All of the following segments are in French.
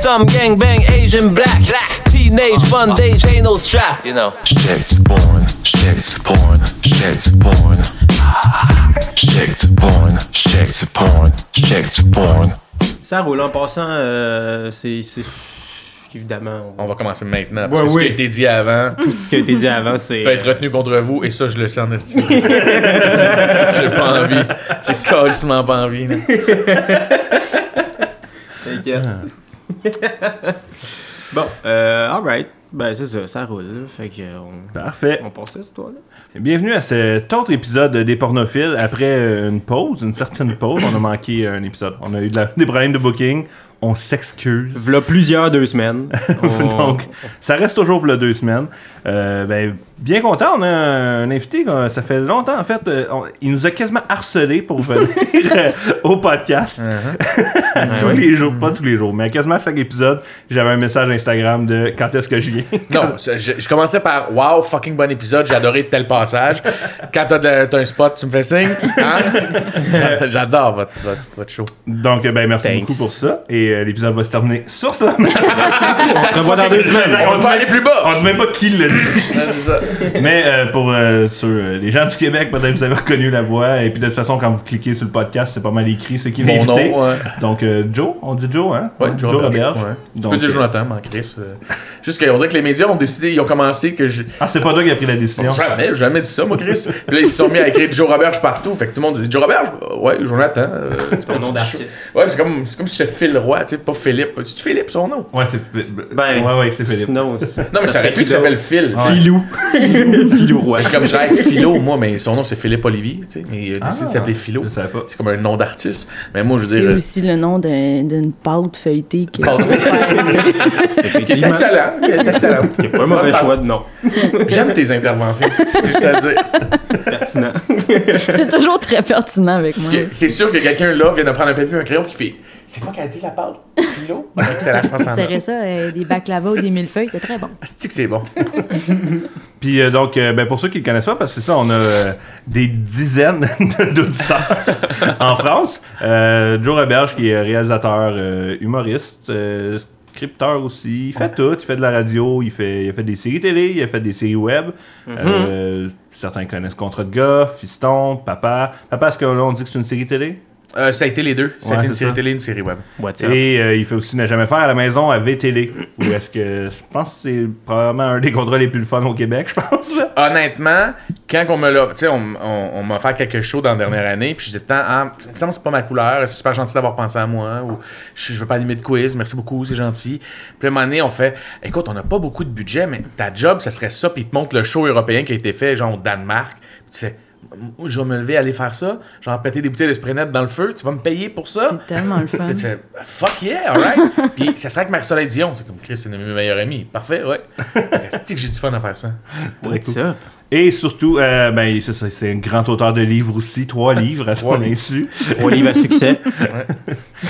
Some gang bang Asian black. Teenage bondage ain't no strap. You know. Shit porn, shit porn, shit porn. Shit porn, shit porn, shit porn. Ça roule en passant, euh, c'est. c'est- Évidemment, on- On va commencer maintenant. Ouais, Parce que ce oui. qui a été dit avant tout ce qui a été dit avant, c'est. peut être retenu contre vous, et ça, je le sais en estime. J'ai pas envie. J'ai carrément pas envie. T'inquiète. bon, euh, alright. Ben, c'est ça, ça roule. là. Fait que, euh, on, Parfait. on passe à cette histoire-là. Bienvenue à cet autre épisode des pornophiles. Après euh, une pause, une certaine pause, on a manqué un épisode. On a eu de la- des problèmes de booking. On s'excuse. V'là plusieurs deux semaines. On- Donc, ça reste toujours pour deux semaines. Euh, ben, bien content, on a un invité, euh, ça fait longtemps en fait. euh, on- il nous a quasiment harcelé pour venir euh, au podcast. tous ouais. les jours, pas tous les jours, mais quasiment à chaque épisode, j'avais un message Instagram de quand est-ce que je viens. Non, je, je commençais par Wow, fucking bon épisode, j'ai adoré tel passage. Quand t'as, un spot, tu me fais signe. Hein? J'a- J'adore votre, votre, votre show. Donc, euh, ben, merci Thanks. beaucoup pour ça. Et euh, l'épisode va se terminer sur ça. On se revoit dans deux semaines. On va aller plus bas. On dit même pas qui l'a dit. C'est ça. Mais euh, pour euh, sur, euh, les gens du Québec, peut-être vous avez reconnu la voix. Et puis de toute façon, quand vous cliquez sur le podcast, c'est pas mal écrit c'est qui Mon l'invité. nom, ouais. Donc euh, Joe, on dit Joe, hein? Ouais, Joe Roberge. Roberge. Ouais. Tu Donc, peux dire Jonathan, mais en Chris. euh, Juste qu'on dirait que les médias ont décidé, ils ont commencé que je. Ah, c'est pas toi qui a pris la décision. Jamais, j'ai jamais dit ça, moi, Chris. Puis là, ils se sont mis à écrire Joe Roberge partout. Fait que tout le monde dit Joe Roberge Ouais, Jonathan. euh, c'est Ton pas nom d'artiste. Ouais, c'est comme, c'est comme si j'étais Phil Roy, tu sais, pas Philippe. C'est Philippe son nom? Ouais, c'est. Ben, ouais, ouais, c'est Philippe. Sinon, Non, mais ça aurait pu qu'il qui s'appelle Phil. Filou. Filou Roy. C'est comme je avec Philo, moi, mais son nom c'est Philippe Olivier, tu sais, mais il a décidé de Ah, s'appeler Philo. Je savais pas. C'est comme un nom d'artiste. Mais moi, je veux C'est dire. euh, aussi le nom d'un- d'une pâte feuilletée. C'est Effectivement. excellent. C'est excellent. C'est pas un mauvais choix de nom. J'aime tes interventions. C'est juste à dire. Pertinent. C'est toujours très pertinent avec moi. C'est sûr que quelqu'un là vient de prendre un papier et un crayon qui fait C'est quoi qu'elle dit la pâte Philo? Ah, Excellent, je pense en C'est ça, euh, des baklava ou des millefeuilles, c'est très bon. Asti que c'est bon? Puis euh, donc, euh, ben, pour ceux qui le connaissent pas, parce que c'est ça, on a euh, des dizaines d'auditeurs en France. Euh, Joe Roberge, qui est réalisateur, euh, humoriste, euh, scripteur aussi. Il fait tout. Il fait de la radio, il fait, il a fait des séries télé, il a fait des séries web. Euh, certains connaissent Contre de gars, Fiston, Papa. Papa, est-ce que là, on dit que c'est une série télé? Euh, ça a été les deux. Ça a été une c'est série ça. télé, une série web. Et euh, il fait aussi Ne jamais faire à la maison à VTL. Ou est-ce que je pense que c'est probablement un des contrats les plus fun au Québec, je pense. là. Honnêtement, quand on me l'a. Tu sais, on, on, on m'a fait quelque chose dans la dernière année, puis j'étais tant. Ah, ça me c'est pas ma couleur, c'est super gentil d'avoir pensé à moi, ou je, je veux pas animer de quiz, merci beaucoup, c'est gentil. Puis à un moment donné, on fait écoute, on n'a pas beaucoup de budget, mais ta job, ça serait ça, puis ils te montrent le show européen qui a été fait, genre au Danemark. Puis tu fais je vais me lever, aller faire ça, genre péter des bouteilles de spray net dans le feu, tu vas me payer pour ça? C'est tellement le fun. Puis tu fais, fuck yeah, alright. Puis ça serait avec Marie-Soleil Dion. C'est comme Chris, c'est une de mes meilleures amies. Parfait, ouais. C'est que j'ai du fun à faire ça? What's up? Et surtout, euh, ben, c'est un grand auteur de livres aussi, trois livres à Trois livres. insu. Trois livres à succès.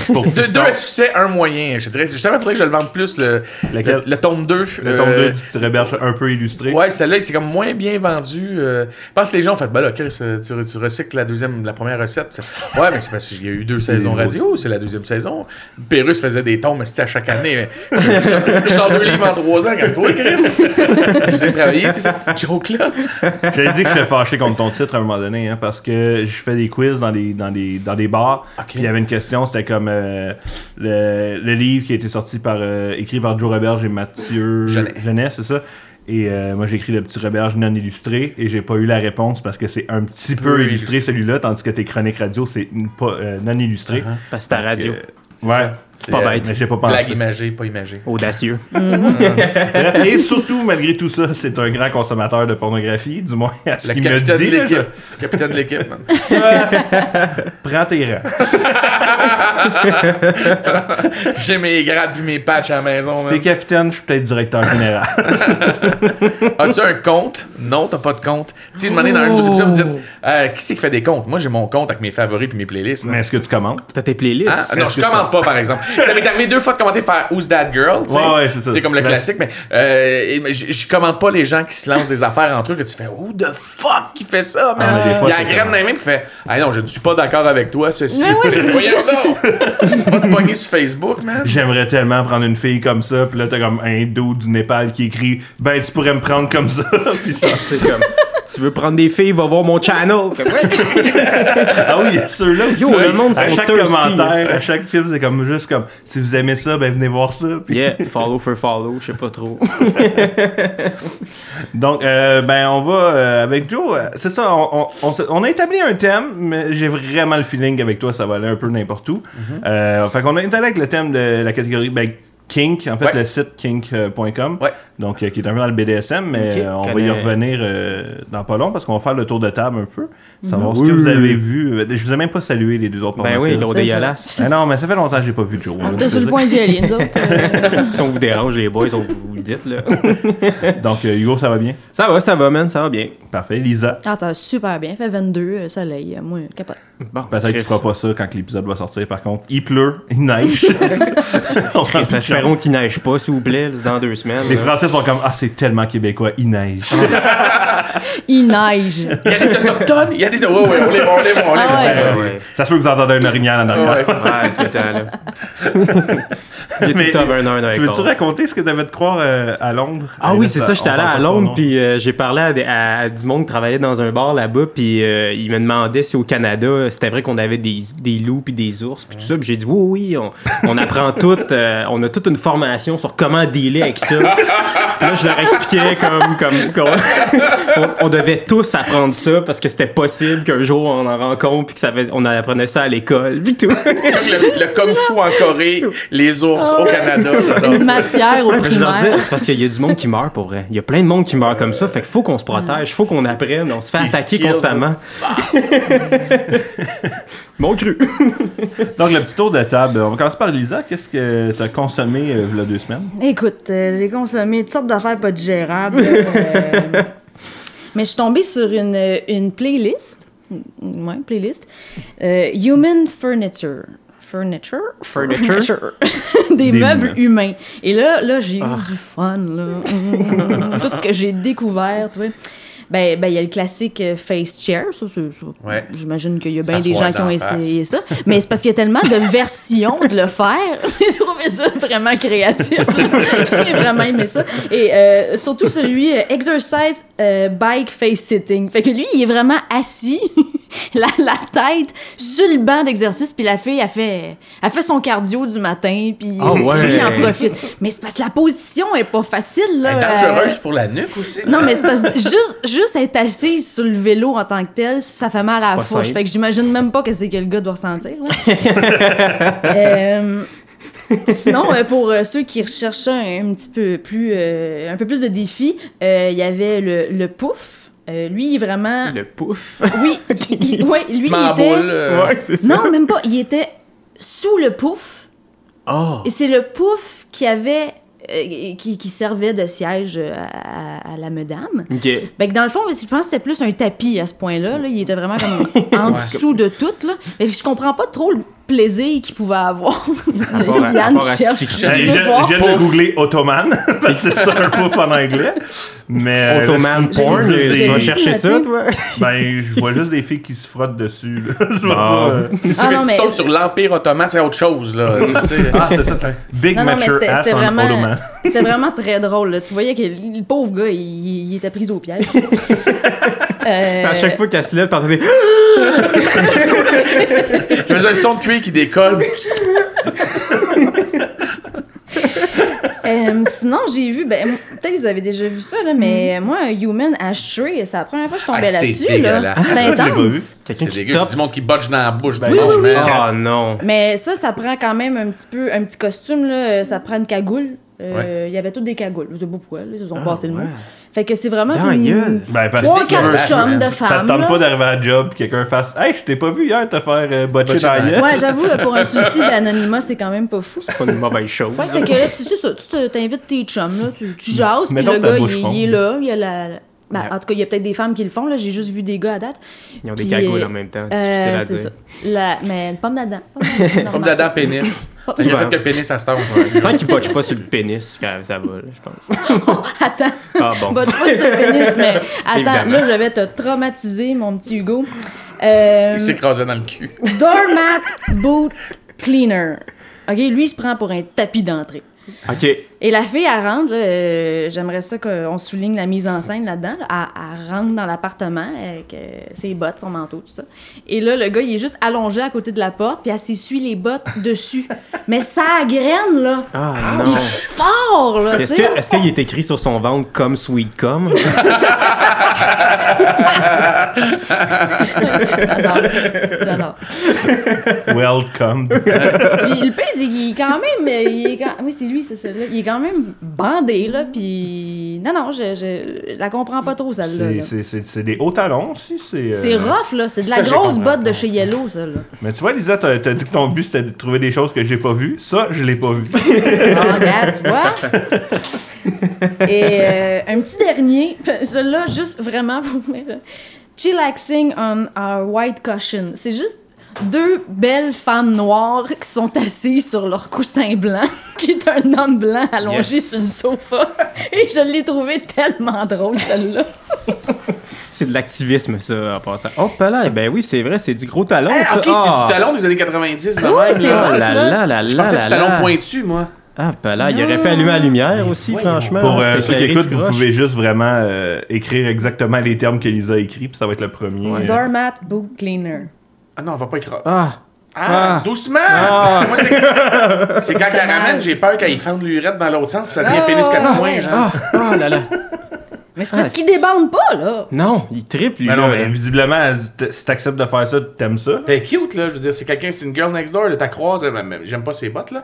Deux, à succès, un moyen. Je dirais, justement, il faudrait que je le vende plus, le, le, le tome 2. Le tome 2 du petit Roberge un peu illustré. Ouais, celle-là, c'est comme moins bien vendu. euh, je pense que les gens ont fait, ben là, Chris, euh, tu, tu recycles la deuxième, la première recette. Ouais, mais c'est parce qu'il y a eu deux saisons radio, c'est la deuxième saison. Pérus faisait des tomes, c'était à chaque année. Je, sors deux livres en trois ans, comme toi, Chris. Je les ai travaillés, c'est cette joke-là. J'avais dit que j'étais fâché contre ton titre à un moment donné, hein, parce que je fais des quiz dans des, dans des, dans des bars. Puis il y avait une question, c'était comme euh, le, le livre qui a été sorti par, euh, écrit par Joe Roberge et Mathieu Genet. c'est ça? Et euh, moi, j'ai écrit le petit Roberge non illustré et j'ai pas eu la réponse parce que c'est un petit peu illustré, celui-là, tandis que tes chroniques radio, c'est pas non illustré. Parce que ta radio. Ouais, ça. C'est pas euh, bête. mais j'ai pas Blague pensé. imagée, pas imagée. Audacieux. Bref, et surtout, malgré tout ça, c'est un grand consommateur de pornographie, du moins à ce Le qu'il me capitaine de dit. là, l'équipe. Capitaine de l'équipe, man. je- Prends tes rangs. J'ai mes grades puis mes patchs à la maison, Si t'es capitaine, je suis peut-être directeur général. As-tu un compte? Non, t'as pas de compte. Tu sais, demandez dans un de vos épisodes, vous dites euh, Qui c'est qui fait des comptes? Moi, j'ai mon compte avec mes favoris puis mes playlists. là. Mais est-ce que tu commandes? T'as tes playlists. Ah, non, je commande pas, par exemple. Ça m'est arrivé deux fois de commenter faire Who's That Girl? tu sais. Ouais, ouais, c'est ça. C'est comme le classique, mais euh, mais je commente pas les gens qui se lancent des affaires entre eux que tu fais Who the fuck qui fait ça, man? Ah, mais des fois, Il y a la graine dans les mains qui fait Ah non, je ne suis pas d'accord avec toi, ceci. Sais, Voyons donc! Va te pogner sur Facebook, man. J'aimerais tellement prendre une fille comme ça, puis là t'as comme un dos du Népal qui écrit Ben tu pourrais me prendre comme ça. Puis C'est comme, tu veux prendre des filles, va voir mon channel. Ah oui, il y a ceux-là aussi. Yo, le monde à chaque thirsty. commentaire, à chaque film, c'est comme juste comme si vous aimez ça, ben venez voir ça. Puis- Yeah, follow for follow, je sais pas trop. Donc, euh, ben, on va euh, avec Joe. euh, C'est ça, on, on- on s'est- on a établi un thème, mais j'ai vraiment le feeling avec toi, ça va aller un peu n'importe où. Mhm. Euh, fait qu'on a établi avec le thème de la catégorie ben, kink, en fait, Ouais. le site kink.com. Ouais. Donc, euh, qui est un peu dans le BDSM, mais euh, on va y revenir euh, dans pas long parce qu'on va faire le tour de table un peu. Savoir ce Oui. que vous avez vu. Je vous ai même pas salué les deux autres Ben oui, C'est dégueulasse. Ah non, mais ça fait longtemps que j'ai pas vu Joe. On là, était sur le point d'y aller, nous autres. euh. Si on vous dérange, les boys, on vous le dites, là. Donc, euh, Hugo, ça va bien? Ça va, ça va, man, ça va bien. Parfait. Lisa, Ah, ça va super bien. Il fait 22, euh, soleil. euh, Moi, capote. Bon, peut-être qu'il Chris, fera pas ça quand l'épisode va sortir. Par contre, il pleut, il neige. Qu'il neige pas, s'il vous plaît, c'est dans deux semaines. Les là. Français sont comme Ah, c'est tellement québécois, il neige. Il neige. Il y a des autochtones, il y a des. Ouais, ouais, on les voit, on les voit, on les Ah voit. ouais. Ouais, ouais. Ça se peut que vous entendez un orignal en arrière. Ouais, c'est ça. Ouais, tout le temps, là. Il tout un Tu veux-tu raconter ce que tu avais de croire euh, à Londres? Ah oui, c'est ça, j'étais allé à Londres, puis euh, j'ai parlé à, des- à- à du monde qui travaillait dans un bar là-bas, puis euh, il me demandait si au Canada, c'était vrai qu'on avait des, des loups puis des ours, puis tout ça, puis j'ai dit oui, oui, on, on apprend tout, euh, on a toute une formation sur comment dealer avec ça. Puis là, je leur expliquais comme, comme, qu'on- on, on devait tous apprendre ça, parce que c'était possible qu'un jour on en rencontre, puis que ça avait- on apprenait ça à l'école, puis tout. Comme le, le kung fu en Corée, les ours au Canada. Une matière au Je leur primaire. c'est parce qu'il y a du monde qui meurt pour vrai. Il y a plein de monde qui meurt comme ça. Fait qu'il faut qu'on se protège, faut qu'on apprenne. On se fait Les attaquer skills. constamment. Mon cru. Donc, le petit tour de table. On va commencer par Lisa. Qu'est-ce que tu as consommé euh, il y a deux semaines? Écoute, euh, j'ai consommé toutes sortes d'affaires pas digérables. euh, mais je suis tombée sur une, une playlist. Ouais, playlist. Euh, Human Furniture. Furniture? Furniture? Des, Des meubles humains. humains. Et là, là j'ai Ah. eu du fun, là. Tout ce que j'ai découvert, tu vois. Ben, ben, il y a le classique euh, face chair, ça. Ouais. J'imagine qu'il y a bien des gens qui ont face. essayé ça. Mais c'est parce qu'il y a tellement de versions de le faire. J'ai trouvé ça vraiment créatif. J'ai vraiment aimé ça. Et euh, surtout celui euh, Exercise euh, Bike Face Sitting. Fait que lui, il est vraiment assis, la, la tête sur le banc d'exercice, puis la fille, a fait, elle fait son cardio du matin, puis Ah ouais. lui, il en profite. Mais c'est parce que la position est pas facile. Là, Elle est Euh, dangereuse pour la nuque aussi. non, ça. mais c'est parce que juste, juste être assise sur le vélo en tant que tel, ça fait mal à la fourche. Fait que j'imagine même pas que c'est que le gars doit ressentir. là. Euh, sinon, euh, pour euh, ceux qui recherchaient un, petit peu plus, un peu plus de défis, il y avait le, le pouf. Euh, lui, il est vraiment. Le pouf. Oui, il- il- ouais, lui, il était. boule, euh, Ouais, c'est ça. Non, même pas. Il était sous le pouf. Oh. Et c'est le pouf qui avait. euh, qui, qui servait de siège à, à la madame. Ok. Fait que dans le fond, je pense que c'était plus un tapis à ce point-là. là. Il était vraiment comme en Ouais. dessous de tout. Là. Je comprends pas trop le plaisir qu'il pouvait avoir. à- Yann à cherche. Je je, viens de googler Ottoman, parce que c'est ça un pouf en anglais. Mais, Ottoman porn, j'ai- tu vas chercher ça, toi? ben, je vois juste des filles qui se frottent dessus. là. Je vois Ah. pas, euh, C'est sûr Ah que non, si mais- tu tombes sur l'Empire ottoman, c'est autre chose, là. tu sais. Ah, c'est ça, c'est Big Non, Mature c'était Ass c'était on vraiment, Ottoman. C'était vraiment très drôle. là. Tu voyais que le pauvre gars, il, il était pris au piège. Euh, À chaque fois qu'elle se lève, t'entendais. Je faisais un son de cuir qui décolle. euh, sinon, j'ai vu, ben, peut-être que vous avez déjà vu ça, là, mais moi, un Human Ashtray, c'est la première fois que je tombais Ah, c'est là-dessus. Là. dégueulasse. C'est intense. C'est dégueu, c'est du monde qui botche dans la bouche du Oui. Ah non. Mais ça, ça prend quand même un petit peu, un petit costume, là. Ça prend une cagoule. Euh, Il y avait toutes des cagoules. Je sais pas pourquoi, là, ils ont passé le mot. Fait que c'est vraiment Dans une... Ben, parce trois, quatre chums de ça femmes. te tente là. pas d'arriver à la job et quelqu'un fasse Hey, je t'ai pas vu hier te faire euh, botcher gueule. Ouais, j'avoue, pour un souci d'anonymat, c'est quand même pas fou. Pas une mauvaise chose. Ouais, fait que là, tu sais ça, tu te- t'invites tes chums, là, tu, tu jases, puis le ta gars, il, il est là, il y a la... ben, en tout cas, il y a peut-être des femmes qui le font, là, j'ai juste vu des gars à date. Ils ont des cagoules euh, en même temps. C'est difficile Euh, à dire. ça. La... Mais une pomme d'Adam. Comme d'Adam pénis. Il a fait que le pénis ça. Tant qu'il botche pas sur le pénis, ça va, là, je pense. Attends, Ah bon. botte pas sur le pénis, mais attends, Évidemment. là, je vais te traumatiser, mon petit Hugo. Euh, Il s'écrasait dans le cul. doormat boot cleaner. OK, lui, il se prend pour un tapis d'entrée. OK. Et la fille, elle rentre, euh, j'aimerais ça qu'on souligne la mise en scène là-dedans. là. Elle, elle rentre dans l'appartement avec euh, ses bottes, son manteau, tout ça. Et là, le gars, il est juste allongé à côté de la porte, puis elle s'essuie les bottes dessus. Mais ça graine, là! Ah Il non. est fort, là, Est-ce que- est-ce qu'il est écrit sur son ventre comme Sweet Cum? J'adore. J'adore. Welcome. Puis le c'est qu'il est quand même. Il est quand... Oui, c'est lui, c'est ça. Là. Il est quand même bandé, là. Puis. Non, non, je, je, je la comprends pas trop, celle-là. C'est-. C'est c'est- c'est des hauts talons aussi. C'est C'est euh, rough, là. C'est de Ça, la j'ai grosse botte de chez Yellow, ça, là. Mais tu vois, Lisa, t'as t'as dit que ton but c'était de trouver des choses que j'ai pas vues. Ça, je l'ai pas vu. Ah, regarde, tu vois. Et euh, un petit dernier. Celui-là, juste vraiment pour. Chillaxing on our white cushion. C'est juste deux belles femmes noires qui sont assises sur leur coussin blanc, qui est un homme blanc allongé Yes. sur une sofa. Et je l'ai trouvé tellement drôle, celle-là. C'est de l'activisme, ça, en passant. Oh, pas là, ben oui, c'est vrai, c'est du gros talon, Ah, ça. ok, c'est Ah. du talon des années 90, de Oui, c'est là. Oh là là. là là Je là pensais que là du talon pointu, moi. Ah, pas là, il aurait pu allumer la lumière aussi, voyons. franchement. Pour euh, ceux qui écoutent, vous pouvez juste vraiment euh, écrire exactement les termes que Lisa a écrit, puis ça va être le premier. Ouais. Euh, Doormat boot cleaner. Ah non, on va pas écrire. Ah, Ah, Ah. doucement! Ah. Moi, c'est c'est quand qu'elle ramène, j'ai peur qu'elle fende l'urette dans l'autre sens, puis ça devient Ah, pénis ouais. points, genre. ah, ah là là. Mais c'est parce Ah, qu'il c'est- débande pas, là. Non, il triple, lui. Mais non, là. mais visiblement, si t'acceptes de faire ça, t'aimes ça. T'es cute, là. Je veux dire, c'est quelqu'un, c'est une girl next door, là, t'as croise. euh, mais J'aime pas ses bottes, là.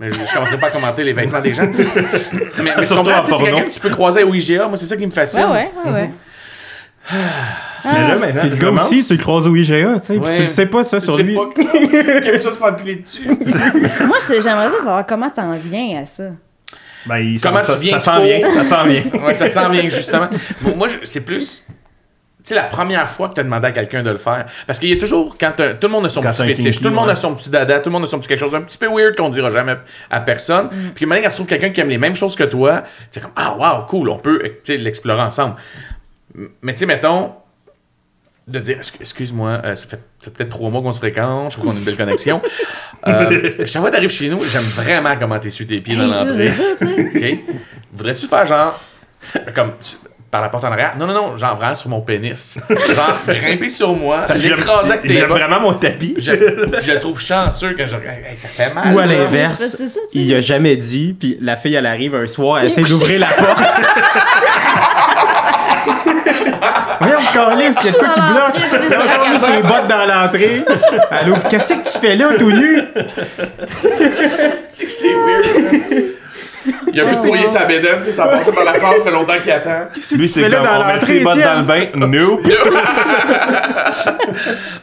Mais je, je commencerai pas à commenter les vêtements des gens. mais, mais tu comprends, en tu sais, c'est quelqu'un que tu peux croiser au IGA. Moi, c'est ça qui me fascine. Ouais, ouais, ouais, ouais. Mais là, maintenant, Puis le gars commence. aussi, tu le croises au IGA, tu sais, puis tu le sais pas, ça, sur sais lui. pas qu'il aime ça se faire piler dessus. Moi, j'aimerais ça savoir comment t'en viens à ça. Ben, il- Comment ça, tu viens ça sent bien, ça sent bien. Ouais, ça sent bien, justement. Bon, moi, c'est plus. Tu sais, la première fois que tu as demandé à quelqu'un de le faire. Parce qu'il y a toujours, quand tout le monde a son Quand petit fétiche, tout le monde ouais. a son petit dada, tout le monde a son petit quelque chose un petit peu weird qu'on dira jamais à personne. Puis maintenant, quand tu trouves quelqu'un qui aime les mêmes choses que toi, c'est comme, ah, wow, cool, on peut tu sais, l'explorer ensemble. Mais tu sais, mettons, de dire, Excu- excuse-moi, euh, ça fait, peut-être trois mois qu'on se fréquente, je trouve qu'on a une belle connexion. Euh, chaque fois que t'arrives chez nous, j'aime vraiment comment t'essuies tes pieds dans l'entrée. C'est ça, ça. OK? Voudrais-tu faire genre. Comme. tu- Par la porte en arrière? Non, non, non, genre vraiment sur mon pénis. Genre, grimper sur moi, l'écraser avec tes j'aime vraiment mon tapis. Je, je le trouve chanceux que je. Hey, ça fait mal. Ou à l'inverse, tu il a jamais dit, puis la fille, elle arrive un soir, elle essaie d'ouvrir la porte. Carlis, il y a de quoi qui bloque. Là, on à ses bottes dans l'entrée. Elle ouvre, qu'est-ce que tu fais là, tout nu? C'est que c'est weird. Il a pu broyer sa bédaine, tu sais, ça passait par la porte, ça fait longtemps qu'il attend. Lui, c'est comme, dans on met les bottes dans le bain. Nope.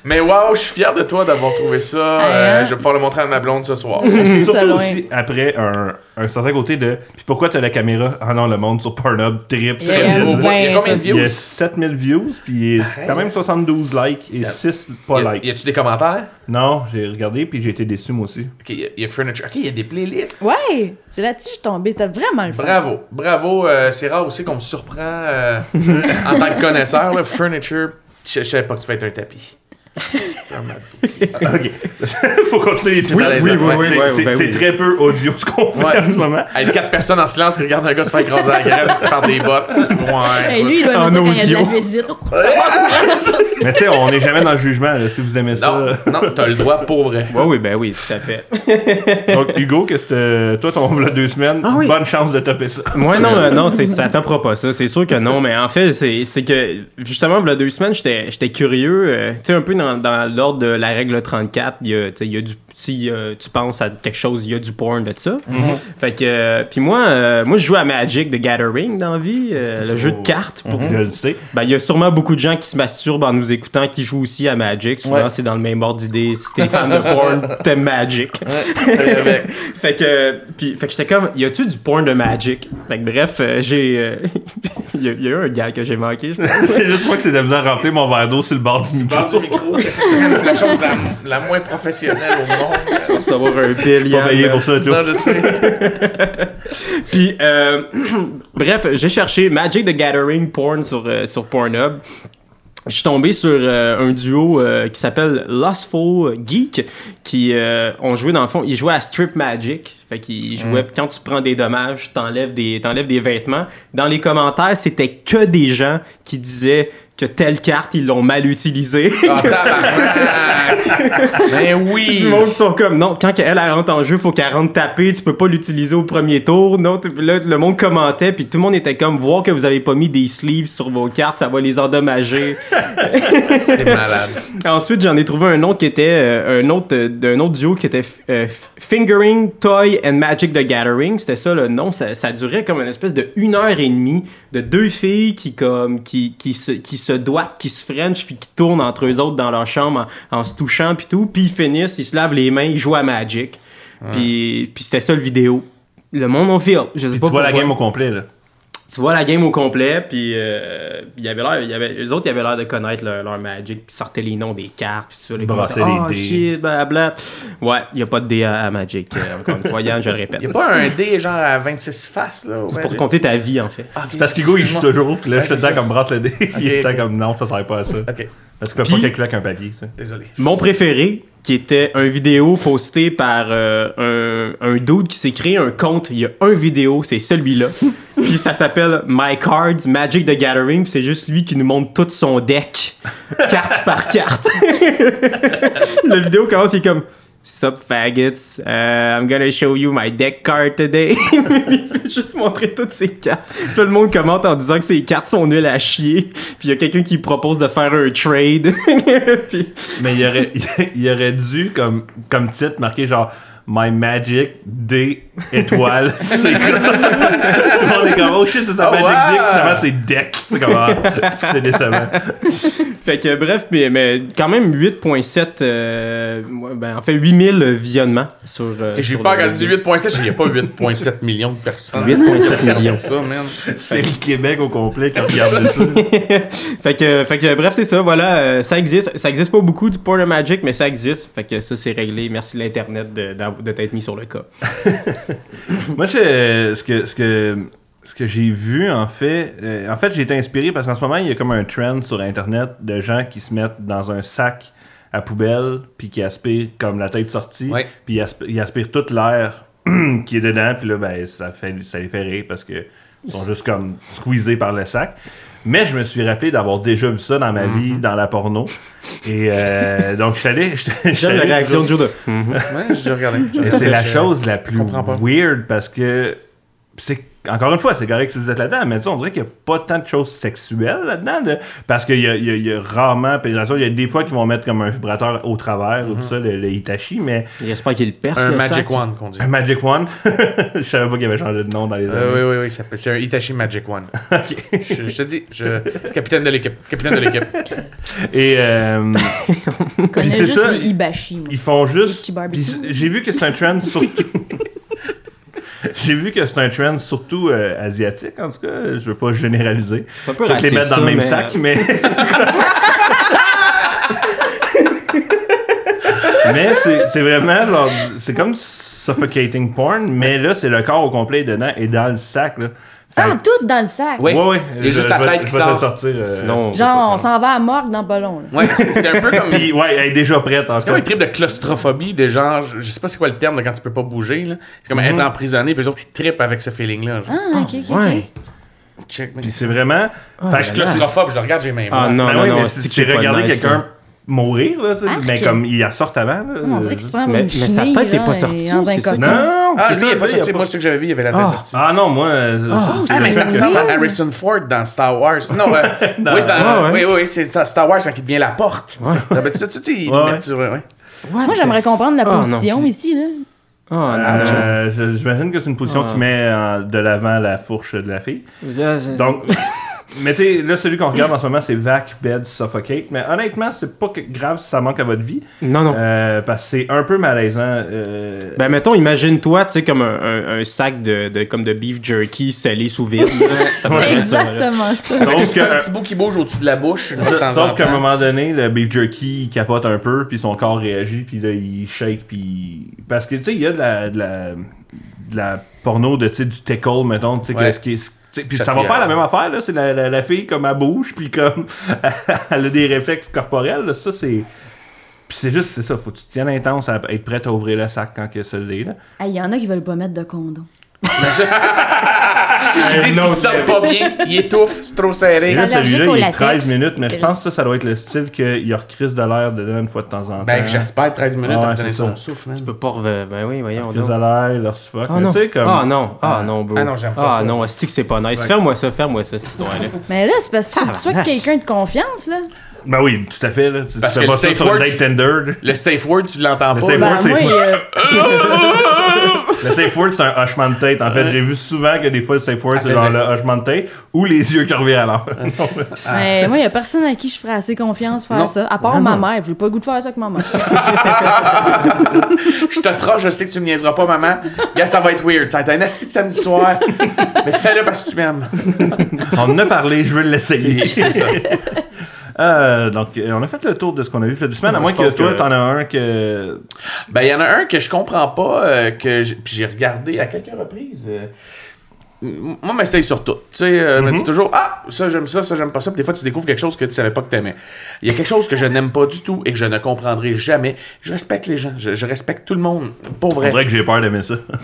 Mais wow, je suis fier de toi d'avoir trouvé ça. Ah, Euh, hein? je vais pouvoir le montrer à ma blonde ce soir. Ça Surtout loin. aussi après un, un certain côté de. Puis pourquoi t'as la caméra Ah non, le monde sur Pornhub trip. Yeah. il y a combien de ça- Il y a views? 7000 views, puis il y a quand même 72 likes et 6 pas likes. Y a-tu des commentaires? Non, j'ai regardé, puis j'ai été déçu moi aussi. Ok, y a- y a furniture. Ok, y a des playlists. Ouais, c'est là-dessus que je C'était vraiment le fun. Bravo, bravo. euh, c'est rare aussi qu'on me surprend euh, en tant que connaisseur. Là, furniture, je savais pas que tu peux être un tapis. ok. Faut continuer Oui, oui, oui, oui, C'est- ben oui. très peu audio ce qu'on fait Ouais. en ce moment. Avec quatre personnes en silence qui regardent un gars se faire écraser la graine par des bottes. Ouais. Hey, lui, il doit En ça quand il y a de audio. la. Mais tu sais, on n'est jamais dans le jugement, là, si vous aimez ça. Non, non, t'as le droit pour vrai. Oui, oui, ben oui, tout à fait. Donc, Hugo, qu'est-ce que toi, ton v'là deux semaines, Ah oui. bonne chance de topper ça. Moi, non, euh, non, ça toppera pas ça. C'est sûr que non, mais en fait, c'est, que, justement, il y a deux semaines, j'étais, j'étais curieux, euh, tu sais, un peu dans, dans de la règle 34, il y a, tu sais, il y a du, si euh, tu penses à quelque chose, il y a du porn de ça. Fait que, euh, puis moi, euh, moi, je joue à Magic the Gathering dans la vie, euh, le jeu de cartes. Pour, Je le sais. ben, il y a sûrement beaucoup de gens qui se masturbent en nous écoutant, qui jouent aussi à Magic. Souvent, Ouais. c'est dans le même ordre d'idée. Si t'es fan de porn, t'aimes Magic. Fait que, puis, fait que j'étais comme, y a-tu du porn de Magic? Fait que bref, j'ai. euh, Il y, a- il y a eu un gars que j'ai manqué, je pense. c'est juste moi que c'est de à remplir mon verre d'eau sur le bord du micro. Bord du micro. C'est la chose la, la moins professionnelle au monde. Tu vas recevoir un bill, Tu vas Yann. payer pour ça, Non, je sais. Puis, euh, bref, j'ai cherché Magic the Gathering porn sur, euh, sur Pornhub. Je suis tombé sur euh, un duo euh, qui s'appelle Lustful Geek, qui euh, ont joué dans le fond, ils jouaient à Strip Magic. Fait qu'ils jouaient, quand tu prends des dommages, t'enlèves des, t'enlèves des vêtements. Dans les commentaires, c'était que des gens qui disaient que telle carte, ils l'ont mal utilisée. Ah, ben oui! Du monde qui sont comme non, quand elle, elle rentre en jeu, faut qu'elle rentre taper, tu peux pas l'utiliser au premier tour. Non, là, le monde commentait, puis tout le monde était comme voir que vous avez pas mis des sleeves sur vos cartes, ça va les endommager. C'est malade. Ensuite, j'en ai trouvé un autre qui était euh, un autre euh, d'un autre duo qui était euh, Fingering Toy and Magic the Gathering. C'était ça le nom. Ça, ça durait comme une espèce de une heure et demie de deux filles qui comme qui, qui se qui se doigtent, qui se french puis qui tournent entre eux autres dans leur chambre en, en se touchant puis tout. Puis ils finissent, ils se lavent les mains, ils jouent à Magic. Puis puis c'était ça le vidéo. Le monde on feel. Je sais Puis pas tu vois la game au complet, là. Tu vois la game au complet, puis euh, il y avait l'air, il y avait, eux autres, ils avaient l'air de connaître leur, leur Magic, qui sortaient les noms des cartes, puis tout ça. Les Brassaient les oh, dés. shit, blabla. Ouais, il n'y a pas de dé à, à Magic, euh, encore une fois, Yann, je le répète. Y a pas un dé genre à 26 faces, là? C'est pour compter ta vie, en fait. C'est parce qu'Hugo, il joue toujours, puis là, Ouais, je te c'est dis ça. comme brasse le dé, puis il est ok. comme non, ça sert pas à ça. Ok, Parce qu'il peut Puis- pas calculer avec un papier, ça. désolé. Mon préféré, qui était un vidéo posté par euh, un, un dude qui s'est créé un compte. Il y a un vidéo, c'est celui-là. puis ça s'appelle My Cards Magic the Gathering. puis c'est juste lui qui nous montre tout son deck, carte par carte. La vidéo commence, il est comme Sup faggots, uh, I'm gonna show you my deck card today. il fait juste montrer toutes ses cartes. Là, le monde commente en disant que ses cartes sont nulles à chier. Puis il y a quelqu'un qui propose de faire un trade. Mais il aurait, aurait dû, comme, comme titre, marquer genre My Magic D étoile. C'est comme- Tout le monde est comme Oh shit, c'est ça Oh, Magic wow. Dick. Finalement, c'est Deck. C'est comme ah, c'est décevant. Fait que bref, mais, mais quand même 8.7, euh, ben, en fait 8000 visionnements sur. euh, Et J'ai qu'elle dise 8.7, il n'y a pas 8.7 millions de personnes. 8.7 millions. ça, man. C'est le Québec au complet qui regarde ça. fait que, fait que bref, c'est ça, voilà, euh, ça existe. Ça existe pas beaucoup du Porn Magic, mais ça existe. Fait que ça, c'est réglé. Merci l'Internet de, d'av- de t'être mis sur le cas. Moi, je- ce que, ce que, ce que j'ai vu, en fait, euh, en fait, j'ai été inspiré parce qu'en ce moment, il y a comme un trend sur Internet de gens qui se mettent dans un sac à poubelle, puis qui aspirent comme la tête sortie, Ouais. puis ils asp- ils aspirent toute l'air qui est dedans, puis là, ben, ça, fait, ça les fait rire parce que ils sont juste comme squeezés par le sac. Mais je me suis rappelé d'avoir déjà vu ça dans ma vie, dans la porno. Et euh, donc, je suis allé. je suis J'aime la réaction de Joe de. Ouais, j'ai regardé. et c'est la chose la plus weird parce que c'est encore une fois, c'est correct si vous êtes là-dedans, mais tu sais, on dirait qu'il n'y a pas tant de choses sexuelles là-dedans. là. parce qu'il y a, y y rarement pénétration. Il y a des fois qu'ils vont mettre comme un vibrateur au travers ou tout ça, le, le Hitachi, mais J'espère qu'il le perce. Un le Magic sac. One qu'on dit. un Magic Wand, je savais pas qu'il avait changé de nom dans les années. Euh, oui, oui, oui, peut- c'est un Itachi Magic One. Ok. Je, je te dis, je, capitaine de l'équipe. Capitaine de l'équipe. Et euh, Je connais c'est juste ça, les Ibashi. moi. ils font juste. J'ai vu que c'est un trend surtout. J'ai vu que c'est un trend surtout euh, asiatique, en tout cas. Je veux pas généraliser. C'est un peu Peut-être les mettre dans ça, le même mais- sac, mais. mais c'est vraiment. C'est comme suffocating porn, mais là, c'est le corps au complet dedans et dans le sac, là. Fait Ah, tout dans le sac. Oui. Ouais. Il y a juste la tête qui sort. sortir. euh, Sinon, Genre, on s'en va à morgue dans pas long. Ouais, c'est un peu comme. Puis, ouais, elle est déjà prête, en C'est comme un fait. trip de claustrophobie, de genre, je je sais pas c'est quoi le terme de quand tu peux pas bouger, là. C'est comme être emprisonné, puis les autres, ils trippent avec ce feeling-là. Ah, ok, ok. Ouais. Check, mais Puis c'est vraiment. Fait je que suis claustrophobe, je le regarde, j'ai même. Ah non, Ben non, oui, non, mais c'est si que tu regarder nice, quelqu'un. Mourir, là, tu sais, Arc. mais comme il la sorte avant, là. On dirait qu'il se prend Mais- une mais sa tête est là, pas sortie, ça. Non, non, Ah, c'est lui, ça, il est pas lui, sorti. il Moi, ce que j'avais vu, il y avait la tête Ah. sortie. Ah non, moi. euh, Oh, Ah, mais ça c'est ressemble à. Harrison Ford dans Star Wars. Non, euh, Non. oui, c'est dans- Ah, ouais. oui, oui, c'est Star Wars quand il devient la porte. Ouais. Ça ça, tu sais, ils Ouais, sur- ouais. Moi, j'aimerais comprendre la Oh, position ici. Là. Oh, non. Euh, je- J'imagine que c'est une position Ah. qui met en- de l'avant la fourche de la fille. Je- Donc, mettez, là, celui qu'on regarde en ce moment, c'est Vac Bed Suffocate. Mais honnêtement, c'est pas grave si ça manque à votre vie. Non, non. Euh, parce que c'est un peu malaisant. euh, Ben, mettons, imagine-toi, tu sais, comme un, un- un sac de, de- comme de beef jerky scellé sous vide. C'est ça, là. exactement ça. Sauf que- un petit bout qui bouge au-dessus de la bouche. Sauf qu'à un moment donné, le beef jerky il capote un peu, puis son corps réagit, puis là il shake, puis parce que tu sais il y a de la, de la de la porno de tu sais du tickle mettons, tu sais Ouais. que ce qui est- tu puis ça va faire la même affaire là, c'est la, la, la fille comme elle bouge, puis comme elle a des réflexes corporels, là, ça c'est puis c'est juste c'est ça, faut que tu te tiennes intense à être prête à ouvrir le sac quand que ça l'est là. Il y en a qui veulent pas mettre de condom. Ils disent sentent pas bien, ils étouffent, c'est trop serré. Là, celui-là, il est latex. 13 minutes, mais je pense que ça, ça doit être le style qu'il recrise de l'air dedans une fois de temps en temps. Ben, j'espère 13 minutes donner ça. son souffle. Tu peux pas revenir. Ben oui, voyons. Recrise donc. de l'air, leur suffoque. Ah tu sais, comme... Ah non, ah non, bro. Ah non, j'aime pas Ah ça. non, c'est que c'est pas nice? Ferme-moi ça, ferme-moi ça, cette histoire-là. Mais là, c'est parce qu'il que tu sois quelqu'un de confiance, là. Ben oui, tout à fait. Là. Parce que pas le ça safe word. Le safe word, tu l'entends Le pas. safe là. word, Ben, c'est moi, quoi? euh, Le safe word, c'est un hochement de tête. En fait, j'ai vu souvent que des fois, le safe word, Ah, c'est genre le hochement de tête ou les yeux qui reviennent à l'envers. mais moi, il y a personne à qui je ferais assez confiance faire Non. ça. À part ma mère. J'ai pas le goût de faire ça avec ma mère. Je te trace, je sais que tu me niaiseras pas, maman. Gars, ça va être weird. Ça va être un asti de samedi soir. Mais fais-le parce que tu m'aimes. On en a parlé, je veux l'essayer. C'est ça. Euh, donc, euh, on a fait le tour de ce qu'on a vu cette semaine. À moins que toi, que- t'en as un que. Ben, il y en a un que je comprends pas, euh, que j'ai- puis j'ai regardé à quelques reprises. euh, moi, m'essaye sur tout. Tu sais, euh, me dis toujours, ah, ça, j'aime ça, ça, j'aime pas ça. Puis des fois, tu découvres quelque chose que tu savais pas que t'aimais. Il y a quelque chose que je n'aime pas du tout et que je ne comprendrai jamais. Je respecte les gens. Je, je respecte tout le monde. Pour vrai. dirait que j'ai peur d'aimer ça.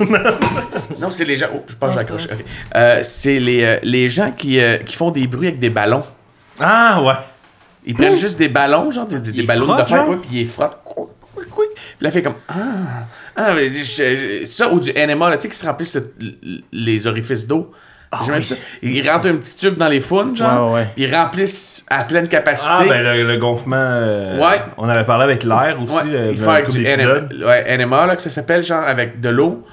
Non, c'est les gens. Oh, je pense que j'accroche. c'est. Euh, c'est les, euh, les gens qui, euh, qui font des bruits avec des ballons. Ah, ouais. Ils prennent juste des ballons, genre des, Ils ballons de fer, quoi, puis ils les frottent. Puis là, fait comme Ah, ah mais je- je- ça ou du NMA, tu sais, qui se remplissent le- le- les orifices d'eau. J'aime oui. ça. Ils rentrent un petit tube dans les faunes, genre, Ouais, ouais. puis ils remplissent à pleine capacité. Ah, ben le, le gonflement. euh, Ouais. On avait parlé avec l'air aussi. Ouais, euh, il dans fait un avec couple du. NMA, ouais, NMA, là, que ça s'appelle, genre, avec de l'eau.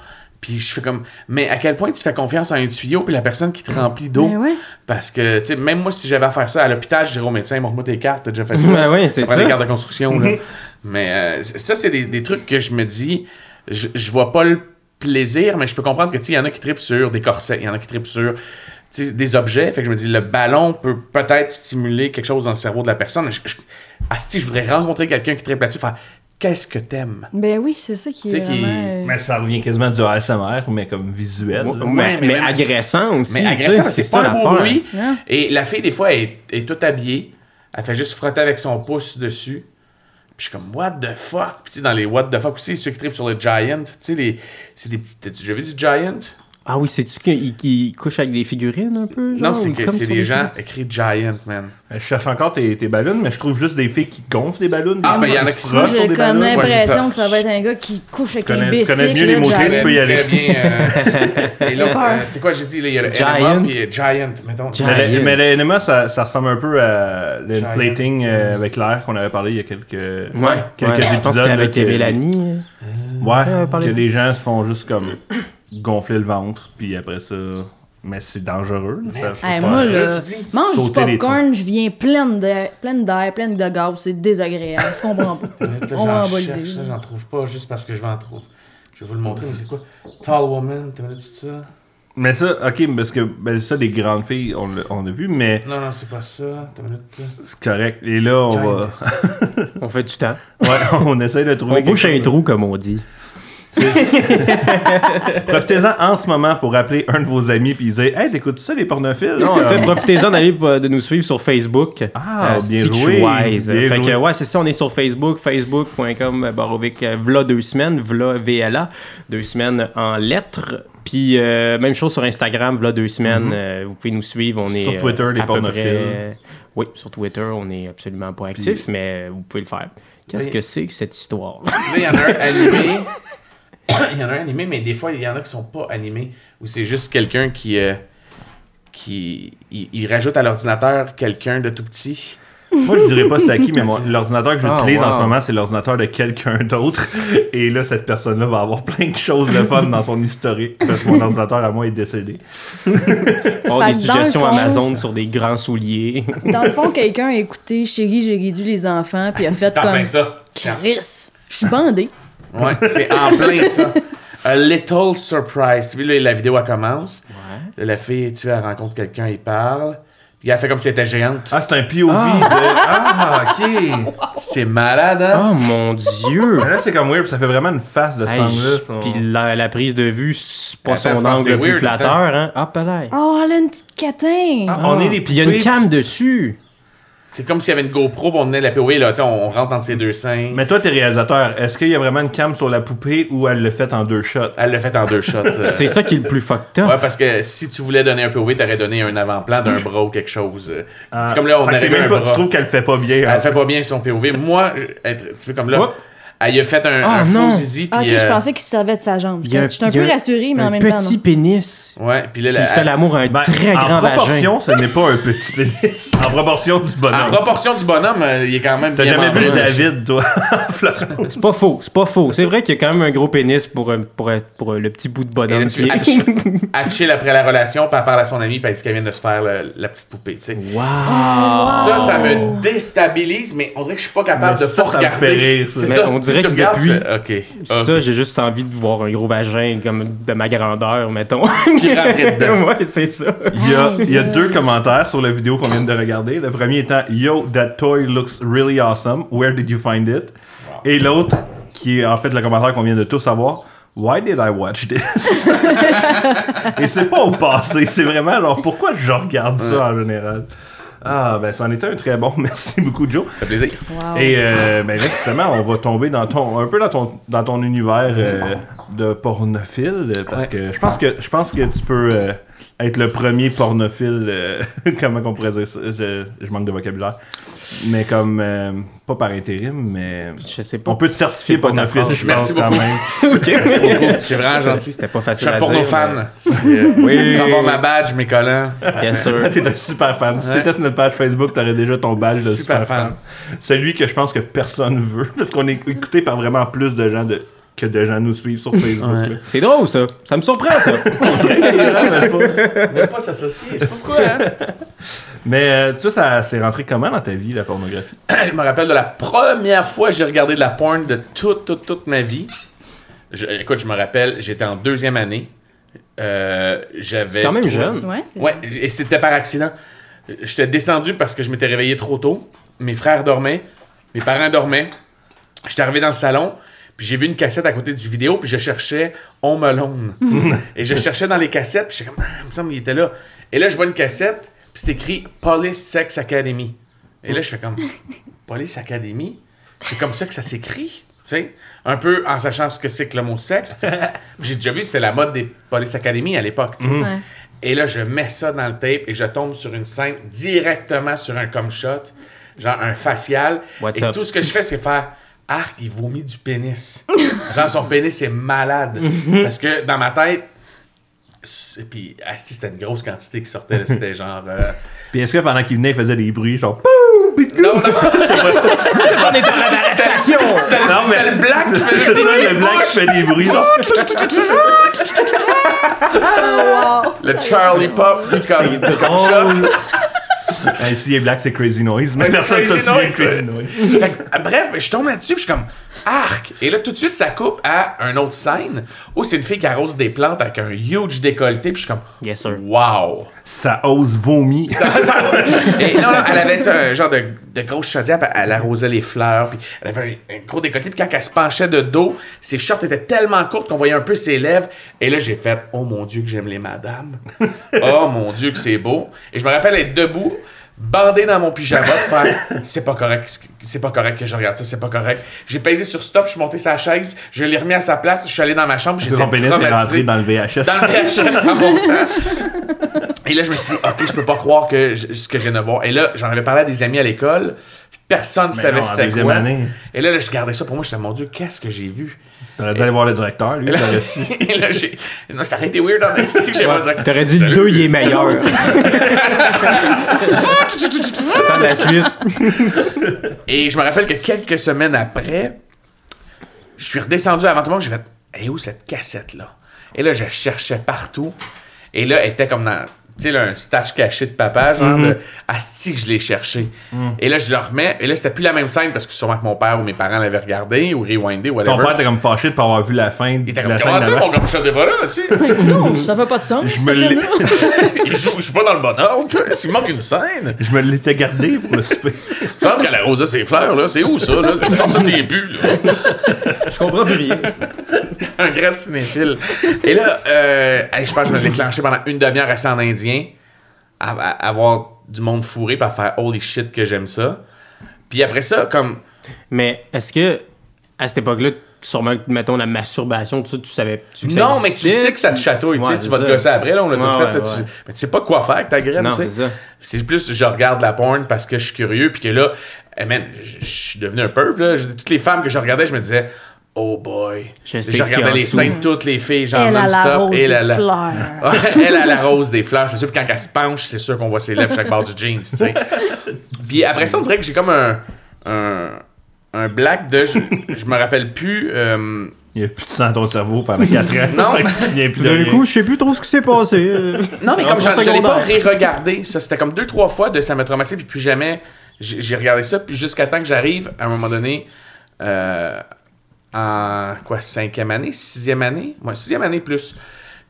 Puis je fais comme, mais à quel point tu fais confiance à un tuyau puis la personne qui te remplit d'eau? Ben ouais. Parce que, tu sais, même moi, si j'avais à faire ça à l'hôpital, je dirais au médecin, montre-moi tes cartes, t'as déjà fait ça. Ben oui, c'est ça. des cartes de construction, là. mais euh, ça, c'est des, des trucs que je me dis, je, je vois pas le plaisir, mais je peux comprendre que, tu sais, il y en a qui tripent sur des corsets, il y en a qui tripent sur tu sais, des objets. Fait que je me dis, le ballon peut peut-être stimuler quelque chose dans le cerveau de la personne. Je, je, asti, je voudrais rencontrer quelqu'un qui tripe là-dessus, faire qu'est-ce que t'aimes? Ben oui, c'est ça qui est qui- euh, Mais ça revient quasiment du ASMR, mais comme visuel. Ouais, mais, mais mais même- agressant aussi. Mais agressant, c'est pas un beau bruit. Et la fille, des fois, elle est, est toute habillée. Elle fait juste frotter avec son pouce dessus. Puis je suis comme, what the fuck? Puis tu sais, dans les what the fuck aussi, ceux qui trippent sur le Giant, tu sais, les, c'est des petits. T'as-tu déjà vu du Giant? Ah oui, c'est-tu qu'il qu'il couche avec des figurines un peu? non, genre, c'est ou que comme c'est des gens écrits Giant, man. Je cherche encore tes, tes ballons, mais je trouve juste des filles qui gonflent des ballons. Ah, ben, il y en a qui se j'ai des comme ballons. Ouais, c'est ça. l'impression que ça va être un gars qui couche avec un connais- tu bicycle. connais mieux les Giant. tu peux y aller. Très bien. euh, et là, euh, c'est quoi j'ai dit? Là, il y a le Giant. Giant puis. Mais, le- Giant. mais le NMA, ça, ça ressemble un peu à l'inflating Giant. euh, avec l'air qu'on avait parlé il y a quelques, Ouais, quelques ouais, je pense épisodes. qu'avec là, que- Mélanie. Ouais, que les gens se font juste comme gonfler le ventre, puis après ça. Mais c'est dangereux. là, ça- Hey, moi, vrai, là, mange du popcorn, je viens pleine d'air, pleine d'air, pleine de gaz, c'est désagréable. Je comprends pas. Là, On va en j'en cherche ça, j'en trouve pas juste parce que je vais en trouver. Je vais vous le montrer, mais c'est quoi? Tall Woman, t'as vu ça? Mais ça, ok, parce que ben, ça, les grandes filles, on l'a on a vu, mais Non, non, c'est pas ça. C'est correct. Et là, on va. On fait du temps. Ouais, on essaie de trouver. On bouche un trou, comme on dit. Profitez-en en ce moment pour appeler un de vos amis puis dire Hey, t'écoutes ça, les pornophiles? Non, en fait, profitez-en d'aller euh, de nous suivre sur Facebook. Ah, bien Stick joué, Wise. bien Fait que, joué. ouais, c'est ça, on est sur Facebook, facebook.com, barovic, euh, v'là deux semaines, v'là VLA, deux semaines en lettres. Puis, euh, même chose sur Instagram, v'là deux semaines, euh, vous pouvez nous suivre. On est. Sur Twitter, euh, les à peu pornophiles. près- Oui, sur Twitter, on est absolument pas actif, mais euh, vous pouvez le faire. Qu'est-ce que c'est que cette histoire? Là, il y en a un animé. Il y en a un animé, mais des fois, il y en a qui sont pas animés. Ou c'est juste quelqu'un qui. euh, qui il, il rajoute à l'ordinateur quelqu'un de tout petit. Moi, je dirais pas c'est à qui, mais l'ordinateur que j'utilise en wow. ce moment, c'est l'ordinateur de quelqu'un d'autre. Et là, cette personne-là va avoir plein de choses de fun dans son historique parce que mon ordinateur à moi est décédé. Oh, des Fait suggestions fond, Amazon sur des grands souliers. Dans le fond, quelqu'un a écouté Chérie, j'ai réduit les enfants, puis a Ah, fait c'est en plein comme. ça. Chris, je suis bandé. Ouais, c'est en plein ça. A little surprise. Tu vois, là, la vidéo, elle commence. Là, la fille, tu vois, elle rencontre quelqu'un, il parle. Puis elle fait comme si elle était géante. Ah, c'est un POV de. Ah, ok. C'est malade, hein? Oh mon dieu! Mais là, c'est comme weird, ça fait vraiment une face de cet Hey, son- Puis la, la prise de vue, c'est pas Attends, son angle le plus weird, flatteur, hein? Hop là. Oh, elle a une petite catin. Ah, on est des Puis il y a une cam dessus. C'est comme s'il y avait une GoPro, on venait la POV, là, tu sais, on, on rentre entre ses deux seins. Mais toi, t'es réalisateur. Est-ce qu'il y a vraiment une cam sur la poupée ou elle l'a fait en deux shots? Elle l'a fait en deux shots. euh. C'est ça qui est le plus fucked up. Ouais, parce que si tu voulais donner un POV, t'aurais donné un avant-plan d'un bras ou quelque chose. Ah. C'est comme là, on arrive à un même pas- bras. Tu trouves qu'elle le fait pas bien? hein? Elle fait pas bien son POV. Moi, je- être- tu fais comme là, Oups. Elle a fait un, Ah, un faux zizi, Ah, ok, je euh, pensais qu'il se servait de sa jambe. Y a un- un peu un- rassurée, mais en un même temps, petit non. pénis. Ouais, puis là, la- fait l'amour à un Ben, très en grand proportion, vagin. ce n'est pas un petit pénis. En proportion du en bonhomme. proportion du bonhomme, euh, il est quand même T'as jamais vu. David, toi? C'est pas faux, c'est pas faux. C'est vrai qu'il y a quand même un gros pénis pour, euh, pour, pour le petit bout de Et bonhomme là, qui tu est... après la relation, puis elle parle à son ami, puis elle dit qu'elle vient de se faire le- la petite poupée, tu sais. Wow! Ça, ça me déstabilise, mais on dirait que je suis pas capable Mais de ça, pas ça me regarder. fait rire, ça. C'est ça. Dirait tu que depuis- c'est- Ok. Ah. Ça, j'ai juste envie de voir un gros vagin comme de ma grandeur, mettons. Qui rentrait dedans. ouais, c'est ça. Il y, a, il y a deux commentaires sur la vidéo qu'on vient de regarder. Le premier étant Yo, that toy looks really awesome. Where did you find it? Et l'autre, qui est en fait le commentaire qu'on vient de tous avoir. Why did I watch this? Et c'est pas au passé, c'est vraiment alors pourquoi je regarde ça en général? Ah, ben, c'en était un très bon. Merci beaucoup, Joe. Ça fait plaisir. Wow. Et euh, ben là, justement, on va tomber dans ton, un peu dans ton, dans ton univers euh, de pornophile, parce Ouais. que je pense que je pense que tu peux euh, être le premier pornophile. euh, comment on pourrait dire ça? Je, je manque de vocabulaire. Mais comme euh, pas par intérim, mais Je sais pas. on peut te certifier pornophile, je Merci pense quand beaucoup. même. Merci beaucoup. C'est vraiment gentil. C'était pas Je facile suis un fan. Oui. Je avoir ma badge, mes collants. Bien sûr. T'es un super fan. Si Ouais. t'étais sur notre page Facebook, t'aurais déjà ton badge de Super super, fan. fan. Celui que je pense que personne veut, parce qu'on est écouté par vraiment plus de gens de, que de gens nous suivent sur Facebook. Ouais. C'est drôle, ça. Ça me surprend, ça. Même pas s'associer. Je sais pas pourquoi, hein. Mais euh, tu sais, ça s'est rentré comment dans ta vie, la pornographie? Je me rappelle de la première fois que j'ai regardé de la porn de toute, toute, toute ma vie. Je- écoute, je me rappelle, j'étais en deuxième année. Euh, j'avais. C'est quand même trois- jeune. Ouais, Ouais, et c'était par accident. J'étais descendu parce que je m'étais réveillé trop tôt. Mes frères dormaient, mes parents dormaient. J'étais arrivé dans le salon, puis j'ai vu une cassette à côté du vidéo, puis je cherchais Home Alone. et je cherchais dans les cassettes, puis j'étais comme, ah, il me semble qu'il était là. Et là, je vois une cassette, puis c'est écrit Police Sex Academy. Et là, je fais comme, Police Academy? C'est comme ça que ça s'écrit, tu sais? Un peu en sachant ce que c'est que le mot sexe. J'ai déjà vu, c'était la mode des Police Academy à l'époque, tu sais. Ouais. Et là, je mets ça dans le tape et je tombe sur une scène directement sur un cum shot, genre un facial. What's et up? tout ce que je fais, c'est faire Arc, il vomit du pénis. genre, son pénis est malade. Parce que dans ma tête, c'est- puis asti, c'était une grosse quantité qui sortait. là. C'était genre. euh, Puis est-ce que pendant qu'il venait, il faisait des bruits, genre Non, non, c'était Non, mais- c'était le black qui C'est faisait des ça, bruits le de black bouche. qui fait des bruits, genre. Le Charlie Pop du cum du cum shot. Hey, si il est black, c'est Crazy Noise. Mais personne Noise, Crazy. Noise. Fait que, bref, je tombe là-dessus, puis je suis comme arc. Et là, tout de suite, ça coupe à un autre scène où c'est une fille qui arrose des plantes avec un huge décolleté, puis je suis comme Yes, sir. wow. Ça ose vomir. Ça- ça- Et non, non, elle avait un genre de, de grosse chaudière, elle arrosait les fleurs, puis elle avait un, un gros décolleté, puis quand elle se penchait de dos, ses shorts étaient tellement courtes qu'on voyait un peu ses lèvres. Et là, j'ai fait oh mon dieu que j'aime les madames. oh mon dieu que c'est beau. Et je me rappelle être debout. Bandé dans mon pyjama, de faire c'est pas correct, c'est pas correct que je regarde ça, c'est pas correct. J'ai pesé sur stop, je suis monté sa chaise, je l'ai remis à sa place, je suis allé dans ma chambre, j'étais traumatisé rentré dans le VHS. dans le VHS en montant. Et là, je me suis dit, OK, je peux pas croire que je- ce que je viens de voir. Et là, j'en avais parlé à des amis à l'école. puis Personne ne savait c'était quoi. année. Et là, là, je gardais ça pour moi. Je disais, mon Dieu, qu'est-ce que j'ai vu? T'aurais dû aller voir le directeur, lui. Et là, et là, j'ai. Non, ça aurait été weird en esti que j'ai pas dit. T'aurais dit le 2, il est meilleur. Attends la suite. Et je me rappelle que quelques semaines après, je suis redescendu avant tout le monde, j'ai fait Hey, où cette cassette-là? Et là, je cherchais partout. Et là, elle était comme dans. Tu sais, là, un stash caché de papa, genre de Asti que je l'ai cherché. Et là, je le remets. Et là, c'était plus la même scène parce que sûrement que mon père ou mes parents l'avaient regardé ou rewindé ou Ton whatever. père était comme fâché de pas avoir vu la fin Il de était comme la Comment ça, mon gars, je pas là, aussi? Non, ça fait pas de sens, me ce l'ai-. Il je suis pas dans le bon ordre. S'il manque une scène. Je me l'étais gardé pour le souper. Il me semble qu'elle arrosait ses fleurs, là. C'est où ça, là? Ça, ça tient plus, là. Je comprends plus rien. un grand cinéphile. Et là, euh, hey, je pense que je me l'ai déclenché pendant une demi-heure assis en indien, à, à- avoir du monde fourré, puis à faire holy shit que j'aime ça. Puis après ça, comme. Mais est-ce que, à cette époque-là, sûrement, que, mettons, la masturbation, tout ça, tu savais. Tu non, mais tu sais que ça te chatouille, tu sais, Ouais, tu vas te gosser après, là, on l'a tout fait. ouais, là, tu-. Mais tu sais pas quoi faire avec ta graine, tu sais. c'est plus, je regarde la porn parce que je suis curieux, puis que là, eh, man, je suis devenu un perv, là. Toutes les femmes que je regardais, je me disais, oh boy. Je sais je ce qu'il y a regardais les de toutes les filles, genre Elle a la non-stop. rose des fleurs. Elle a la rose des fleurs. C'est sûr que quand elle se penche, c'est sûr qu'on voit ses lèvres chaque barre du jeans, tu sais. Puis après ça, on dirait que j'ai comme un, un, un black de. Je, je me rappelle plus. euh, Il n'y a plus de sang dans ton cerveau pendant 4 ans. Non. Tu viens plus de D'un coup, je sais plus trop ce qui s'est passé. Non, mais comme je l'ai pas ré-regardé, ça c'était comme deux, trois fois de ça m'a traumatisé, puis plus jamais j'ai j'ai regardé ça, puis jusqu'à temps que j'arrive, à un moment donné, euh, en quoi, cinquième année, sixième année, moi, sixième année plus,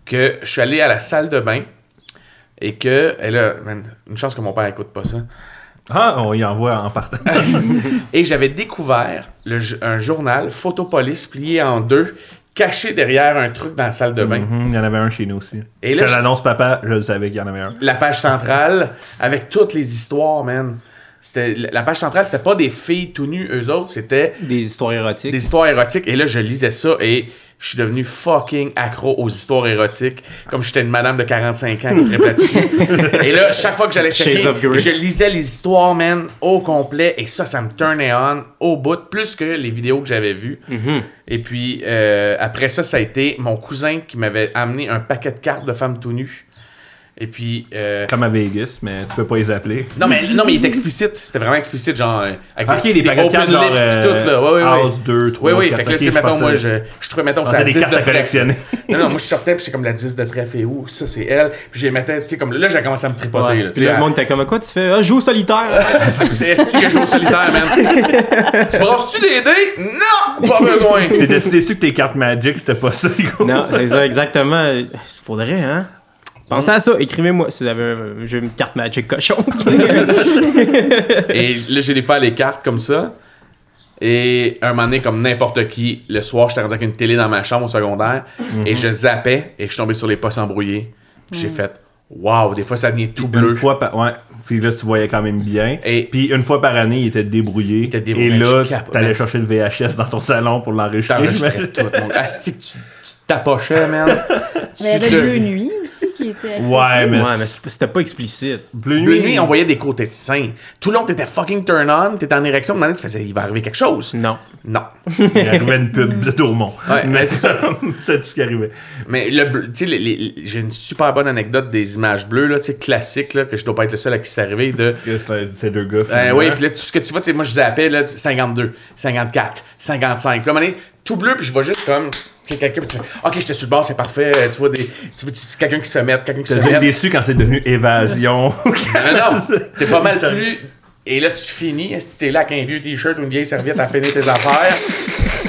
que je suis allé à la salle de bain et que, et là, man, une chance que mon père écoute pas ça, Ah, on y envoie en partant. et j'avais découvert le un journal Photopolis plié en deux, caché derrière un truc dans la salle de bain. Mhm, Il y en avait un chez nous aussi. Et là, je- l'annonce papa, je le savais qu'il y en avait un. la page centrale avec toutes les histoires, man. C'était la page centrale, c'était pas des filles tout nues eux autres, c'était Des histoires érotiques. des histoires érotiques et là je lisais ça et je suis devenu fucking accro aux histoires érotiques comme j'étais une madame de 45 ans qui là-dessus. et là chaque fois que j'allais checker, je lisais les histoires man au complet et ça ça me turnait on au bout plus que les vidéos que j'avais vues. Mhm. Et puis euh, après ça ça a été mon cousin qui m'avait amené un paquet de cartes de femmes tout nues. Et puis euh, Comme à Vegas, mais tu peux pas les appeler. non, mais, non, mais il est explicite. C'était vraiment explicite, genre. euh, Avec Ok, des paquets de cartes, genre, lips pis euh, tout, là. Ouais, ouais, ouais. House 2, 3, Oui, oui. 4, Fait que là, tu sais, mettons, moi, je, je trouvais, mettons, Ah, ça c'est des 10 cartes de à trèfle. collectionner. Non, non, moi, je sortais, puis c'est comme la 10 de trèfle et où? Ça, c'est elle. Puis j'ai mettais, tu sais, comme là, j'ai commencé à me tripoter, Ouais. là. Puis là, le monde était comme quoi tu fais Ah, joue au solitaire. C'est c'est esti que je joue au solitaire, man? tu brasses-tu des dés? Non! Pas besoin. T'étais-tu déçu que tes cartes Magic, c'était pas ça, non, c'est ça, exactement. Il faudrait, hein? Pensez à ça, écrivez-moi si vous avez un jeu, une carte Magic cochon. Et là, j'ai découvert les cartes comme ça. Et un moment donné, comme n'importe qui, le soir, j'étais rendu avec une télé dans ma chambre au secondaire. Et je zappais et je suis tombé sur les postes embrouillés. J'ai fait, waouh, des fois ça devient tout bleu. Une fois par... Ouais. Puis là, tu voyais quand même bien. Et- Puis une fois par année, il était débrouillé. était débrouillé, Et là, t'allais chercher le VHS dans ton salon pour l'enregistrer. T'enregistrais tout. Mon... Asti tu, tu t'approchais, man. Mais il y avait Tu te- Ouais, mais... ouais, mais c'est- c'était pas explicite. Bleu Bleu nuit, nuit, on voyait des côtés de sein. Tout le long, t'étais fucking turn on, t'étais en érection, maintenant tu faisais, il va arriver quelque chose. Non. Non. il arrivait une pub de Tourmont. Ouais, mais c'est ça. c'est tout ce qui arrivait. Mais le bleu- tu sais, j'ai une super bonne anecdote des images bleues, là, tu sais, classiques, là, que je dois pas être le seul à qui c'est arrivé, de C'est deux gars. Euh, finalement. oui, puis là, tout ce que tu vois, tu sais, moi, je zappais, là, 52, 54, 55. Puis là, à un moment donné, tout bleu, puis je vois juste comme, tu sais, quelqu'un, tu fais, OK, j'étais sur le bord, c'est parfait. Tu vois, des, tu vois quelqu'un qui se met, quelqu'un qui se met. déçu quand c'est devenu évasion. Non, non, t'es pas mal plus. Et là, tu finis, si t'es là avec un vieux t-shirt ou une vieille serviette à finir tes affaires,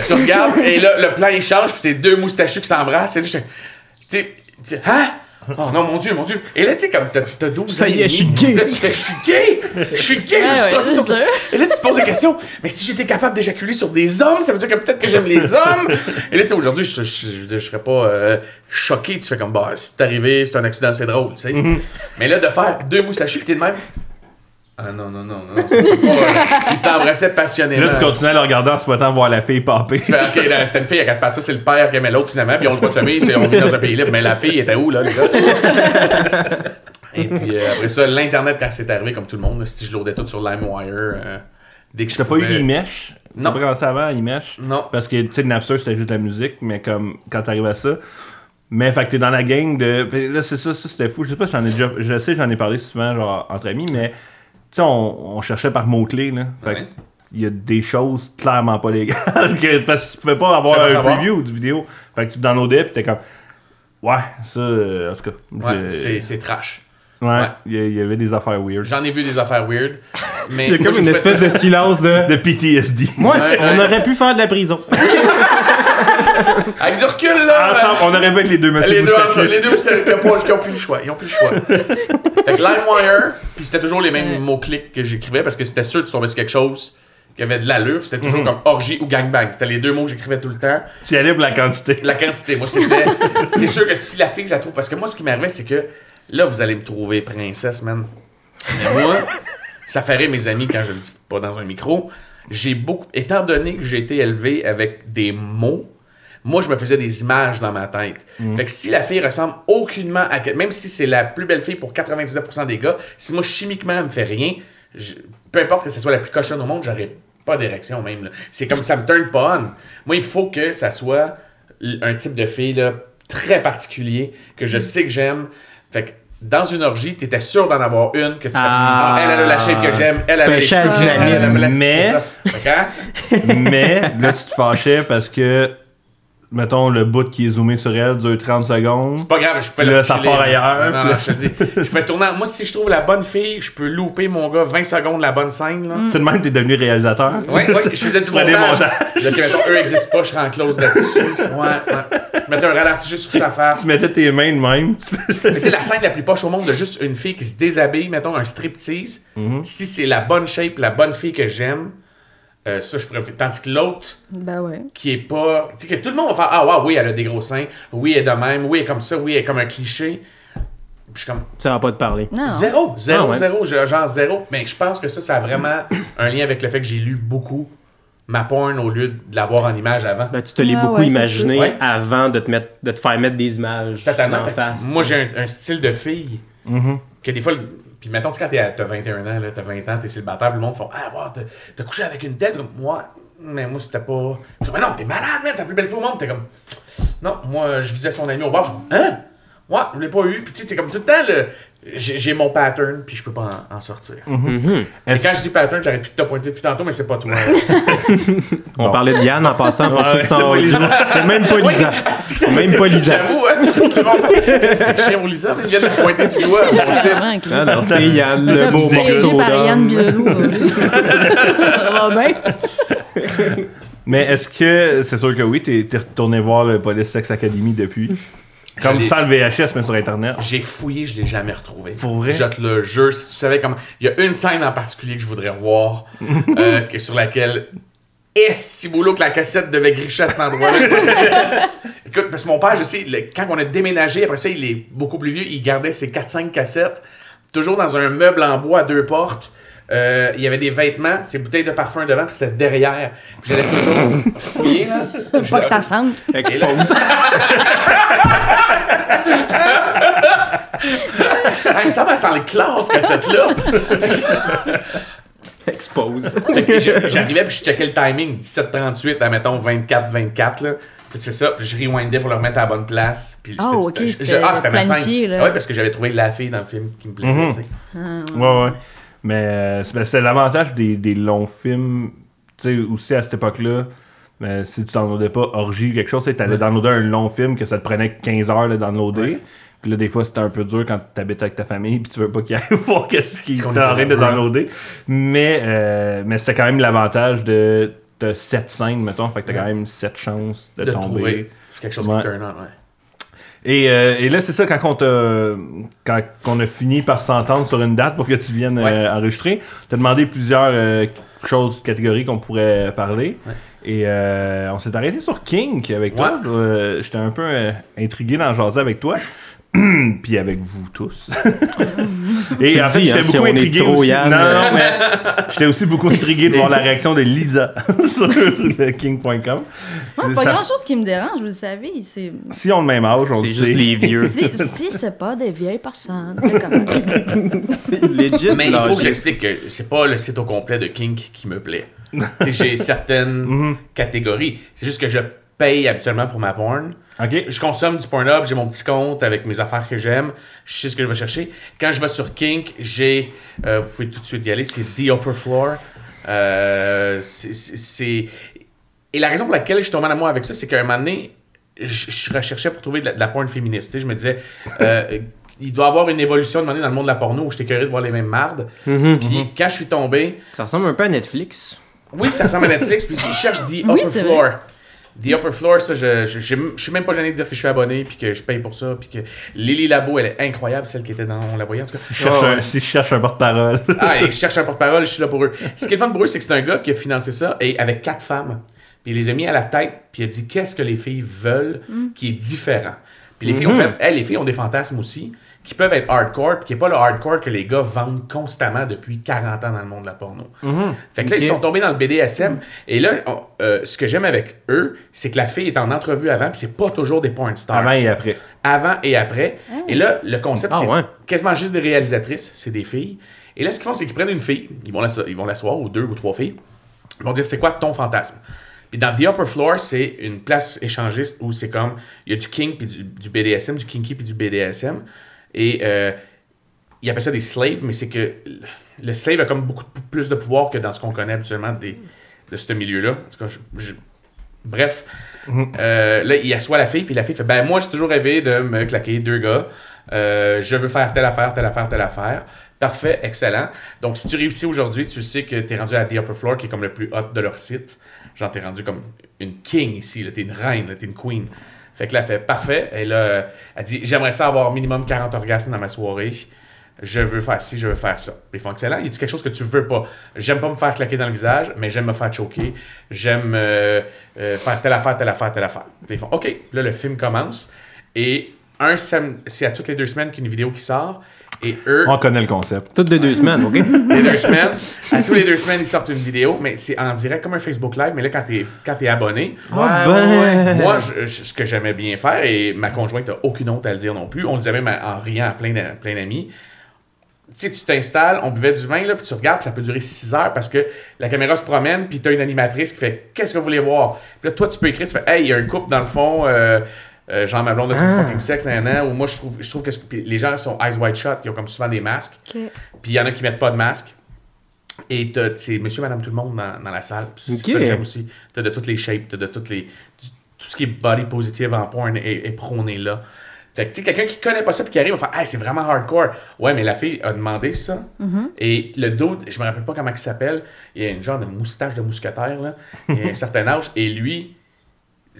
tu regardes, et là, le plan, il change, puis c'est deux moustachus qui s'embrassent, et là, je tu sais, hein? Oh non, mon Dieu, mon Dieu. Et là, tu sais, comme t'as t'as 12 Ça y est, je suis gay. Là, tu fais, je suis gay! Je suis gay, je suis c'est sur-. Et là, tu te poses des questions. Mais si j'étais capable d'éjaculer sur des hommes, ça veut dire que peut-être que j'aime les hommes. Et là, tu sais, aujourd'hui, je, je, je, veux dire, je serais pas euh, choqué. Tu fais comme, bah, c'est arrivé, c'est un accident, c'est drôle, tu sais. Mais là, de faire deux moustachus, pis t'es de même. Ah non, non, non, non. c'est pas, Ils s'embrassaient passionnément. là, tu continues à le regarder en se mettant voir la fille popper. Tu fais, ok, là, c'était une fille à quatre pattes, ça c'est le père qui aimait l'autre finalement, puis ont le droit de c'est- on vit dans un pays libre, mais la fille était où là, les gars? Et puis euh, après ça, l'internet quand c'est arrivé, comme tout le monde, là, si je loadais tout sur LimeWire, euh, dès que je T'as pas eu mèches Non. T'as pas commencé avant, Imesh? Non. Parce que, tu sais, Napster, c'était juste la musique, mais comme, quand t'arrives à ça. Mais, fait que t'es dans la gang de. puis Là, c'est ça, ça, c'était fou. Je sais pas si j'en ai déjà. Je sais, j'en ai parlé souvent, genre, entre amis, mais, sais, on, on cherchait par mots-clés, là. Fait que, Ouais. il y a des choses clairement pas légales. que- parce que tu pouvais pas avoir un savoir. preview du vidéo. Fait que tu downloadais, pis t'es comme. Ouais, ça, euh, en tout cas. Ouais, c'est c'est trash. Ouais, ouais. il y a- il y avait des affaires weird. J'en ai vu des affaires weird. Mais Il y a comme une espèce de silence de. De PTSD. Moi, Ouais, on ouais. aurait pu faire de la prison. Avec du recul, là. Ensemble, on aurait pu être les deux monsieur Les deux, ensemble, les deux, c'est- qui ont pas- qui ont plus le choix. Ils ont plus le choix. fait que LimeWire, puis c'était toujours les mêmes Ouais. mots-clics que j'écrivais parce que c'était sûr que tu tombais sur quelque chose qui avait de l'allure. C'était toujours Mhm. comme orgie ou gangbang. C'était les deux mots que j'écrivais tout le temps. Tu y allais pour la quantité. La quantité, moi, c'était. c'est sûr que si la fille, je la trouve. Parce que moi, ce qui m'arrivait, c'est que là, vous allez me trouver princesse, man. Mais moi, ça ferait mes amis quand je le dis pas dans un micro. J'ai beaucoup. Étant donné que j'ai été élevé avec des mots, moi, je me faisais des images dans ma tête. Fait que si la fille ressemble aucunement à. Même si c'est la plus belle fille pour 99% des gars, si moi, chimiquement, elle me fait rien, je- peu importe que ce soit la plus cochonne au monde, j'aurais pas d'érection même. C'est comme ça me turn pas on. Moi, il faut que ça soit un type de fille là, très particulier que je sais que j'aime. Fait que dans une orgie, t'étais sûr d'en avoir une que tu fais, Ah. Ah, elle, elle a la shape que j'aime, elle, a les cheveux, elle, elle, elle, mais- hein, Mais là, tu te fâchais parce que, mettons, le bout qui est zoomé sur elle dure 30 secondes. C'est pas grave, je peux Là, la ça filer. part ailleurs, Non, non, je te dis. Je peux tourner. Moi, si je trouve la bonne fille, je peux louper mon gars 20 secondes la bonne scène. Là. C'est de même que t'es devenu réalisateur. Ouais, ouais, je faisais du Prenez montage. Là, que, mettons, eux existent pas, je serais en close là-dessus. Ouais, ouais. Je mettais un ralenti juste sur sa face. Tu mettais tes mains de même. tu- Mais tu sais, la scène la plus poche au monde de juste une fille qui se déshabille, mettons un striptease, Mhm. si c'est la bonne shape, la bonne fille que j'aime, euh, ça je pourrais faire. Tandis que l'autre, Ben ouais. qui est pas. Tu sais, que tout le monde va faire Ah, ouais, oui, elle a des gros seins, oui, elle est de même, oui, elle est comme ça, oui, elle est comme un cliché. Puis je suis comme Ça va pas te parler. Non. Zéro, zéro, Ah ouais. zéro, genre zéro. Mais je pense que ça, ça a vraiment un lien avec le fait que j'ai lu beaucoup ma porn au lieu de l'avoir en image avant. Ben, tu te l'es Ah beaucoup ouais, imaginé. Ouais. avant de te, mettre, de te faire mettre des images Totalement. en face. moi, j'ai un, un style de fille Mhm. que des fois, puis mettons, tu quand t'as 21 ans, t'as 20 ans, t'es célibataire, le monde font Ah, wow, t'as- couché avec une tête. Comme, moi, mais moi, c'était pas. Mais non, t'es malade, man, c'est la plus belle fille au monde. T'es comme, non, moi, je visais son ami au bar. Je dis, hein? Moi, je l'ai pas eu. Puis tu sais, c'est comme tout le temps, le- j'ai mon pattern, puis je peux pas en, en sortir. Mhm. Et Est-ce- quand je dis pattern, j'arrête plus de te pointer depuis tantôt, mais c'est pas toi. On Bon. parlait de Yann en passant pour ceux qui c'est sont pas audio. Lisa. C'est même pas Lisa. C'est même pas Lisa. J'avoue, hein? C'est Lisa, mais pointer du doigt. Ah non, c'est Yann, le beau morceau Yann? Mais est-ce que, c'est sûr que oui, t'es t'es retourné voir le Police Sex Academy depuis? Comme sans le VHS, mais sur Internet. J'ai fouillé, je l'ai jamais retrouvé. Pour vrai? Je te le jure, si tu savais comment. Il y a une scène en particulier que je voudrais voir, euh, que- sur laquelle. Et si boulot que la cassette devait gricher à cet endroit-là? Écoute, parce que mon père, je sais, le- quand on a déménagé, après ça, il est beaucoup plus vieux, il gardait ses 4-5 cassettes, toujours dans un meuble en bois à deux portes. Euh, il y avait des vêtements, ses bouteilles de parfum devant, puis c'était derrière. Puis j'allais toujours fouiller, là. Pas que ça sente. Expose. Ah, il me semble sent le classe, cassette-là. Expose. J'arrivais puis je checkais le timing 17-38 à mettons 24-24 là. Puis tu fais ça, puis je rewindais pour le remettre à la bonne place. Puis Ah, c'était- ok, je- ah, c'était ma scène. là. Ah Ouais, parce que j'avais trouvé la fille dans le film qui me plaisait. Tu sais. Ouais, ouais. Mais euh, c'est l'avantage des, des longs films, tu sais, aussi à cette époque-là. Mais si tu downloadais pas Orgie ou quelque chose, tu sais, t'allais downloader un long film que ça te prenait 15 heures de downloader. Ouais. Puis là, des fois, c'était un peu dur quand t'habites avec ta famille puis tu veux pas qu'ils aillent voir qu'est-ce qu'ils sont en train de downloader. Mais, euh, mais c'était quand même l'avantage de, de 7 scènes, mettons. Fait que t'as quand même 7 chances de, De tomber. C'est quelque chose Ouais. qui turn on, ouais. Et, euh, et là, c'est ça, quand on, t'a- quand on a fini par s'entendre sur une date pour que tu viennes Ouais. euh, enregistrer, tu as demandé plusieurs euh, choses, catégories qu'on pourrait parler. Ouais. Et euh, on s'est arrêté sur Kink avec toi. Ouais. Euh, J'étais un peu euh, intrigué d'en jaser avec toi. Puis avec vous tous. Et Tu en le fait, j'étais hein, si beaucoup est intrigué aussi. Yann. Non, non, mais j'étais aussi beaucoup intrigué de voir la réaction de Lisa sur le king.com. Moi, pas Ça- grand chose qui me dérange, vous le savez. C'est Si on a le même âge, on le C'est sait. juste les vieux. si, si c'est pas des vieilles personnes, c'est legit. Mais il faut que j'explique que c'est pas le site au complet de Kink qui me plaît. Mhm. J'ai certaines catégories. C'est juste que je paye habituellement pour ma porn. Ok? Je consomme du Pornhub, j'ai mon petit compte avec mes affaires que j'aime, je sais ce que je vais chercher. Quand je vais sur Kink, j'ai, euh, vous pouvez tout de suite y aller, c'est The Upper Floor. Euh, c'est-. Et la raison pour laquelle je suis tombé en amour avec ça, c'est qu'à un moment donné, je, je recherchais pour trouver de la, de la porn féministe. Je me disais, euh, il doit y avoir une évolution de un moment donné dans le monde de la porno où j'étais curieux de voir les mêmes mardes. Puis quand je suis tombé, Ça ressemble un peu à Netflix. oui, ça ressemble à Netflix, puis je cherche The Oui, Upper Floor. The Upper Floor, ça, je, je, je, je suis même pas gêné de dire que je suis abonné, puis que je paye pour ça, puis que Lily Labo, elle est incroyable, celle qui était dans, on la voyait en tout cas. Si je cherche un- si je cherche un porte-parole. Ah, et je cherche un porte-parole, je suis là pour eux. Ce qui est le fun pour eux, c'est que c'est un gars qui a financé ça, et avec quatre femmes. Puis il les a mis à la tête, puis il a dit qu'est-ce que les filles veulent qui est différent? Puis les filles ont fait, elles, les filles ont des fantasmes aussi, qui peuvent être hardcore, puis qui n'est pas le hardcore que les gars vendent constamment depuis 40 ans dans le monde de la porno. Fait que là, ils sont tombés dans le BDSM. Et là, on- euh, ce que j'aime avec eux, c'est que la fille est en entrevue avant, puis c'est pas toujours des porn stars. Avant et après. Avant et après. Et là, le concept, Ah c'est ouais. quasiment juste des réalisatrices, c'est des filles. Et là, ce qu'ils font, c'est qu'ils prennent une fille, ils vont l'asseoir, ils vont l'asseoir, ou deux ou trois filles, ils vont dire c'est quoi ton fantasme? Puis dans The Upper Floor, c'est une place échangiste où c'est comme, il y a du kink puis du, du BDSM, du kinky puis du BDSM. Et euh, ils appellent ça des slaves, mais c'est que le slave a comme beaucoup plus de pouvoir que dans ce qu'on connaît habituellement des, de ce milieu-là. En tout cas, je- je- Bref, euh, là, il assoit la fille, puis la fille fait Ben, moi, j'ai toujours rêvé de me claquer deux gars. Euh, je veux faire telle affaire, telle affaire, telle affaire. Parfait, excellent. Donc, si tu réussis aujourd'hui, tu sais que tu es rendu à The Upper Floor, qui est comme le plus hot de leur site. Genre, t'es rendu comme une king ici, t'es une reine, t'es une queen. Fait que là, elle fait parfait. Et là, euh, elle dit J'aimerais ça avoir minimum 40 orgasmes dans ma soirée. Je veux faire ci, je veux faire ça. Ils font excellent. Il dit quelque chose que tu veux pas? J'aime pas me faire claquer dans le visage, mais j'aime me faire choquer. J'aime euh, euh, faire telle affaire, telle affaire, telle affaire. Ils font OK. Là, le film commence. Et un c'est à toutes les deux semaines qu'une vidéo qui sort. Et eux, On connaît le concept. Toutes les deux semaines, OK? les deux semaines, à tous les deux semaines, ils sortent une vidéo, mais c'est en direct comme un Facebook Live. Mais là, quand t'es quand t'es abonné, Ah ben! moi, je- je- ce que j'aimais bien faire, et ma conjointe n'a aucune honte à le dire non plus, on le disait même en riant à plein plein d'amis. Tu sais, tu t'installes, on buvait du vin, là, puis tu regardes, puis ça peut durer 6 heures parce que la caméra se promène, puis tu as une animatrice qui fait Qu'est-ce que vous voulez voir Puis là, toi, tu peux écrire, tu fais Hey, il y a un couple dans le fond, euh, euh, genre ma blonde a Ah. fucking sexe, nan, nan, ou moi, je trouve, je trouve que les gens sont eyes wide shut, ils ont comme souvent des masques, puis il y en a qui mettent pas de masque. Et t'as- c'est monsieur, madame, tout le monde dans, dans la salle. Puis C'est Ok. ça que j'aime aussi. T'as de toutes les shapes, t'as de toutes les. du- tout ce qui est body positive en porn est, est prôné là. Fait que, tu sais, quelqu'un qui connaît pas ça puis qui arrive va faire Hey, c'est vraiment hardcore. Ouais, mais la fille a demandé ça. Et le dude, je me rappelle pas comment il s'appelle, il a une genre de moustache de mousquetaire, là. Il a un certain âge. Et lui,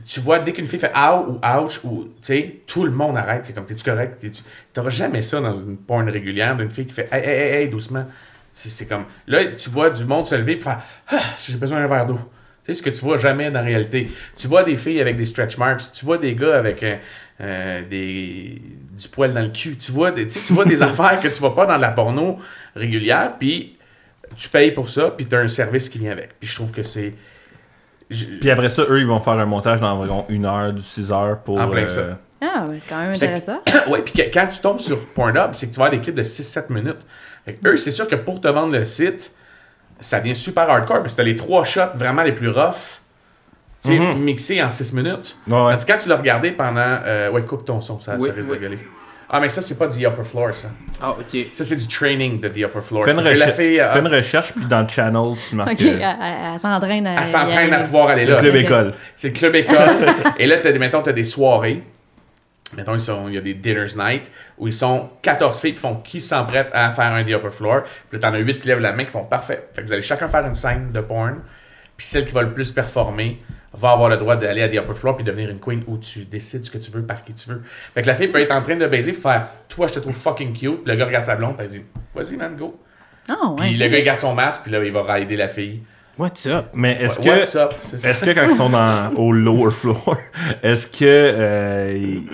tu vois, dès qu'une fille fait ow ou ouch, ou, tu sais, tout le monde arrête. C'est comme, t'es-tu correct? T'es-tu- T'auras jamais ça dans une porn régulière d'une fille qui fait hey, hey, hey, hey, doucement. C'est c'est comme, là, tu vois du monde se lever et faire ah, j'ai besoin d'un verre d'eau. Tu sais, ce que tu vois jamais dans la réalité. Tu vois des filles avec des stretch marks, tu vois des gars avec euh, euh, des, du poil dans le cul, tu vois des, tu tu vois des affaires que tu vois pas dans la porno régulière, puis tu payes pour ça, puis tu as un service qui vient avec. Puis je trouve que c'est. Je- Puis après ça, eux, ils vont faire un montage d'environ une heure, du 6 heures pour. En plein euh, ça. Ah, ouais, c'est quand même C'est- intéressant. ouais, puis que- quand tu tombes sur Pornhub, c'est que tu vas avoir des clips de 6-7 minutes. Fait que eux, c'est sûr que pour te vendre le site, ça devient super hardcore parce que t'as les trois shots vraiment les plus rough, tu sais, Mhm. mixés en 6 minutes. Ouais, ouais. Tandis que quand tu l'as regardé pendant. euh, ouais, coupe ton son, ça, Oui, ça risque oui. de gueuler. Ah, mais ça, c'est pas du upper floor, ça. Ah, OK. Ça, c'est du training de the upper floor. Fais une, recherche, fille, euh, fais une recherche, puis dans le channel, tu marques. Ok, euh, elle, s'entraîne à. elle s'entraîne à aller. pouvoir aller c'est le là. club école. C'est le club école. et là, t'as des, mettons, tu as des soirées. Mettons, ils sont- il y a des dinners night où ils sont 14 filles qui font qui s'en prêtent à faire un The Upper Floor. Puis là, t'en as 8 qui lèvent la main qui font parfait. Fait que vous allez chacun faire une scène de porn. Puis celle qui va le plus performer va avoir le droit d'aller à The Upper Floor puis devenir une queen où tu décides ce que tu veux par qui tu veux. Fait que la fille peut être en train de baiser puis faire Toi, je te trouve fucking cute. Le gars regarde sa blonde puis elle dit Vas-y, man, go. Ah, ouais. Puis le gars, il garde son masque puis là, il va rider la fille. What's up? Mais est-ce que. What's up? Est-ce que quand ils sont dans, au lower floor, est-ce que euh, ils-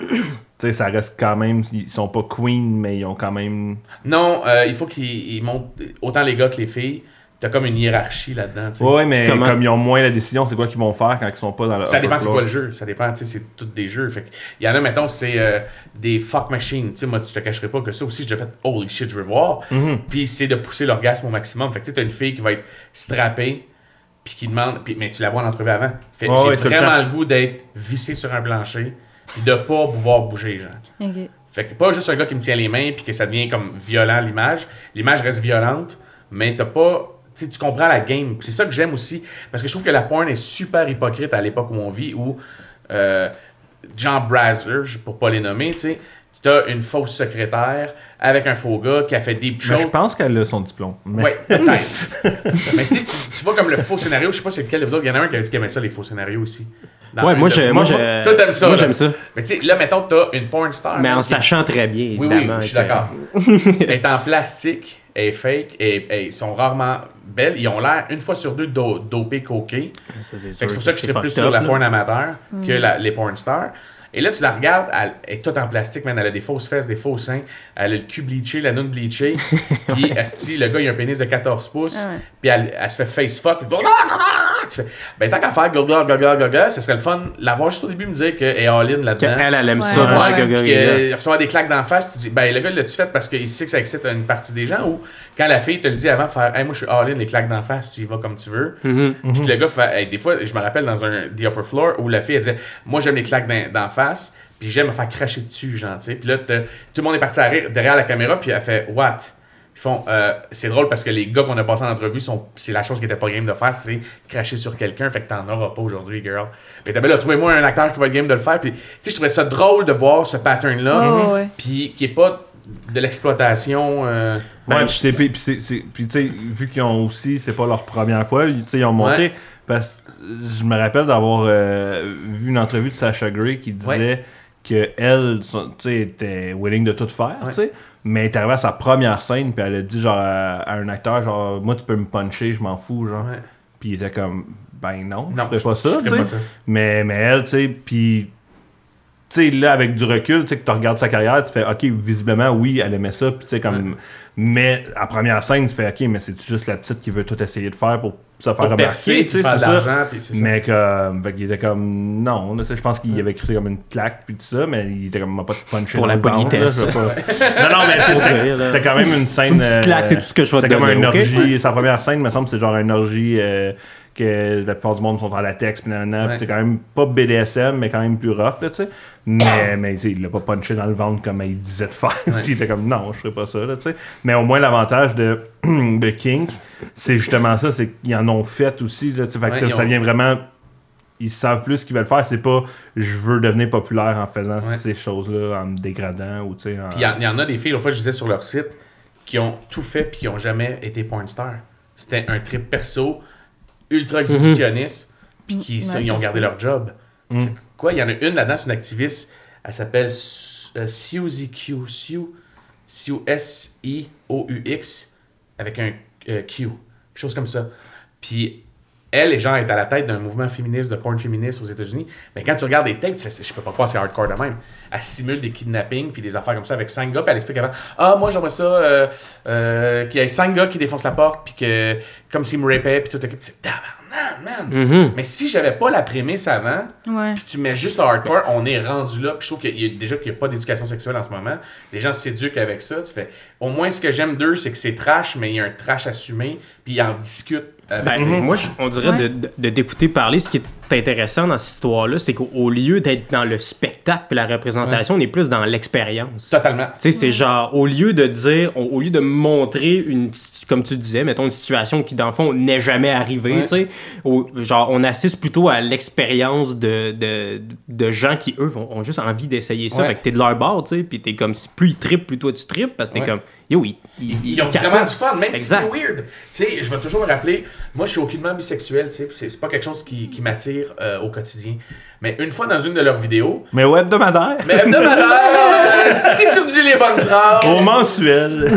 sais, ça reste quand même, ils sont pas queen, mais ils ont quand même. Non, euh, il faut qu'ils ils montent autant les gars que les filles. T'as comme une hiérarchie là-dedans. tu sais. Ouais, mais comment- comme ils ont moins la décision, c'est quoi qu'ils vont faire quand ils sont pas dans le. Ça dépend c'est quoi le jeu. Ça dépend, tu sais, c'est tous des jeux. Fait que, il y en a, mettons, c'est euh, des fuck machines. Tu sais, moi, je te cacherai pas que ça aussi, j'ai fait holy shit, je veux voir. Mhm. Puis c'est de pousser l'orgasme au maximum. Fait que tu sais, t'as une fille qui va être strappée, puis qui demande, puis, mais tu la vois en entrevue avant. Fait, Ouais, j'ai ouais, tout le vraiment le goût d'être vissé sur un plancher, puis de pas pouvoir bouger, genre. Ok. Fait que pas juste un gars qui me tient les mains puis que ça devient comme violent l'image. L'image reste violente, mais t'as pas. Tu comprends la game. C'est ça que j'aime aussi. Parce que je trouve que la porn est super hypocrite à l'époque où on vit, où euh, John Brasler, pour pas les nommer, tu sais, t'as une fausse secrétaire avec un faux gars qui a fait des Mais choses. je pense qu'elle a son diplôme. Mais- Ouais, peut-être. mais tu sais, tu- tu vois comme le faux scénario, je sais pas c'est lequel de vous autres, il y en a un qui a dit qu'il aimait ça, les faux scénarios aussi. Dans Ouais, moi, de- je- moi, je- Toi, t'aimes ça. moi, là. j'aime ça. Mais tu sais, là, mettons, t'as une porn star. Mais là, en qui- sachant très bien, oui, évidemment. oui, je suis d'accord. elle est en plastique, elle est fake, et, ils sont rarement belles. Ils ont l'air, une fois sur deux, do- dopés, coqués. Ça, c'est Fait que sûr C'est pour ça que je plus sur la porn amateur que la- les porn stars. Et là, tu la regardes, elle est toute en plastique, man. Elle a des fausses fesses, des faux seins. Elle a le cul bleaché, la noune bleachée. puis, esti, le gars, il a un pénis de 14 pouces. Ah ouais. Puis, elle, elle se fait face fuck. puis Tu fais, ben, tant qu'à faire gaga, gaga, gaga, ce serait le fun. La voir juste au début me dire qu'elle est all-in là-dedans. Elle, elle aime Ouais, ça, ouais, gaga, Puis gaga. que recevoir des claques d'en face, tu dis, ben le gars, l'as-tu fait parce qu'il sait que ça excite une partie des gens ou quand la fille te le dit avant, faire, hey, moi je suis all-in, les claques d'en face, tu y vas comme tu veux. Mhm. Puis que le gars fait, hey, des fois, je me rappelle dans un The Upper Floor où la fille elle disait, moi j'aime les claques d'en face, puis j'aime me faire cracher dessus, genre, tu sais. Puis là, tout le monde est parti à rire derrière la caméra, puis elle fait, what? Ils font, euh, c'est drôle parce que les gars qu'on a passé en entrevue, sont, c'est la chose qui était pas game de faire, c'est cracher sur quelqu'un, fait que t'en auras pas aujourd'hui, girl. Mais t'as bien là, trouvez-moi un acteur qui va être game de le faire, puis tu sais, je trouvais ça drôle de voir ce pattern-là, Ouais, ouais, ouais. puis qui est pas de l'exploitation. euh, Ouais, ben, puis tu sais, vu qu'ils ont aussi, c'est pas leur première fois, ils ont monté. Ouais. Parce que je me rappelle d'avoir euh, vu une entrevue de Sasha Grey qui disait Ouais. que elle, son- tu sais, était willing de tout faire, Ouais. tu sais. Mais elle est arrivée à sa première scène, puis elle a dit genre à, à un acteur, genre, moi tu peux me puncher, je m'en fous, genre. Puis il était comme, ben non, Non, je pas ça, pas ça. Mais, mais elle, tu sais, puis. Tu sais, là, avec du recul, tu sais, que tu regardes sa carrière, tu fais, OK, visiblement, oui, elle aimait ça, puis tu sais, comme. Mais à première scène, tu fais, OK, mais c'est juste la petite qui veut tout essayer de faire pour se faire Pour remarquer, tu sais, c'est ça. Mais comme, fait qu'il était comme, non, là, tu sais, je pense qu'il avait écrit ça comme une claque, puis tout ça, mais il était comme, m'a pas punché Pour la là, politesse. pas- non, non, mais tu sais, Pour c'était quand même une scène. Une petite claque, euh, c'est tout ce que je vais te C'était comme une orgie. Sa première scène, me semble, c'est genre une orgie euh, que la plupart du monde sont en latex, Ouais. c'est quand même pas BDSM, mais quand même plus rough, là, tu sais. Mais, mais il l'a pas punché dans le ventre comme il disait de faire. il était comme, non, je ferais pas ça, là, tu sais. Mais au moins, l'avantage de, de Kink, c'est justement ça, c'est qu'ils en ont fait aussi, là, tu sais. Ouais, ça, ils ça vient vraiment ils savent plus ce qu'ils veulent faire. C'est pas je veux devenir populaire en faisant ces choses-là, en me dégradant ou tu sais. en- Puis il y, en- il y en a des filles, l'autre fois, je disais sur leur site, qui ont tout fait puis qui ont jamais été porn star. C'était un trip perso, ultra exhibitionniste, puis qui, Ouais, ça, ça ils ont gardé leur job. Mm. C'est Quoi, il y en a une là-dedans, c'est une activiste, elle s'appelle Su- euh, Suzy Q, Sue, C-U-S-I-O-U-X, avec un euh, Q, quelque chose comme ça. Puis elle, les gens, est à la tête d'un mouvement féministe, de porn féministe aux États-Unis. Mais quand tu regardes les tapes, tu fais, je peux pas croire que c'est hardcore de même. Elle simule des kidnappings puis des affaires comme ça avec cinq gars, puis elle explique avant Ah, moi, j'aimerais ça euh, euh, qu'il y ait cinq gars qui défoncent la porte, puis que comme s'ils me rapaient, puis tout. Puis c'est tabarnak, man. Mhm. Mais si j'avais pas la prémisse avant, Ouais. puis tu mets juste le hardcore, on est rendu là. Puis je trouve qu'il y a déjà qu'il n'y a pas d'éducation sexuelle en ce moment. Les gens s'éduquent avec ça. Tu fais, au moins, ce que j'aime d'eux, c'est que c'est trash, mais il y a un trash assumé, puis ils en discutent. Avec Ben, les- Moi, je- on dirait Ouais. de, de- de t'écouter parler, ce qui est intéressant dans cette histoire-là, c'est qu'au au lieu d'être dans le spectacle et la représentation, on est plus dans l'expérience. Totalement. Tu sais, c'est genre, au lieu de dire, au, au lieu de montrer une, comme tu disais, mettons une situation qui, dans le fond, n'est jamais arrivée, Ouais. tu sais, au- genre, on assiste plutôt à l'expérience de, de, de gens qui, eux, ont, ont juste envie d'essayer ça. Ouais. Fait que t'es de leur bord, tu sais, puis t'es comme, si plus ils trippent, plus toi tu trippes, parce que t'es Ouais. comme, yo, ils, ils, Ils ont capotent. vraiment du fun, même Exact. si c'est weird. Tu sais, je vais toujours me rappeler, moi je suis aucunement bisexuel, tu sais, c'est pas quelque chose qui, qui m'attire euh, au quotidien. Mais une fois dans une de leurs vidéos, Mais au hebdomadaire, mais hebdomadaire, si tu me dis les bonnes phrases. au mensuel.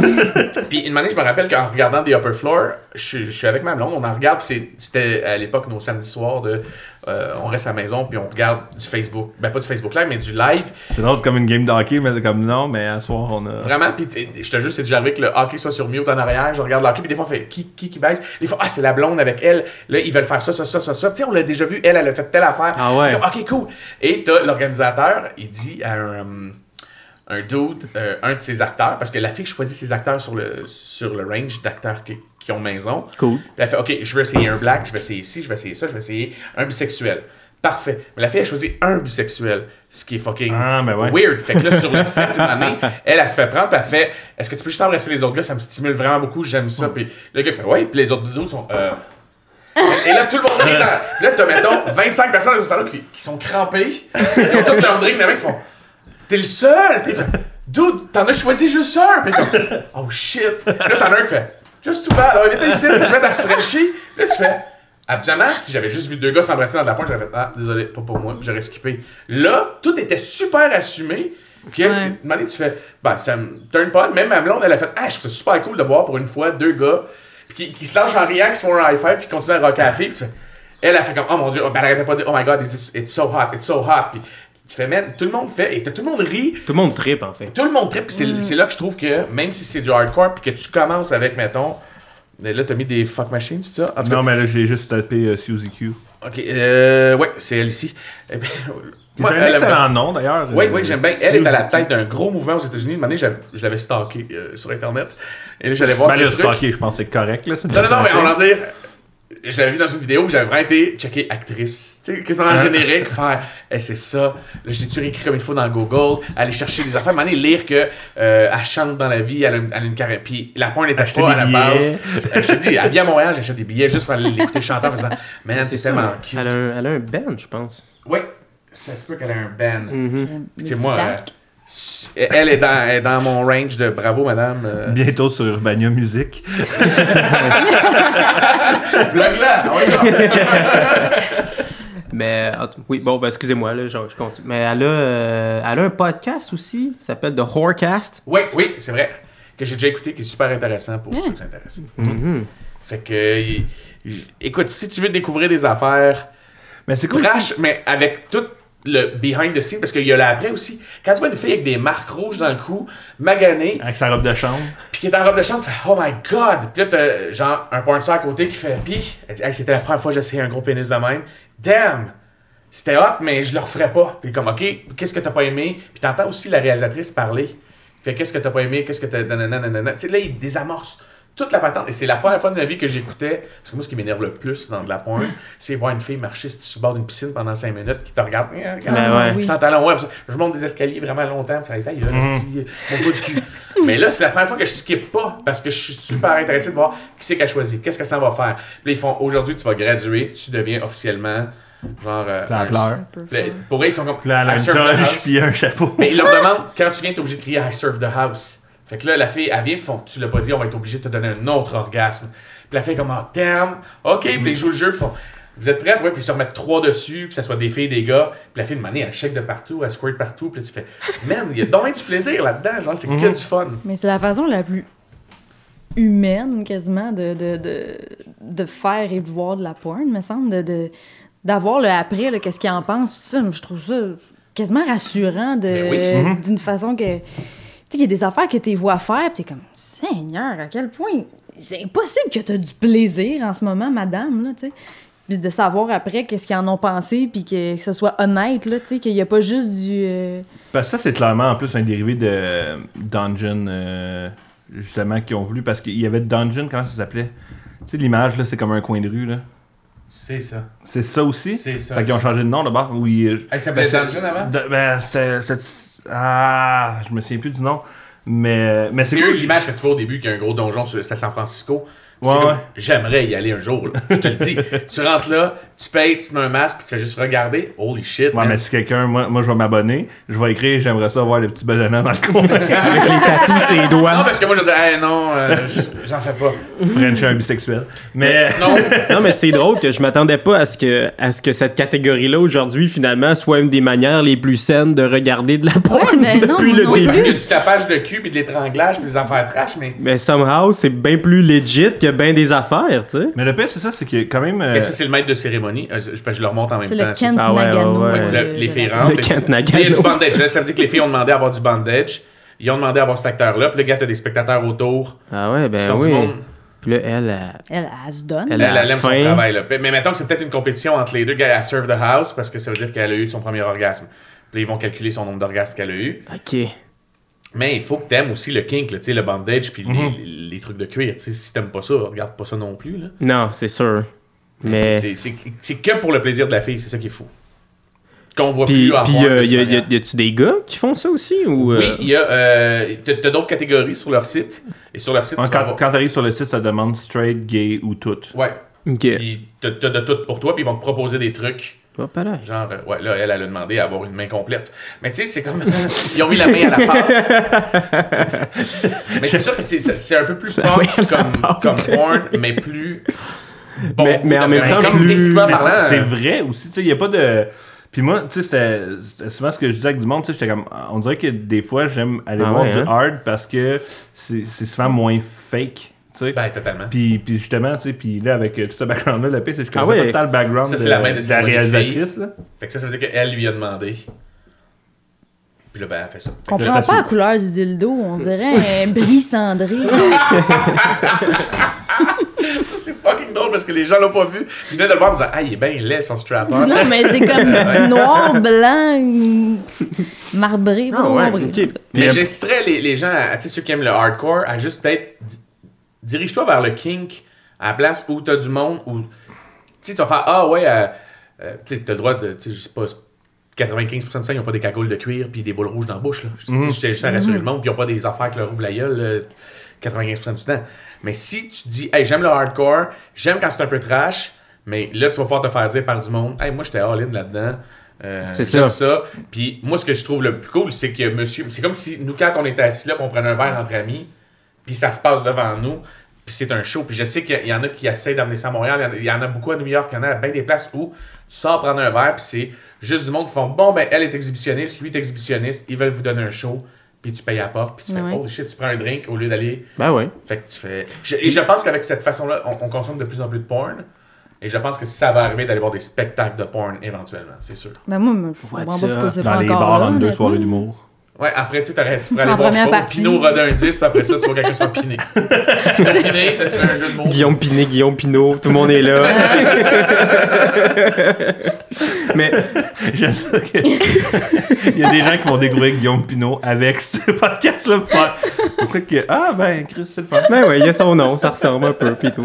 Puis une année, je me rappelle qu'en regardant The Upper Floor, je, suis- je suis avec ma blonde, on en regarde, c'était à l'époque nos samedis soirs de euh, on reste à la maison, puis on regarde du Facebook. Ben pas du Facebook Live, mais du live. c'est drôle, c'est comme une game de hockey, mais c'est comme non, mais à soir, on a. Vraiment, puis je te jure, c'est déjà arrivé que le hockey soit sur mute en arrière, je regarde le hockey, puis des fois on fait qui qui, qui baisse? Des fois, ah, c'est la blonde avec elle, là, ils veulent faire ça, ça, ça, ça, ça. Tu sais, on l'a déjà vu, elle, elle a fait telle affaire. Ah ouais. Comme, ok, cool. Et t'as l'organisateur, il dit à un, euh, un dude, euh, un de ses acteurs, parce que la fille choisit ses acteurs sur le, sur le range d'acteurs qui, qui ont maison. Cool. Puis elle fait, OK, je vais essayer un black, je vais essayer ci, je vais essayer ça, je vais essayer un bisexuel. Parfait. Mais la fille a choisi un bisexuel, ce qui est fucking Ah, ben ouais. weird. Fait que là, sur le set, une année, elle, elle se fait prendre, puis elle fait, est-ce que tu peux juste embrasser les autres gars? Ça me stimule vraiment beaucoup, j'aime ça. Puis le gars fait, ouais, puis les autres deux sont, euh... Et là, tout le monde est dans. Là, t'as, mettons, 25 personnes dans ce salon qui, qui sont crampées. Ils ont tous leur drink, les mecs font, t'es le seul! Puis il dude, t'en as choisi juste un! Puis comme, oh shit! Puis là, t'en as un qui fait, just too bad, alors vite ici, ils se mettent à se frencher. Là, tu fais, habituellement, si j'avais juste vu deux gars s'embrasser dans de la pointe, j'aurais fait, ah, désolé, pas pour moi, j'aurais skippé. Là, tout était super assumé. Puis année, tu fais, ben, ça me turn pas. Même ma blonde, elle a fait, ah, je trouve ça super cool de voir pour une fois deux gars qui, qui se lâchent en riant, qui se font un high five, puis qui continuent à rocker à la fille. Puis tu fais, elle a fait comme, oh mon dieu, oh, ben, elle arrêtait pas de dire, oh my god, it's, it's so hot, it's so hot. Puis tu fais, man, tout le monde fait, et tout le monde rit, Tout le monde tripe, en fait. tout le monde tripe, puis c'est c'est là que je trouve que même si c'est du hardcore, puis que tu commences avec, mettons, là, t'as mis des fuck machines, c'est ça? En tout cas, Non, mais là, j'ai juste tapé euh, Suzy Q. ok, euh, ouais, c'est elle ici. C'est moi, un elle, excellent nom, d'ailleurs. oui, euh, oui, j'aime bien. Elle est à la tête d'un gros mouvement aux États-Unis. Une année, je, l'avais stalké euh, sur Internet. Et là, j'allais voir Ben ses là, trucs. stalker, je pense que c'est correct, là. Non, non, non, mais on va dire. Je l'avais vu dans une vidéo où j'avais vraiment été checké actrice. Tu sais, quasiment dans le générique, faire Eh, c'est ça. Là, je l'ai-tu réécrit comme il faut dans Google, aller chercher des affaires, m'aller lire que euh, elle chante dans la vie, elle a une, elle a une carrière. Puis la pointe n'était Acheter pas à la base. Je te dis, elle vient à Montréal, j'achète des billets juste pour aller l'écouter chanter en faisant Man, c'est tellement cute. Elle a un, elle a un band, je pense. Oui, ça se peut qu'elle ait un band. Puis, tu sais, moi, euh, elle est dans, elle est dans mon range de bravo, madame. euh, Bientôt sur Urbania Music. Plug là, on va. Mais, oui, bon, ben, excusez-moi, là, je, je continue. Mais elle a, euh, elle a un podcast aussi, s'appelle The Horcast. Oui, oui, c'est vrai. Que j'ai déjà écouté, qui est super intéressant pour ceux qui s'intéressent. Mhm. Fait que, y- y- écoute, si tu veux découvrir des affaires Mais c'est cool. trash, mais avec tout le behind the scenes, parce qu'il y a l'après aussi. Quand tu vois une fille avec des marques rouges dans le cou, maganée, Avec sa robe de chambre. puis qui est en robe de chambre, tu fais Oh my god! Puis là, t'as genre un porn star à côté qui fait Pis, elle dit Hey, c'était la première fois que j'essayais un gros pénis de même. Damn! C'était hot, mais je le referais pas. Puis comme, OK, qu'est-ce que t'as pas aimé? Puis t'entends aussi la réalisatrice parler. Fait qu'est-ce que t'as pas aimé? Qu'est-ce que t'as. Tu sais, là, il désamorce toute la patente. Et c'est la première fois de ma vie que j'écoutais. Parce que moi, ce qui m'énerve le plus dans de la porn, c'est voir une fille marcher sur le bord d'une piscine pendant 5 minutes qui te regarde. Eh, regarde. Ben ouais. Je t'entends long, ouais, je monte des escaliers vraiment longtemps, ça a été là, mon du cul. Mais là, c'est la première fois que je skip pas parce que je suis super intéressé de voir qui c'est qu'elle choisi, qu'est-ce que ça va faire. Puis là, ils font aujourd'hui, tu vas graduer, tu deviens officiellement genre. euh, La un- pleure. Pour eux, ils sont comme. Puis là, elle a I une serve the toge house. puis un chapeau. Mais ils leur demandent, quand tu viens, t'es obligé de crier I serve the house. Fait que là, la fille, elle vient, puis font, tu l'as pas dit, on va être obligé de te donner un autre orgasme. Puis la fille est comme, oh, damn, ok, puis ils jouent le jeu, puis font, vous êtes prêts? Ouais, puis ils se remettent trois dessus, que ça soit des filles, des gars. Puis la fille, de manière, elle chèque de partout, elle squirt partout, puis là, tu fais, man, il y a donc du plaisir là-dedans, genre, c'est que du fun. Mais c'est la façon la plus humaine, quasiment, de, de, de, de faire et de voir de la porn, me semble, de, de- d'avoir le après, qu'est-ce qu'il en pense. Puis ça, je trouve ça quasiment rassurant de, Ben oui. d'une façon que. Tu sais, il y a des affaires que tu vois faire, puis t'es comme, Seigneur, à quel point. C'est impossible que tu as du plaisir en ce moment, madame, là, tu sais. Puis de savoir après qu'est-ce qu'ils en ont pensé, puis que, que ce soit honnête, là, tu sais, qu'il n'y a pas juste du. euh, Parce que ça, c'est clairement en plus un dérivé de Dungeon, euh, justement, qu'ils ont voulu. Parce qu'il y avait Dungeon, comment ça s'appelait? Tu sais, l'image, là, c'est comme un coin de rue, là. C'est ça. C'est ça aussi? C'est ça. Fait qu'ils ont changé de nom d'abord. Ils- Ah, il s'appelait Ben, Dungeon avant? de- Ben, c'est. Ah, je me souviens plus du nom. Mais, mais c'est C'est eux cool. l'image que tu vois au début qu'il y a un gros donjon sur- c'est à San Francisco. Ouais. J'aimerais y aller un jour. là. Je te le dis. tu rentres là, tu payes, tu te mets un masque, puis tu fais juste regarder. Holy shit. Ouais, man. mais si quelqu'un, moi, moi je vais m'abonner, je vais écrire, j'aimerais ça voir les petits bedonnants dans le coin. Avec les tatous ses Non, doigts. parce que moi je dis, hey, non, euh, j'en fais pas. French un bisexuel. Mais. Non. Non, mais c'est drôle que je m'attendais pas à ce que, à ce que cette catégorie-là, aujourd'hui, finalement, soit une des manières les plus saines de regarder de la porn ben non, depuis moi le non début. Parce a du tapage de cul, puis de l'étranglage, puis des affaires trash, mais. Mais somehow, c'est bien plus legit que bien des affaires, tu sais. Mais le pire, c'est ça, c'est que quand même. euh, Mais ça, c'est le maître de cérémonie. Euh, je, je le remonte en même C'est temps. le Kent Nagano. les filles rentrent. Le Kent Il y a du bandage. Là, ça veut dire que les filles ont demandé à avoir du bandage. Ils ont demandé à avoir cet acteur-là. Puis le gars, t'as des spectateurs autour. Ah ouais, ben du oui. monde. Puis là, elle, elle, Elle, elle se donne. Elle Elle, a elle aime son travail. Là. Mais mettons que c'est peut-être une compétition entre les deux. gars, Elle serve the house parce que ça veut dire qu'elle a eu son premier orgasme. Puis là, ils vont calculer son nombre d'orgasmes qu'elle a eu. OK. Mais il faut que t'aimes aussi le kink, là, le bandage puis les, les trucs de cuir. tu sais. Si t'aimes pas ça, regarde pas ça non plus. Là. Non, c'est sûr. Mais. C'est- que pour le plaisir de la fille, c'est ça qui est fou. Qu'on voit Puis, plus puis euh, y, a, y, a- y a-tu des gars qui font ça aussi ou euh, Oui, il y a. Euh, t'as d'autres catégories sur leur site. Et sur leur site, tu Quand, avoir- quand t'arrives sur le site, ça demande straight, gay ou tout. Ouais. Ok. Puis t'as de tout pour toi, puis ils vont te proposer des trucs. Hop là. Genre, euh, ouais, là, elle, elle a demandé à avoir une main complète. Mais tu sais, c'est comme. ils ont mis la main à la pâte. mais c'est sûr que c'est- c'est c'est un peu plus pop comme, comme porn, mais plus. Bon Mais- en même temps, c'est- vrai aussi, tu sais, il n'y a pas de... Puis moi, tu sais, c'était souvent ce que je disais avec du monde, tu sais, j'étais comme... On dirait que des fois, j'aime aller Ah voir ouais, du hein? hard parce que c'est souvent moins fake, tu sais. Ben, totalement. Puis, puis justement, tu sais, puis là, avec tout ce background-là, le pire, c'est que je Ah connaissais ouais. pas le background Ça, c'est de, la main de de la réalisatrice, là. Fait que ça, ça veut dire qu'elle lui a demandé. Puis là, ben, elle fait ça. Fait là, ça, pas la couleur du dildo, on dirait un bris cendré. fucking drôle parce que les gens l'ont pas vu. Je venais de le voir en me disant, ah, il est bien laid son strap-on. non, mais c'est comme noir, blanc, marbré. pas Ah trop ouais, marbré. Mais Mais- j'insisterais les, les gens, à, tu sais, ceux qui aiment le hardcore, à juste peut-être di- dirige-toi vers le kink à la place où t'as du monde où tu sais, tu vas faire ah ouais, euh, euh, tu t'as le droit de, tu sais, je sais pas, 95% de ça, ils ont pas des cagoules de cuir puis des boules rouges dans la bouche là. Je Mhm. J'étais juste à rassurer le monde, puis ils ont pas des affaires qui leur ouvrent la gueule euh, 95% du temps. Mais si tu dis hey j'aime le hardcore, j'aime quand c'est un peu trash, mais là tu vas pouvoir te faire dire par du monde hey moi j'étais all in là-dedans. Euh, C'est ça. ça. Puis moi, ce que je trouve le plus cool, c'est que monsieur. C'est comme si nous, quand on était assis là, on prenait un verre entre amis, puis ça se passe devant nous, puis c'est un show. Puis je sais qu'il y en a qui essayent d'amener ça à Montréal. Il y en a- beaucoup à New York. Il y en a bien des places où tu sors prendre un verre, puis c'est juste du monde qui font Bon, ben, elle est exhibitionniste, lui est exhibitionniste, ils veulent vous donner un show, puis tu payes à la porte, puis tu fais Ouais. Oh shit, tu prends un drink au lieu d'aller. Ben ouais. Fait que tu fais. Je- et je pense qu'avec cette façon-là, on, on consomme de plus en plus de porn. Et je pense que ça va arriver d'aller voir des spectacles de porn éventuellement, c'est sûr. Ben moi, moi, je comprends What's pas Dans les bars, là, deux soirées d'humour. Ouais, après, tu sais, t'aurais- tu pourrais aller voir, je pas. Pinot roder un 10, puis après ça, tu vois quelqu'un soit piné. piné, t'as-tu un jeu de mots? Guillaume Pinet, Guillaume Pinot, tout le monde est là. Mais J'aime ça que... Il y a des gens qui vont découvrir Guillaume Pinot avec ce podcast-là. pour faire, Pourquoi que... Ah, ben, Chris, c'est le fun. ben ouais, il y a son nom, ça ressemble un peu puis tout.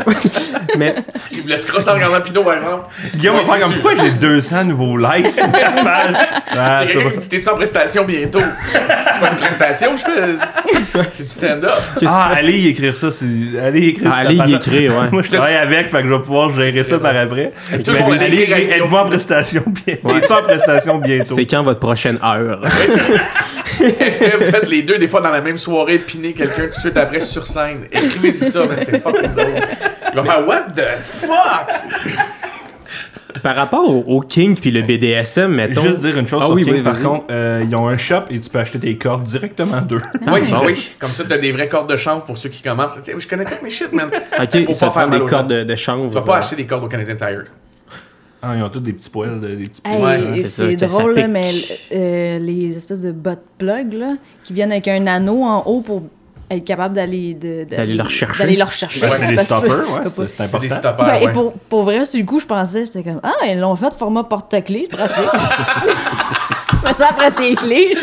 Mais Si vous laissez crosser en regardant Pinot, par exemple. Guillaume va faire comme pourquoi j'ai 200 nouveaux likes sur ma page? Ah, ça T'es-tu en prestation bientôt? C'est pas une prestation, je fais. C'est du stand-up. qu'est-ce Ah, allez y écrire ça. c'est- Allez y écrire Ah, ça. allez y écrire, ouais. Moi, je travaille avec, fait que je vais pouvoir gérer ça par après. Tout le monde allez, écrit avec êtes-vous en prestation bientôt? Êtes-vous en prestation bientôt? C'est quand votre prochaine heure? Est-ce que vous faites les deux des fois dans la même soirée, piner quelqu'un tout de suite après sur scène? Écrivez-y ça, man, c'est fucking drôle. Il va faire What the fuck? Par rapport au, au King puis le BDSM, mettons. Juste dire une chose Ah sur oui, King, oui, par contre, euh, ils ont un shop et tu peux acheter tes cordes directement d'eux. Oui, bon. oui. Comme ça, t'as des vraies cordes de chanvre pour ceux qui commencent. Tu Je connais toutes mes shit, man. Ok, Pour ça pas faire mal des aux cordes de, de chanvre. Tu vas pas acheter des cordes au Canadian Tire. Ah, ils ont tous des petits poils, de- des petits Hey, Ouais, c'est ça, c'est drôle, là, mais euh, les espèces de butt plugs là, qui viennent avec un anneau en haut pour être capable d'aller de- D'aller le rechercher. D'aller le rechercher. Ouais, des Parce que- stoppers, ouais, c'est- c'est C'est des important. stoppers. Ouais, ouais. Et pour, pour vrai, sur le coup, je pensais, c'était comme Ah, ils l'ont fait format porte-clés, c'est pratique. Mais ça après tes clés.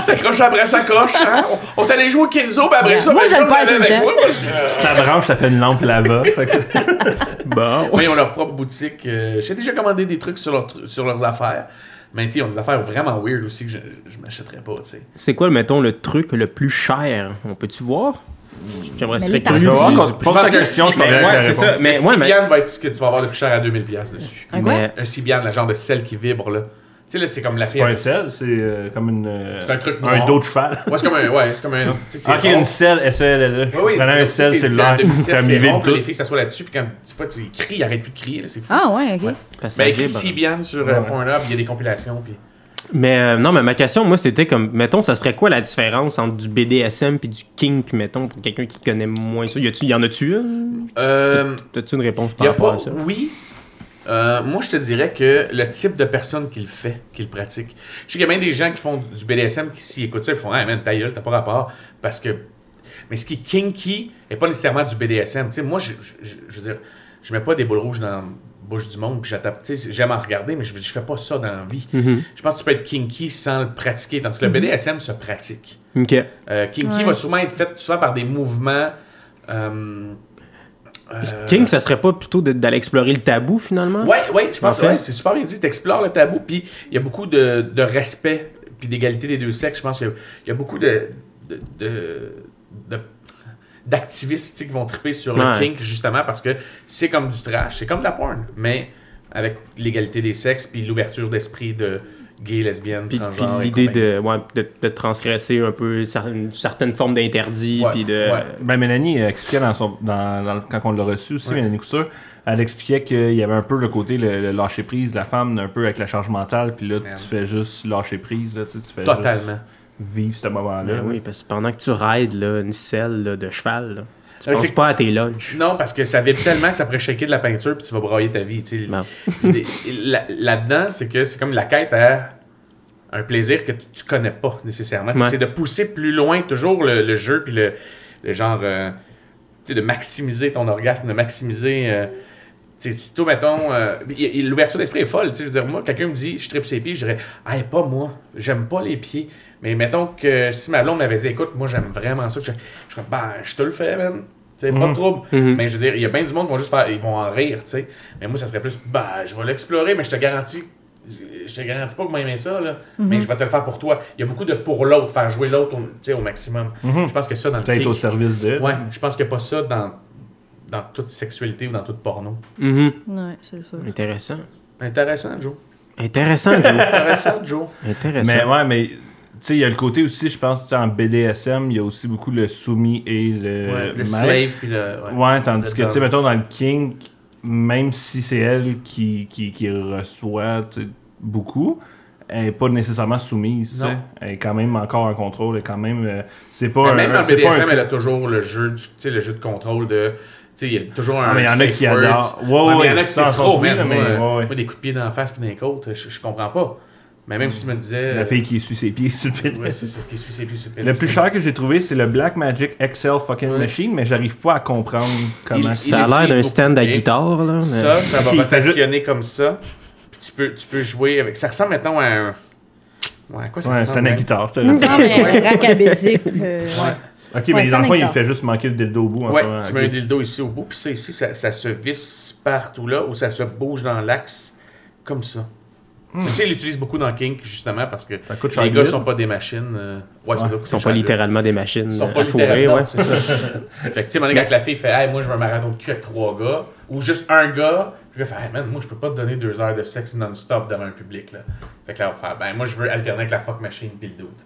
Ça coche après ça coche. Hein? On, on t'allait jouer au Kenzo, puis après Ouais. ça, Moi, ben, je le perds tout avec moi. Parce que... Ta branche, ça fait une lampe que- Bon. Oui, ils ont leur propre boutique. Euh, J'ai déjà commandé des trucs sur, leur sur leurs affaires. Mais tu sais, ils ont des affaires vraiment weird aussi que je, je m'achèterais pas, tu sais. C'est quoi, mettons, le truc le plus cher? On peut-tu voir? J'aimerais les curieux. Je pense la que question, si, ouais, la c'est ça. Mais un ouais, mais- va être ce que tu vas avoir de plus cher à 2000$ piastres dessus. Un quoi? Mais Un Cibian, la genre de sel qui vibre, là. Tu sais, là, c'est comme la fille. C'est pas un sel, c'est euh, comme une. euh, C'est un truc Un noir. dos de cheval. Ouais, c'est comme un. Ouais, c'est comme un. tu sais, c'est Ok, une selle, S-E-L-L. Oui, oui, tu un sel c'est- cellulaire. c'est un rond, puis tout. les filles s'assoient là-dessus, puis quand tu vois, tu crient, ils arrêtent plus de crier, là, c'est fou. Ah, ouais, ok. Ben, vibre. Cibian sur euh. Pornhub, il y a des compilations, puis. Mais euh, non, mais ma question, moi, c'était comme, mettons, ça serait quoi la différence entre du BDSM puis du kink, mettons, pour quelqu'un qui connaît moins ça? Y, a-tu- y en a-tu? hein? Euh. T'as-tu une réponse Y par a rapport pas, à ça? oui. Euh, moi, je te dirais que le type de personne qui le fait, qui le pratique. Je sais qu'il y a bien des gens qui font du BDSM qui, s'ils écoutent ça, ils font Ah, man, ta gueule, t'as pas rapport. Parce que. Mais ce qui est kinky n'est pas nécessairement du BDSM. Tu sais, moi, je, je- je- je veux dire, je mets pas des boules rouges dans la bouche du monde, puis j'attaque. Tu sais, j'aime en regarder, mais je, je fais pas ça dans la vie. Mhm. Je pense que tu peux être kinky sans le pratiquer, tandis que le BDSM se pratique. Ok. Euh, kinky Ouais. va souvent être fait souvent par des mouvements. euh, euh, King, ça serait pas plutôt d'aller explorer le tabou finalement? Ouais, ouais, je pense En fait? que ouais, c'est super bien dit. Tu explores le tabou, puis il y a beaucoup de, de respect, puis d'égalité des deux sexes. Je pense qu'il y a- il y, a beaucoup de, de, de- de- d'activistes qui vont triper sur le kink, justement, parce que c'est comme du trash, c'est comme de la porn, mais avec l'égalité des sexes, puis l'ouverture d'esprit de gays, lesbiennes, Puis, puis transgenres. et l'idée de, ouais, de, de transgresser un peu une certaine forme d'interdit, Ouais, puis de... ouais. Ben, Mélanie euh, expliquait dans son, dans, dans- quand on l'a reçu aussi, Ouais. Mélanie Couture, elle expliquait qu'il y avait un peu le côté le, le lâcher prise de la femme, un peu avec la charge mentale, puis là, Merde. tu fais juste lâcher prise, là, tu, sais, tu fais Totalement. juste vivre ce moment-là. Ben oui, parce que pendant que tu rides là, une selle là, de cheval, là, tu Euh, penses c'est- pas à tes lunchs? Non, parce que ça vibre tellement que ça pourrait shaker de la peinture puis tu vas brailler ta vie. Là-dedans, c'est que c'est comme la quête à un plaisir que tu, connais pas nécessairement. Ouais. C'est de pousser plus loin toujours le, le jeu puis le, le genre euh, de maximiser ton orgasme, de maximiser. euh, si toi, mettons, euh, l'ouverture d'esprit est folle. tu sais, Je veux dire, moi, quelqu'un me dit, je tripe ses pieds, je dirais, ah, pas moi, j'aime pas les pieds. Mais mettons que si ma blonde m'avait dit, écoute, moi, j'aime vraiment ça, je, serais, ben, je te le fais, man. Tu sais, pas de trouble. Mhm. Mais je veux dire, il y a bien du monde qui vont juste faire, ils vont en rire, tu sais. Mais moi, ça serait plus, bah, je vais l'explorer, mais je te garantis, je te garantis pas que moi aimer ça, là. Mais je vais te le faire pour toi. Il y a beaucoup de pour l'autre, faire jouer l'autre au, tu sais, au maximum. Je pense que ça, dans le au service de. Ouais, je pense qu'il n'y a pas ça dans, dans toute sexualité ou dans toute porno. Mhm. Ouais, c'est ça. Intéressant. Intéressant, Joe. Intéressant, Joe. Intéressant, Joe. Intéressant. Mais ouais, mais sais, il y a le côté aussi, je pense, en BDSM, il y a aussi beaucoup le soumis et le, Ouais, le slave, puis le. Ouais, tandis Le que, tu sais, mettons, dans le King, même si c'est elle qui, qui, qui reçoit beaucoup, elle n'est pas nécessairement soumise. Non. Elle est quand même encore en contrôle, elle est quand même... euh, c'est pas Mais un- même un- dans un- BDSM, elle a toujours le jeu, du, le jeu de contrôle de. Il y a toujours un. Ah, mais il y en a qui adorent. Ouais, Ouais, mais il y en a qui c'est trop, mais moi, moi, des coups de pied dans la face puis dans les côtes, je, je comprends pas. Mais même si tu me disais. La fille qui suit ses pieds sur le pénis. Ouais, c'est ça, qui suit ses pieds sur le plus cher que j'ai trouvé, c'est le Black Magic XL fucking Ouais. machine, mais j'arrive pas à comprendre comment Il- ça a l'air d'un stand à guitare, là. mais- Ça, ça va fait rotationner comme ça. Puis tu peux, tu peux jouer avec. Ça ressemble, mettons, à un. Ouais, quoi ça Ouais, ressemble? guitare. me un rack à basic. euh, ouais. Ok, Ouais, mais dans le fond, il guitare. fait juste manquer le dildo au bout. Ouais, tu mets un dildo ici au bout, puis ça ici, ça, ça se visse partout là, ou ça se bouge dans l'axe, comme ça. Tu sais, il l'utilise beaucoup dans Kink, justement, parce que Ça coûte cher les gars vite. sont pas des machines. euh, Ouais, ça Ouais, doit Ils coûter sont cher pas littéralement des machines Ils sont pas à fourrer, littéralement, ouais. c'est ça. fait que, tu sais, quand la fille fait, hey, moi, je veux un marathon de cul avec trois gars, ou juste un gars, puis le gars fait, hey, man, moi, je peux pas te donner deux heures de sexe non-stop devant un public, là. Fait que là, on va faire, ben, moi, je veux alterner avec la fuck machine puis le doute.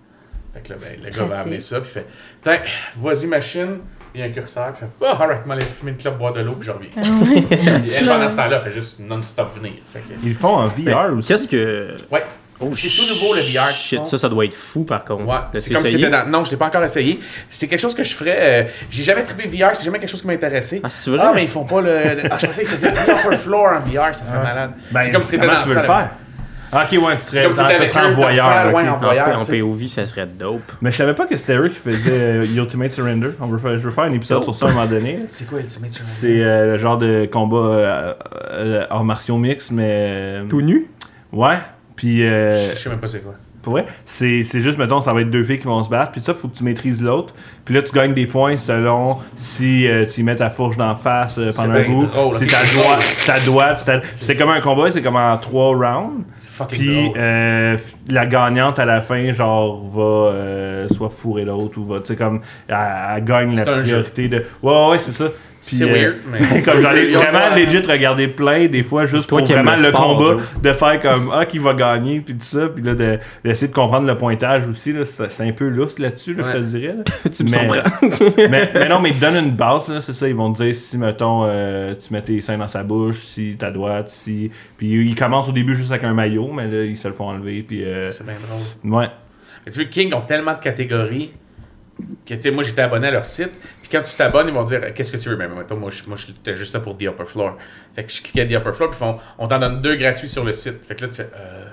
Fait que là, ben, le gars va Pratique. amener ça, puis il fait, tiens, vas-y, machine, un curseur, puis ah, alright, m'aller fumer une clope, boire de l'eau, puis je reviens. Ah. Puis elle, pendant ce temps-là, fait juste non-stop venir. Fait que, Ils le font en Mais VR aussi. Qu'est-ce que. ouais. Oh, c'est tout nouveau, le VR. Shit, ça, ça doit être fou, par contre. Ouais, c'est comme si dans... Non, je l'ai pas encore essayé. C'est quelque chose que je ferais. euh, J'ai jamais trippé VR, c'est jamais quelque chose qui m'a intéressé. Ah, c'est vrai? Ah, mais ils font pas le. Ah, je pensais qu'ils faisaient le upper floor en VR, ça serait malade. Ben, c'est comme si t'étais dans tu veux le faire? Ah, ok, ouais, tu C'est serais, comme si ça serait en voyeur. ouais, en En, voyeur. en. POV, ça serait dope. Mais je savais pas que c'était eux qui faisaient euh, Ultimate Surrender. On veut faire, je veux faire un épisode Dope. sur ça à un moment donné. C'est quoi Ultimate Surrender? C'est euh, le genre de combat euh, euh, martiaux mix, mais. Tout nu? Ouais. Puis, euh, Je sais même pas c'est quoi. vrai, c'est c'est juste, mettons, ça va être deux filles qui vont se battre. Puis ça, faut que tu maîtrises l'autre. Puis là, tu gagnes des points selon si euh, tu y mets ta fourche d'en face euh, pendant un bout. ok, ta c'est droite, si ta droite, c'est comme un combat, c'est comme en trois rounds. Fucking Puis euh, la gagnante à la fin, genre, va euh, soit fourrer l'autre ou va, tu sais, comme, elle, elle gagne la jeu. priorité de. Ouais, ouais, c'est ça. Puis, C'est euh, weird, mais. comme j'en ai vraiment legit regardé plein des fois juste Toi pour vraiment le le, sport, combat de faire comme ah qui va gagner puis tout ça puis là de- d'essayer de, comprendre le pointage aussi là c'est c'est un peu lousse là-dessus là, je te dirais là. tu me mais, surprends. mais, mais non mais ils te donnent une base là, c'est ça ils vont te dire si mettons euh, tu mets tes seins dans sa bouche si ta droite si puis ils commencent au début juste avec un maillot mais là ils se le font enlever puis euh, C'est bien drôle. ouais Mais tu veux, King ont tellement de catégories que, tu sais, moi, j'étais abonné à leur site. Puis quand tu t'abonnes, ils vont dire Qu'est-ce que tu veux? Mais moi, je- moi j'étais juste là pour The Upper Floor. Fait que je cliquais The Upper Floor, puis font On t'en donne deux gratuits sur le site. Fait que là, tu fais euh,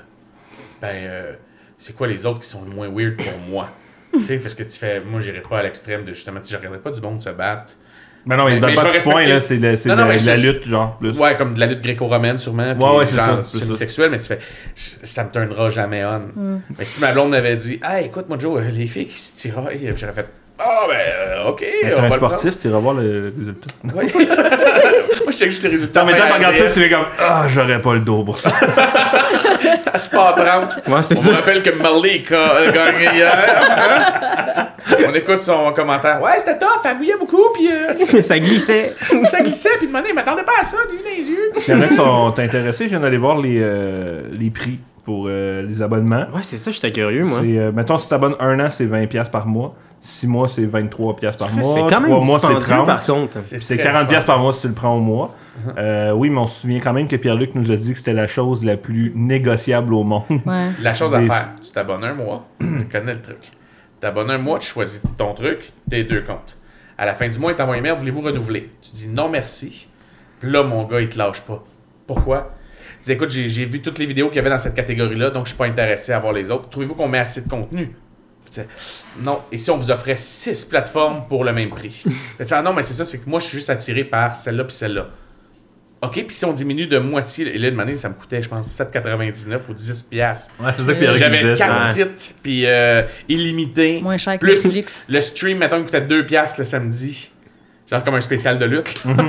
Ben, euh, c'est quoi les autres qui sont le moins weird pour moi? Tu sais, parce que tu fais Moi, j'irais pas à l'extrême de justement, tu sais, je regarderais pas du monde se battre Mais non, il donne mais pas de points, là, c'est de, Non, non, la lutte, genre, plus. Ouais, comme de la lutte gréco-romaine, sûrement. Puis Ouais, ouais, c'est genre, ça, c'est semi-sexuel, mais tu fais, ça me turnera jamais on. Mais si ma blonde m'avait dit, hey, écoute, moi, Joe, les filles qui se tiraillent, puis j'aurais fait, ah, ben, euh, ok. Mais on t'es un sportif, tu iras voir le résultat. ça. moi, je check juste les résultats. Non, mais quand tu regardes ça, tu fais comme Ah, j'aurais pas le dos pour ça. à Sport 30. Ouais, c'est On ça. me rappelle que Malik a a gagné hier. On écoute son commentaire. Ouais, c'était tough, elle mouillait beaucoup, puis euh, ça glissait. ça glissait, puis de monnaie, il m'attendait pas à ça, du les yeux. S'il y en a qui sont intéressés, je viens d'aller voir les, euh, les prix pour euh, les abonnements. Ouais, c'est ça, j'étais curieux, moi. Euh, mettons, si tu t'abonnes un an, c'est 20$ par mois. 6 mois, c'est 23$ par mois. C'est quand même 3 mois, c'est dispendieux, 30$. par contre. C'est 40$ smart. par mois si tu le prends au mois. Euh, oui, mais on se souvient quand même que Pierre-Luc nous a dit que c'était la chose la plus négociable au monde. Ouais. La chose à faire, tu t'abonnes un mois, tu connais le truc. T'abonnes un mois, tu choisis ton truc, tes deux comptes. À la fin du mois, il t'envoie un mail, voulez-vous renouveler? Tu dis non merci. Puis là, mon gars, il te lâche pas. Pourquoi? Tu dis écoute, j'ai vu toutes les vidéos qu'il y avait dans cette catégorie-là, donc je suis pas intéressé à voir les autres. Trouvez-vous qu'on met assez de contenu? Non. Et si on vous offrait six plateformes pour le même prix? Ah non, mais c'est ça, c'est que moi, je suis juste attiré par celle-là puis celle-là. OK, puis si on diminue de moitié, et là, de manière, ça me coûtait, je pense, 7,99 ou 10 piastres. Ouais, c'est ça que J'avais disait. 4 ça. sites, puis euh, illimité. Moins cher que Plus Netflix. le stream, mettons, coûtait 2 piastres le samedi. Genre comme un spécial de lutte. là.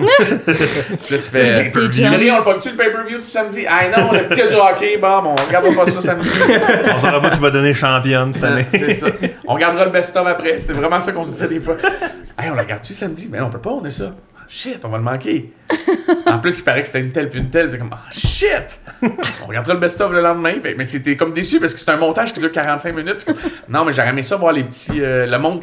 Puis là, tu fais. Chérie, on le pogne-tu le pay-per-view du samedi? Ah non, le petit a du hockey. Bon, bon, on regardera pas ça samedi. On saura pas qui va donner championne cette année. C'est ça. On regardera le best-of après. C'était vraiment ça qu'on se disait des fois. Hey, on le regarde-tu samedi? Mais non, on peut pas, on est ça. Shit, on va le manquer. En plus, il paraît que c'était une telle puis une telle. Fait comme, ah, shit! On regardera le best-of le lendemain. Fait- mais c'était comme déçu parce que c'est un montage qui dure 45 minutes. Comme, non, mais j'aurais aimé ça voir les petits. euh, le monde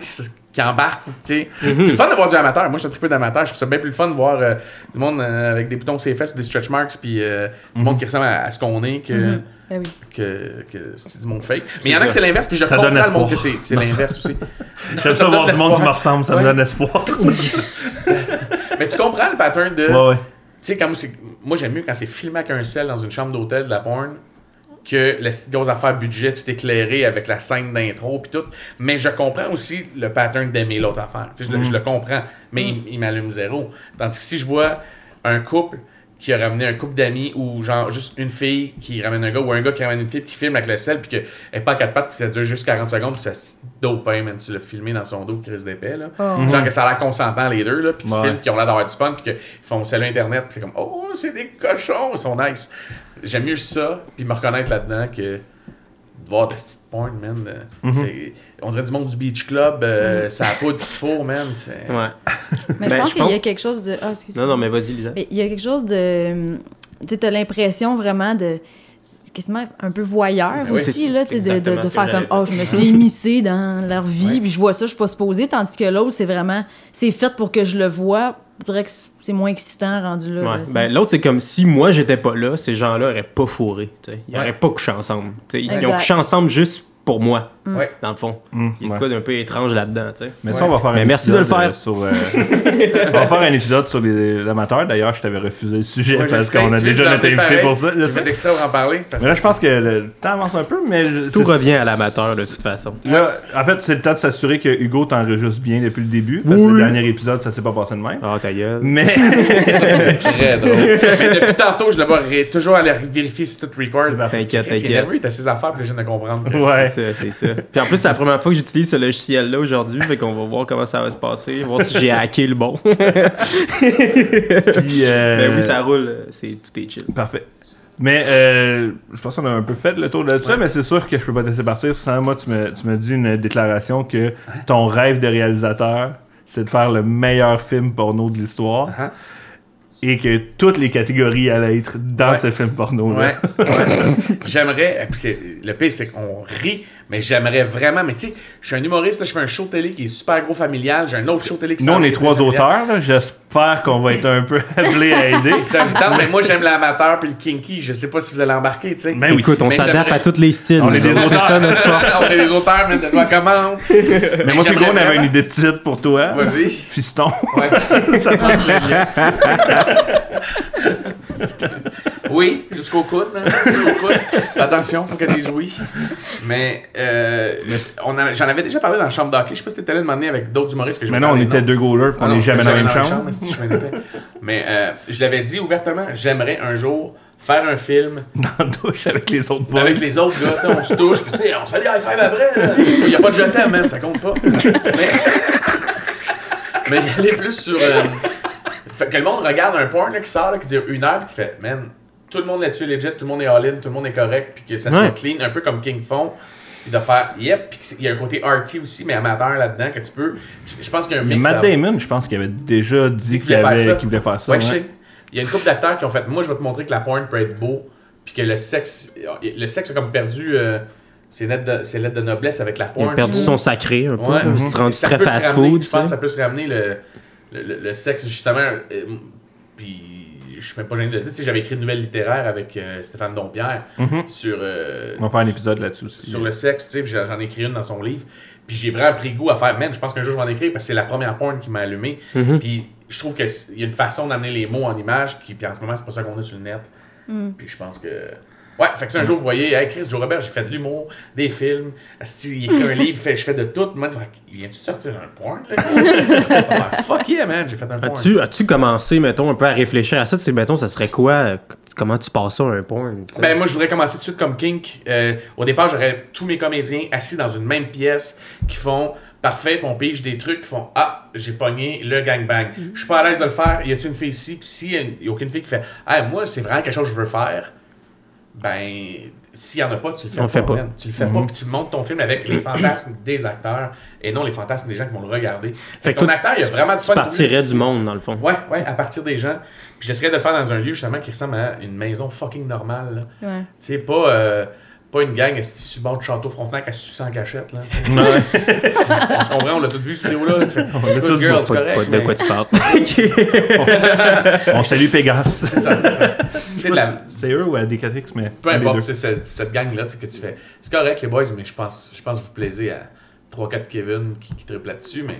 qui, embarque. sais. C'est le fun de voir du amateur. Moi, je suis un triple d'amateur. Je trouve ça bien plus le fun de voir euh, du monde euh, avec des boutons sur les fesses, des stretch marks, puis euh, du monde qui ressemble à, à ce qu'on est. Que, Mhm. Ben oui. que, que c'est du monde fake. Mais il y en a ça. que c'est l'inverse, puis je Ça comprends le monde que espoir. c'est l'inverse aussi. J'aime ça me voir du monde qui me ressemble, ça me donne espoir. Mais tu comprends le pattern de. Ouais, ouais. Tu sais, comme c'est- moi j'aime mieux quand c'est filmé avec un sel dans une chambre d'hôtel de la porn que la grosse affaire budget, tout éclairé avec la scène d'intro puis tout. Mais je comprends aussi le pattern d'aimer l'autre affaire. Je, le- je le comprends, mais il, il m'allume zéro. Tandis que si je vois un couple qui a ramené un couple d'amis ou genre juste une fille qui ramène un gars ou un gars qui ramène une fille puis qui filme avec le sel puis qu'elle est pas à quatre pattes puis ça dure juste 40 secondes puis ça se dopin même tu l'as filmé dans son dos crise d'épais là. Oh. Genre que ça a l'air consentant les deux là puis ils se Ouais. filment qui ont l'air d'avoir du fun puis qu'ils font salut internet puis c'est comme oh c'est des cochons ils sont nice. J'aime mieux ça puis me reconnaître là-dedans que de voir de cette porn man. On dirait du monde du beach club euh, ça a pas de four man. Ouais. Mais Ben, je pense je qu'il y a pense- quelque chose de. Ah. Non, non, mais vas-y, Lisa. Il y a quelque chose de. Tu sais, t'as l'impression vraiment de. c'est quasiment un peu voyeur Ben aussi, là, tu sais, de, de, faire comme Oh, je me suis immiscé dans leur vie, puis je vois ça, je suis pas supposé, tandis que l'autre, c'est vraiment. C'est fait pour que je le vois. Je dirais que c'est moins excitant rendu là. Ouais. là, Ben, l'autre, c'est comme si moi, j'étais pas là, ces gens-là auraient pas fourré. tu sais. Ils Ouais. auraient pas couché ensemble. tu sais. Ils ont couché ensemble juste pour moi, Ouais. dans le fond. Hum, Il y a ouais. quoi d'un peu étrange là-dedans. tu sais. Mais ça, on va faire Mais un merci de le épisode, faire. euh, sur, euh, on va faire un épisode sur les amateurs. D'ailleurs, je t'avais refusé le sujet Ouais, je parce qu'on a déjà je l'en invité pareil. pour ça. je sais. en parler? Mais là, je pense que le temps avance un peu, mais je- Tout revient à l'amateur, de toute façon. Là, en fait, c'est le temps de s'assurer que Hugo t'enregistre bien depuis le début. Parce que Oui. le dernier épisode, ça s'est pas passé de même. Ah, ta gueule. Mais C'est très drôle. Mais depuis tantôt, je ré- toujours aller vérifier si tout record. T'inquiète, Il t'inquiète. never eu assez affaires pour les jeunes de comprendre. que- Ouais. C'est ça, c'est ça. Puis en plus, c'est la première fois que j'utilise ce logiciel-là aujourd'hui, fait qu'on va voir comment ça va se passer, voir si j'ai hacké le bon. puis, euh, Ben oui, ça roule, c'est tout est chill. Parfait. Mais euh, je pense qu'on a un peu fait le tour de ça, mais c'est sûr que je peux pas te laisser partir sans moi, tu me, tu me dis une déclaration que ton rêve de réalisateur, c'est de faire le meilleur film porno de l'histoire Ah. Et que toutes les catégories allaient être dans Ouais. ce film porno Ouais, ouais. j'aimerais, c'est- le pire c'est qu'on rit, mais j'aimerais vraiment, mais tu sais, je suis un humoriste, là, je fais un show télé qui est super gros familial, j'ai un autre show télé qui Nous, on est trois auteurs, là. j'espère qu'on va être un peu appelés à aider. Si ça vous tente, mais moi j'aime l'amateur puis le kinky, je sais pas si vous allez embarquer, tu sais. Ben oui. Écoute, on Mais s'adapte à tous les styles. On est des auteurs. C'est ça notre force. on est des auteurs, mais de loi commande. Mais moi, Hugo, on avait une idée de titre pour toi. Vas-y. Fiston. Ouais. Ça va être bien. Oui, jusqu'au coude, man. Jusqu'au coude. Attention, faut que dise oui. Mais, euh, euh, j'en avais déjà parlé dans la chambre d'hockey. Je sais pas si t'étais là de m'emmener avec d'autres humoristes que je Mais non, on était deux goalers, on n'est jamais dans la même chambre. mais je euh, je l'avais dit ouvertement, j'aimerais un jour faire un film Dans la douche avec les autres boys. avec les autres gars, tu sais, on se touche, puis on se fait des high five après. Il n'y a pas de je t'aime, man, ça compte pas. Mais, mais y aller plus sur. euh, fait que le monde regarde un porn là, qui sort, là, qui dure une heure, puis tu fais, man, tout le monde là-dessus est legit, tout le monde est all-in, tout le monde est correct, puis que ça soit Ouais. clean, un peu comme King font. Puis de faire, yep, puis il y a un côté arty aussi, mais amateur là-dedans, que tu peux. Je, pense qu'il y a un Mais mix. Matt Damon, je pense qu'il avait déjà dit qu'il voulait faire avait- ça. qu'il voulait faire ça. Ouais, ouais. je sais. Il y a une couple d'acteurs qui ont fait Moi, je vais te montrer que la porn peut être beau, puis que le sexe. Le sexe a comme perdu euh, ses lettres de, ses lettres de noblesse avec la Il porn. a perdu son sacré un peu. Ouais. Il s'est rendu très fast-food. Je pense que ça peut se ramener le, le, le- le sexe, justement. euh, puis suis même pas gêné de le dire. J'avais écrit une nouvelle littéraire avec euh, Stéphane Dompierre Mhm. sur. euh, On va faire un épisode là-dessus aussi. sur le sexe, tu sais, j'en ai écrit une dans son livre. Puis j'ai vraiment pris goût à faire, man, je pense qu'un jour je vais en écrire parce que c'est la première porn qui m'a allumé. Mhm. Puis je trouve qu'il y a une façon d'amener les mots en images, qui, puis en ce moment, c'est pas ça qu'on a sur le net. Puis je pense que. Ouais, fait que si un jour vous voyez, hey Chris, Joe Robert, j'ai fait de l'humour, des films, il écrit un livre, fait- je fais de tout. Moi, il vient-tu de sortir un porn, là? Ah, Fuck yeah, man, j'ai fait un porn. As-tu, as-tu commencé, mettons, un peu à réfléchir à ça? Tu sais, mettons, ça serait quoi? Comment tu passes ça à un porn? Ben moi je voudrais commencer tout de suite comme Kink. Euh, au départ j'aurais tous mes comédiens assis dans une même pièce qui font parfait, puis on pige des trucs qui font ah j'ai pogné le gangbang. Je suis pas à l'aise de le faire. Y a-t-il une fille ici? Puis s'il y, a une- y a aucune fille qui fait ah moi c'est vraiment quelque chose que je veux faire. Ben s'il y en a pas tu le fais On pas. fait pas. Tu le fais pas puis tu montes ton film avec les fantasmes des acteurs et non les fantasmes des gens qui vont le regarder. Fait que ton toi, acteur il a vraiment du tu fun. partirais du monde, dans le fond. Ouais, ouais, à partir des gens. Puis j'essaierais de le faire dans un lieu justement qui ressemble à une maison fucking normale. là. Ouais. Tu sais, pas, euh, pas une gang esti, sur le bord du château Frontenac à se sucer en cachette. Là? on se comprend, on l'a tous vu, cette vidéo-là. là, Tu fais, l'a tous vu, girl, Pas- correct. de quoi tu parles? On salue Pégase. C'est ça, c'est ça. Tu la- C'est eux ou à DKTX, mais. peu importe, c'est cette, tu sais, que tu fais. C'est correct, les boys, mais je pense, je pense que vous plaisez à 3-4 Kevin qui, qui triplent là-dessus. Mais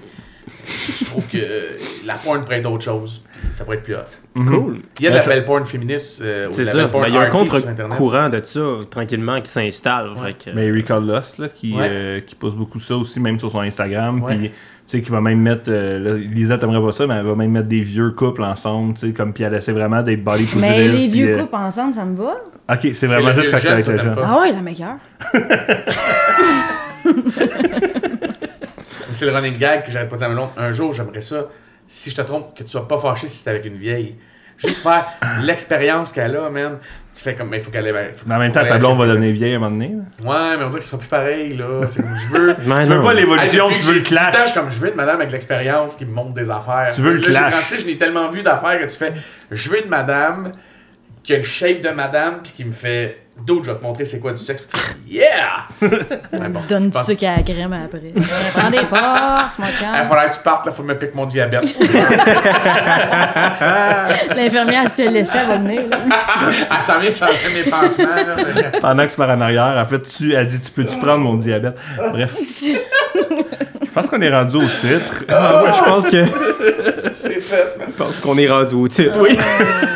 je trouve que euh, la porn pourrait être autre chose. ça pourrait être plus hot. Cool. Il y a de la Ouais, belle porn féministe. euh, C'est ça. porn Ben, Il y a un contre-courant de ça, tranquillement, qui s'installe. fait que- Mais Erika Lust, là, qui, Ouais. euh, qui pose beaucoup ça aussi, même sur son Instagram. Ouais. Puis, tu sais, qui va même mettre. euh, là, Lisa, t'aimerais pas ça, mais elle va même mettre des vieux couples ensemble, tu sais, comme. Puis elle essaie vraiment des body positive. Mais les vieux couples ensemble, ça me va. Ok, c'est vraiment juste quand c'est avec toi, le t'aimes jeune. pas. Ah ouais, la meilleure. C'est le running gag que j'arrête pas de dire à ma blonde. Un jour, j'aimerais ça, si je te trompe, que tu sois pas fâché si c'est avec une vieille. Juste faire l'expérience qu'elle a, man. Tu fais comme, mais il faut qu'elle ait. faut- Mais en même temps, ta blonde va devenir vieille à un moment donné. là. Ouais, mais on dirait que ce sera plus pareil, là. C'est comme, je veux. Tu veux non. pas l'évolution, tu veux que le j'ai 18 ans, clash. je comme, je veux une madame avec l'expérience qui me montre des affaires. Tu veux le Là, j'ai clash. 36, je n'ai tellement vu d'affaires que tu fais, je veux une madame qui a le shape de madame puis qui me fait, d'autres, je vais te montrer c'est quoi du sexe. Tu yeah! Ouais, bon, Donne je du pense- sucre à la crème après. Prends des forces, mon Il chum. faudrait que tu partes, là, faut que je me pique mon diabète. L'infirmière, si elle léchait, elle va venir. Elle s'en vient changer mes pansements. Là, Pendant que c'est par en arrière, en fait, tu, elle dit Tu peux-tu prendre mon diabète? Bref, je pense qu'on est rendu au titre. Ah, ouais, je pense que C'est fait, je pense qu'on est rendu au titre, oui.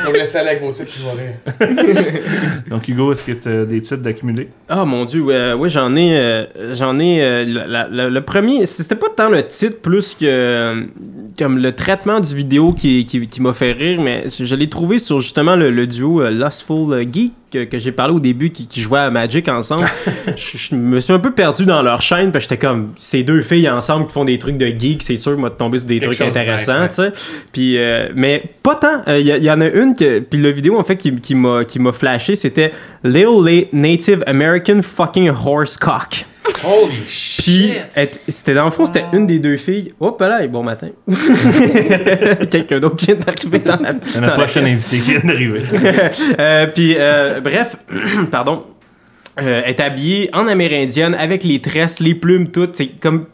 Vous laisser aller avec vos titres, vous verrez. Donc, Hugo, est-ce que des titres d'accumuler Ah mon dieu, ouais, ouais, j'en ai, euh, j'en ai. euh, le premier, c'était pas tant le titre plus que euh, comme le traitement du vidéo qui, qui, m'a fait rire, mais je l'ai trouvé sur justement le, le duo euh, Lustful Geek que, que j'ai parlé au début qui, qui jouaient à Magic ensemble. je, je me suis un peu perdu dans leur chaîne parce que j'étais comme ces deux filles ensemble qui font des trucs de geek, c'est sûr que moi de tomber sur des Quelque trucs intéressants, nice, tu sais. Puis euh, mais pas tant. Il y, y en a une que puis le vidéo en fait qui, qui m'a qui m'a flashé, c'était La- Native American fucking horse cock. Holy Puis c'était dans le fond, c'était une des deux filles. Hop là, et bon matin. Quelqu'un d'autre vient d'arriver dans la C'est notre la prochain pièce. invité qui vient d'arriver. Euh, puis, euh, bref, pardon. Euh, est habillée en amérindienne avec les tresses, les plumes, toutes. C'est comme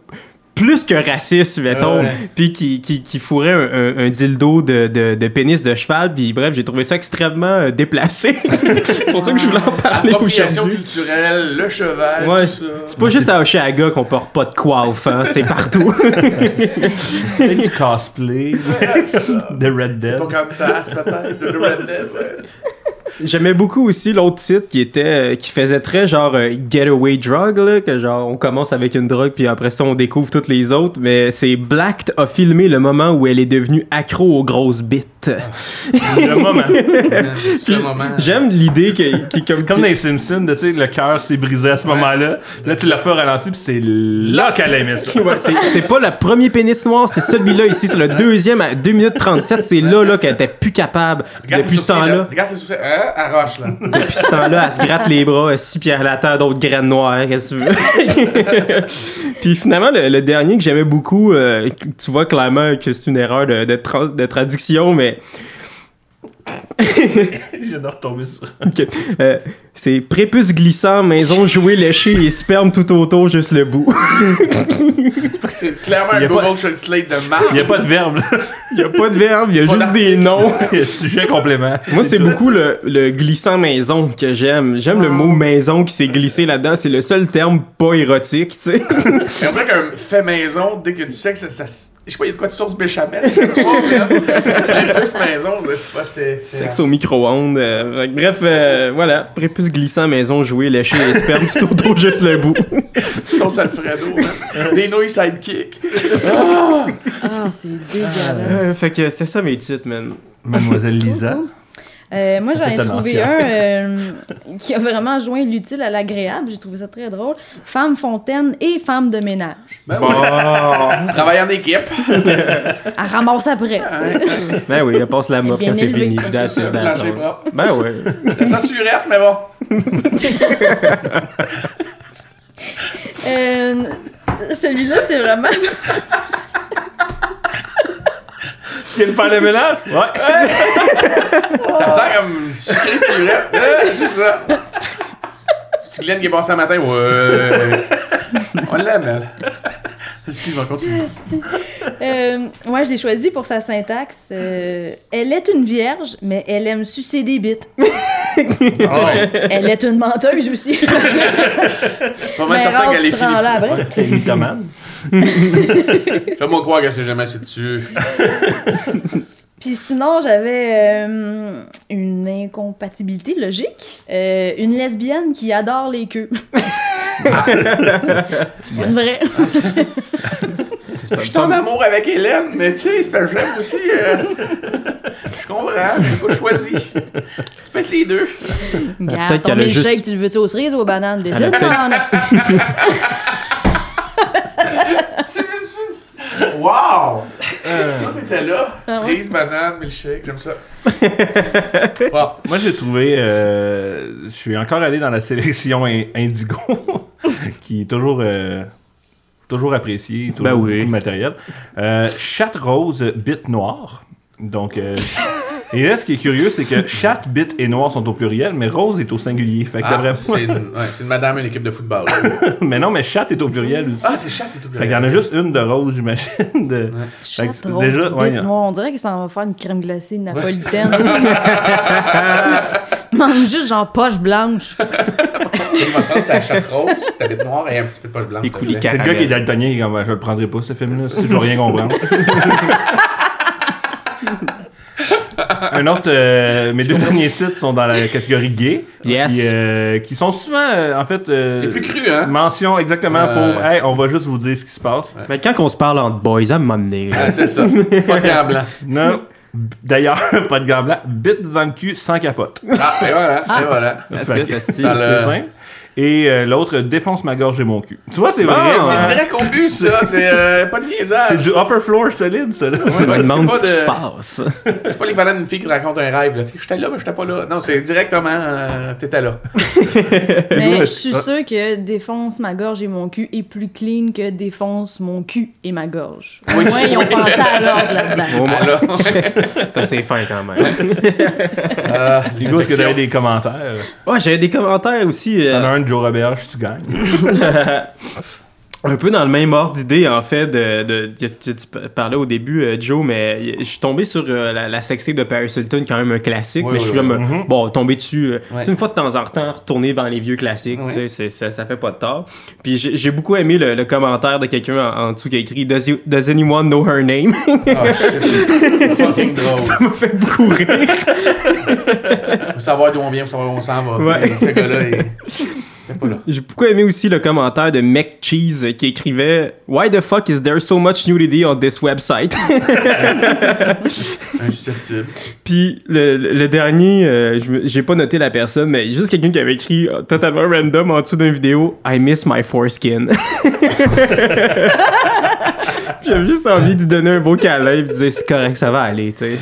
plus que raciste, mettons. Ouais. Puis qui, qui, qui fourrait un, un- un dildo de, de, de pénis de cheval. Puis bref, j'ai trouvé ça extrêmement euh, déplacé. C'est pour ça que je voulais en parler Appropriation aujourd'hui. culturelle, le cheval, Ouais, tout ça. c'est pas juste à Oshéaga qu'on porte pas de coiffe, hein, c'est partout. C'est du cosplay de Red C'est Dead. ton candidat, peut-être, de Red Dead, ouais. J'aimais beaucoup aussi l'autre titre qui était euh, qui faisait très genre euh, getaway drug là, que genre on commence avec une drogue puis après ça on découvre toutes les autres mais c'est Black a filmé le moment où elle est devenue accro aux grosses bites. Le moment. Moment. J'aime l'idée que qui comme Comme dans les Simpsons, tu sais, le cœur s'est brisé à ce moment-là. Là, tu l'as fait au ralenti, puis c'est là qu'elle aimait ça. Ouais, c'est c'est pas le premier pénis noir, c'est celui-là ici, c'est le deuxième à 2 minutes 37, c'est là là qu'elle était plus capable. Regarde Depuis ce temps-là, Regarde ses sourcils. Euh, elle roche, là. depuis ce temps-là, elle se gratte les bras aussi, puis elle attend d'autres graines noires, qu'est-ce que tu veux? puis finalement, le, dernier que j'aimais beaucoup, euh, tu vois clairement que c'est une erreur de traduction, mais J'ai de retomber sur. ok. Euh, c'est prépuce glissant, maison jouet léché et sperme tout autour, juste le bout. C'est clairement Y un a pas- Google Translate de Il marque. n'y a pas de verbe, là. Il y a pas de verbe, il y a Pas juste des noms. Il y a sujet complément. Moi, c'est beaucoup le, le glissant maison que j'aime. J'aime le mot maison qui s'est glissé là-dedans. C'est le seul terme pas érotique, tu sais. C'est vrai qu'un fait maison, dès que tu sais que ça. ça je sais pas, il y a de quoi de sauce béchamel. Prépuce maison, c'est pas. C'est. Sexe au micro-ondes. euh, bref, euh, voilà. Prépuce glissant maison joué léché et sperme tout autour, juste le bout. Sauce Alfredo, man. Des nouilles sidekick. Ah, c'est dégueulasse. Euh, fait que c'était ça mes titres, man. Mademoiselle Lisa. Euh, moi, j'en ai trouvé un un euh, qui a vraiment joint l'utile à l'agréable. J'ai trouvé ça très drôle. Femme fontaine et femme de ménage. Ben oui. Travailler en équipe. Elle ramasse après. Ben oui, elle passe la mop Bien quand c'est fini. All. propre. Ben ouais. La censurette, mais bon. Euh, Celui-là, c'est vraiment. Tu viens de faire le ménage? Ouais. Ça sent comme sucré surette. Ouais, c'est ça. C'est Glenn qui est passé un matin. Ouais. On l'aime, elle. Excuse-moi, continue. Euh, moi, je l'ai choisi pour sa syntaxe. Euh, elle est une vierge, mais elle aime sucer des bites. Oh, Elle est une menteuse aussi. pas mal certain qu'elle est rends là finie. après. Mythomane. Fais-moi croire qu'elle s'est jamais assez dessus. Puis sinon, j'avais euh, une incompatibilité logique. Euh, une lesbienne qui adore les queues. une vraie. Je suis en amour avec Hélène, mais tu sais, c'est j'aime aussi. euh, Je comprends, j'ai pas choisi. Tu peux être les deux. Regarde, peut-être ton qu'elle a milkshake, juste- tu le veux-tu aux cerises ou aux bananes? Décide, esti. Tu veux tu Wow! Tout était là. Ah ouais? Cerise, banane, milkshake, j'aime ça. Wow. Moi, j'ai trouvé. euh, je suis encore allé dans la sélection in- Indigo, qui est toujours. euh, toujours appréciée, toujours Ben oui. beaucoup de matériel. Euh, chatte rose, bite noire. Donc, euh, et là, ce qui est curieux, c'est que chatte, bite et noir sont au pluriel, mais rose est au singulier. Fait que Ah, d'après c'est une, ouais, c'est une madame, une équipe de football. mais non, mais chatte est au pluriel aussi. Ah, c'est chat et tout. fait qu'il y en a juste une de rose, j'imagine. De... Fait Chatte rose, déjà- ouais, noire. On dirait que ça va faire une crème glacée napolitaine. Mange juste genre poche blanche. Tu vas prendre ta chatte rose, ta bite noire et un petit peu de poche blanche. C'est le gars qui est daltonien, est je le prendrai pas, ce film-là, si je veux rien comprendre. Un autre, euh, mes deux derniers titres sont dans la catégorie gay. Yes. Qui, euh, qui sont souvent, euh, en fait, euh, Les plus crus, hein? mention exactement pour, hey, on va juste vous dire ce qui se passe. Mais quand on se parle entre boys, à m'amener. Ah, c'est ça. Pas de gants blancs. Non. D'ailleurs, pas de gants blancs, bite dans le cul sans capote. Ah, et voilà, et voilà. That's it, simple. Et euh, l'autre, défonce ma gorge et mon cul. Tu vois, c'est vrai. Ah, C'est hein? direct au but, ça. C'est euh, pas de niaisage. C'est du upper floor solide, ça. Là. Ouais, Je me ouais, demande c'est ce pas qui se de- passe. C'est pas l'équivalent d'une fille qui te raconte un rêve. là. J'étais là, mais j'étais pas là. Non, c'est directement, euh, t'étais là. Mais je Ouais. suis sûre que défonce ma gorge et mon cul est plus clean que défonce mon cul et ma gorge. Au Oui. moins, ils ont pensé à l'ordre là-dedans. Au moins, Alors, c'est fin quand même. euh, Hugo, est-ce que tu avais des commentaires? Ouais, j'avais des commentaires aussi. euh, De Joe Roberge, tu gagnes. Un peu dans le même ordre d'idée, en fait, de, de, de- tu, tu parlais au début, euh, Joe, mais je suis tombé sur euh, la, la sextape de Paris Hilton, quand même un classique, Oui, mais je suis oui. comme, euh, bon, tombé dessus, euh, Ouais. une fois de temps en temps, retourner dans les vieux classiques, Ouais. tu sais, c'est- ça, ça fait pas de tort. Puis j'ai j'ai beaucoup aimé le, le commentaire de quelqu'un en, en dessous qui a écrit Does, you- does anyone know her name? Ah, shit, c'est fucking drôle. ça m'a fait beaucoup rire. Faut savoir d'où on vient, faut savoir où on s'en va. Ouais. Ce gars-là, il... J'ai beaucoup aimé aussi le commentaire de Mec Cheese qui écrivait Why the fuck is there so much nudity on this website? Puis le, le- dernier, euh, j'ai pas noté la personne, mais juste quelqu'un qui avait écrit euh, totalement random en dessous d'une vidéo I miss my foreskin. J'avais juste envie de lui donner un beau câlin et de dire c'est correct, ça va aller, tu sais.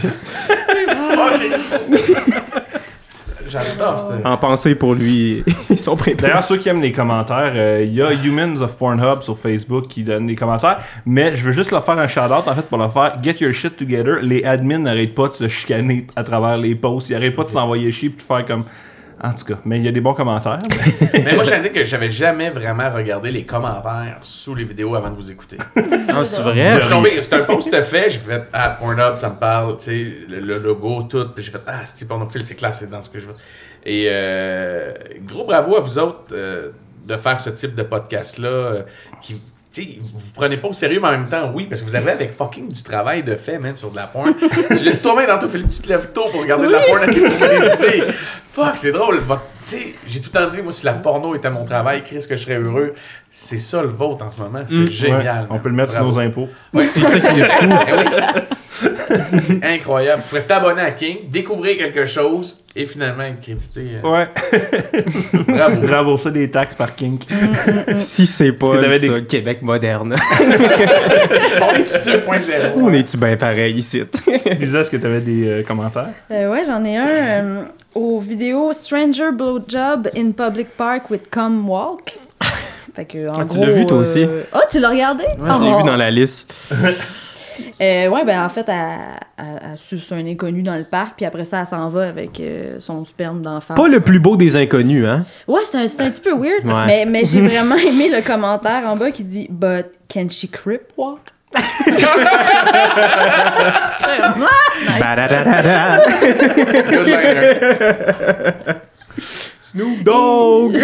J'adore cette... En pensée pour lui et son prépa. D'ailleurs, ceux qui aiment les commentaires, euh, il y a Humans of Pornhub sur Facebook qui donnent des commentaires. Mais je veux juste leur faire un shout-out, en fait, pour leur faire Get your shit together. Les admins n'arrêtent pas de se chicaner à travers les posts. Ils n'arrêtent pas de s'envoyer chier et de faire comme. En tout cas, mais il y a des bons commentaires. Mais moi, je tiens à dire que j'avais jamais vraiment regardé les commentaires sous les vidéos avant de vous écouter. Ah, c'est vrai? Je suis tombé, c'était un post que fait, j'ai fait Ah, Pornhub, ça me parle, tu sais, le, le logo, tout. Puis j'ai fait Ah, c'est pornophile, c'est classe, c'est dans ce que je veux. Et euh, gros bravo à vous autres euh, de faire ce type de podcast-là. euh, qui, tu sais, vous vous prenez pas au sérieux, mais en même temps, oui, parce que vous avez avec fucking du travail de fait, man, sur de la porn. tu l'as dit toi-même tantôt, que tu te lèves tôt pour regarder de la porn, essayer de trouver des idées. Fuck, c'est drôle. Votre- Tu sais, j'ai tout le temps dit, moi, si la porno était mon travail, Chris, que je serais heureux. C'est ça le vôtre en ce moment. C'est Mm. génial. Ouais, on peut le mettre sur Bravo. nos impôts. Ouais, C'est ça qui est fou. eh incroyable. Tu pourrais t'abonner à King, découvrir quelque chose et finalement être crédité. euh, Ouais. Bravo. Rembourser des taxes par kink. Si c'est pas que ça, des- Québec moderne. On est 2.0. On est-tu bien pareil ici? Lisa, est-ce que tu avais des euh, commentaires? Euh, ouais, j'en ai un euh, aux vidéos Stranger Blowjob in Public Park with Cum Walk. Fait que, en Ah, tu gros, l'as vu, toi aussi? Ah, tu l'as regardé? je l'ai Oh. vu dans la liste. Euh, ouais, ben en fait, elle, elle, elle suce un inconnu dans le parc, puis après ça, elle s'en va avec euh, son sperme d'enfant. Pas le plus beau des inconnus, hein? Ouais, c'est un, c'est un petit peu weird, Ouais. mais, mais j'ai vraiment aimé le commentaire en bas qui dit But can she crip walk? Good. Snoop Dogg!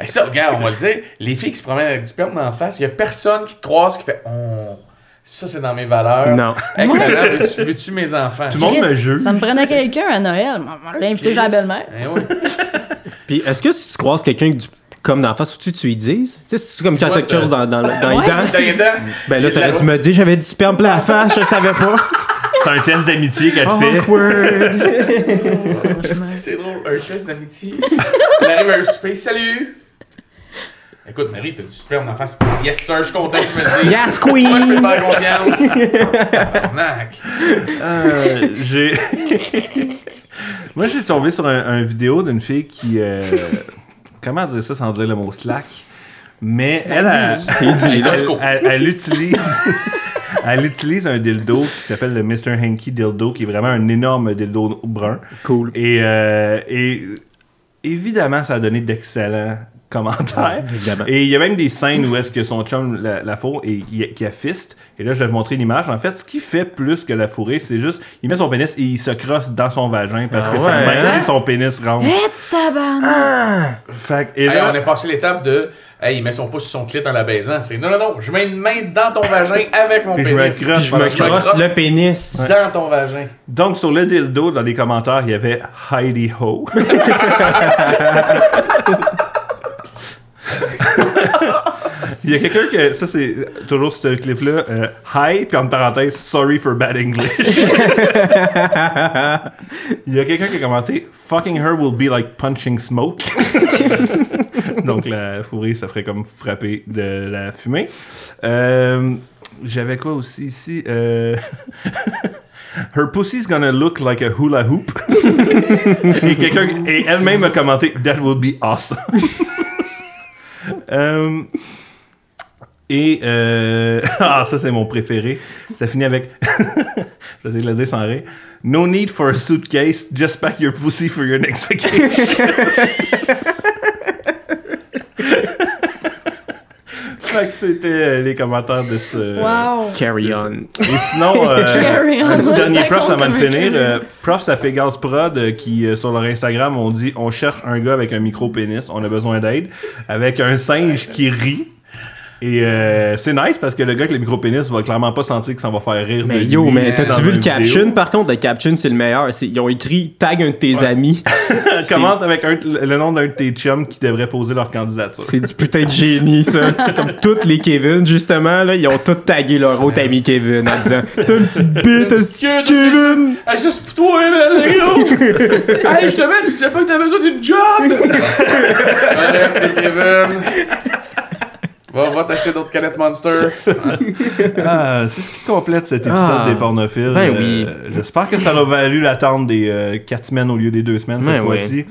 Hey, ça, regarde, on va le dire. Les filles qui se promènent avec du sperme dans la face, il y a personne qui te croise qui fait Oh, ça c'est dans mes valeurs. Non. Excellent. Veux-tu, veux-tu mes enfants? Tout le monde me juge. Ça me prenait quelqu'un à Noël. On l'a invité chez la belle-mère. Eh oui. Puis est-ce que si tu croises quelqu'un avec du comme d'en face, faut-tu tu lui dises? Tu sais, c'est comme quand t'as quelque chose dans, dans, dans les Ouais. dents. Dans les dents. Ben là, t'aurais dû me dire, j'avais du sperme plein la face, je savais pas. C'est un test d'amitié qu'elle te fait. Awkward. C'est drôle, un test d'amitié. On arrive à un souper, salut! Écoute, Marie, t'as du sperme en face. Yes, sir, je suis content que tu me le dises. Yes, Moi, je peux queen! te faire confiance. Tabarnak. Euh, j'ai. Moi, j'ai tombé sur un, un vidéo d'une fille qui. euh, Comment dire ça sans dire le mot slack? Mais elle, a- let's go. elle, elle utilise. Elle utilise un dildo qui s'appelle le Mr. Hanky dildo, qui est vraiment un énorme dildo brun. Cool. Et, euh, et évidemment, ça a donné d'excellents commentaires. Évidemment. Et il y a même des scènes où est-ce que son chum la, la fourre et qui qui a fist. Et là, je vais vous montrer l'image. En fait, ce qu'il fait plus que la fourrer, c'est juste, il met son pénis et il se crosse dans son vagin parce Ah que ça ouais, maintient hein? son pénis rond. Eh, tabarnak! Fait que- et Hey, là, on est passé l'étape de. Hey, il met son pouce sur son clit en la baisant. C'est non, non, non, je mets une main dans ton vagin avec mon Puis je me pénis. crosse Puis je me Puis je me crosse le pénis. Dans ton vagin. donc sur le dildo, dans les commentaires, il y avait Heidi Ho. Il y a quelqu'un que. Ça, c'est toujours ce clip-là. euh, Hi, puis en parenthèse, sorry for bad English. Il y a quelqu'un qui a commenté Fucking her will be like punching smoke. Donc la fourrée, ça ferait comme frapper de la fumée. Euh, J'avais quoi aussi ici Euh, Her pussy's gonna look like a hula hoop. et quelqu'un et elle-même a commenté That will be awesome. Euh, et euh, ah, ça c'est mon préféré. Ça finit avec, je vais essayer de le dire sans rire. No need for a suitcase, just pack your pussy for your next vacation. fait que c'était euh, les commentaires de ce. Wow. Carry on. Et sinon, euh, Carry on, un petit dernier avant de finir. Euh, ça fait Pégase Prod euh, qui, sur leur Instagram, ont dit on cherche un gars avec un micro-pénis, on a besoin d'aide, avec un singe qui rit. Et euh, c'est nice parce que le gars avec le micro-pénis va clairement pas sentir que ça va faire rire. Mais de yo, lui mais dans t'as-tu vu le caption? Par contre, le caption, c'est le meilleur. C'est- Ils ont écrit tag un de tes amis. Commente avec un- le nom d'un de tes chums qui devrait poser leur candidature. C'est du putain de génie, ça. C'est comme tous les Kevin, justement, là, ils ont tous tagué leur autre ami Kevin en disant T'as une petite bite, Kevin! Hey, ça, c'est pour toi, man, hey, justement, tu sais pas que t'as besoin d'une job! Kevin! Va, va t'acheter d'autres canettes Monster. Ah, c'est ce qui complète cet épisode Ah, des pornophiles. ben Euh, oui. J'espère que ça a valu l'attente des 4 semaines au lieu des 2 semaines cette Ben oui. fois-ci.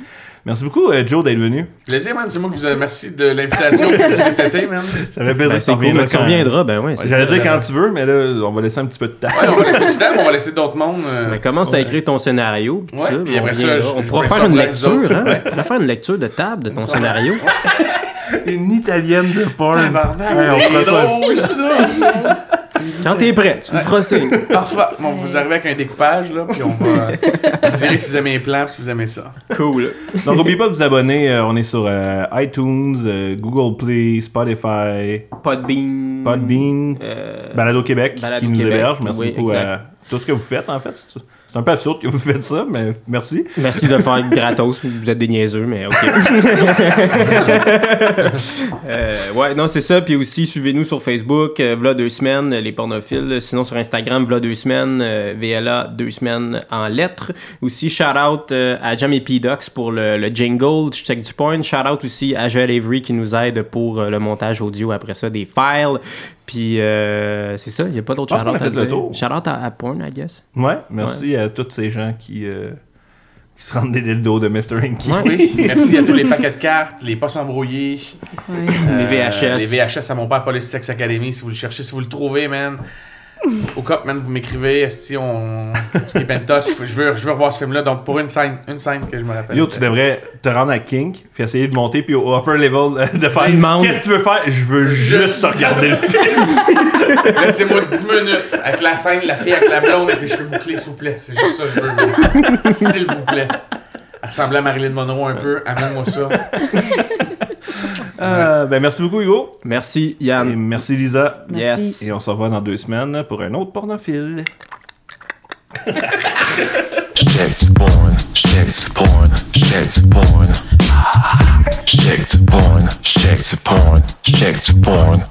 Merci beaucoup, euh, Joe, d'être venu. Plaisir, man. C'est moi qui vous remercie de l'invitation que pété, man. Ça fait plaisir Ben, que cool, mais tu reviendras, ben ouais. c'est J'allais dire quand tu veux, mais là, on va laisser un petit peu de temps. Ouais, on va laisser du temps, mais on va laisser d'autres mondes. euh, Ben, commence à écrire ton scénario. pis Ouais, ça, puis on après ça, reviendra. je- on je pourra faire une lecture, autres. hein? Ouais. On pourra faire une lecture de table de ton scénario. Une italienne de porn. Ouais, on c'est fera ça. drôle, ça! Quand t'es prêt, tu me feras signe. Parfait. Bon, vous arrivez avec un découpage, là, puis on va vous dire si vous aimez les plans, si vous aimez ça. Cool. Donc, n'oubliez pas de vous abonner. euh, on est sur euh, iTunes, euh, Google Play, Spotify, Podbean. Podbean, Euh, Balado Québec Balado qui nous Québec. héberge. Merci Oui, beaucoup à tout ce que vous faites, en fait. C'est- un peu absurde que vous faites ça, mais merci. Merci de faire gratos. Vous êtes des niaiseux, mais OK. Euh, ouais, non, c'est ça. Puis aussi, suivez-nous sur Facebook, euh, V'là deux semaines, les pornophiles. Sinon, sur Instagram, V'là deux semaines, euh, VLA deux semaines en lettres. Aussi, shout-out euh, à Jamie P. Ducks pour le, le jingle, check du point. Shout-out aussi à Joel Avery qui nous aide pour euh, le montage audio après ça des files. Puis, euh, c'est ça, il n'y a pas d'autre shout-out à dire. Shout-out à, à Porn, I guess. Ouais, merci à tous ces gens qui, euh, qui se rendent des dildos de Mr. Inky. Oui, merci à tous les paquets de cartes, les postes embrouillés. Ouais. Les Euh, VHS. Les VHS à mon père Police Sex Academy, si vous le cherchez, si vous le trouvez, man. Au cop, man, vous m'écrivez, si on. Keep in touch. Je veux, je veux revoir ce film-là. Donc, pour une scène, une scène que je me rappelle. Yo, tu devrais te rendre à Kink, puis essayer de monter, puis au upper level, euh, de faire. Tu demandes. Qu'est-ce que tu veux faire? Je veux juste regarder le film. Laissez-moi 10 minutes avec la scène, la fille avec la blonde avec les cheveux bouclés, s'il vous plaît. C'est juste ça que je veux. S'il vous plaît. Elle ressemblait à Marilyn Monroe un peu. Amène-moi ça. Euh, ben, merci beaucoup, Hugo. Merci, Et Yann. merci, Lisa. Merci. Yes. Et on se revoit dans deux semaines pour un autre pornophile. Checked porn, checked porn, checked porn. Checked porn, checked porn, checked porn.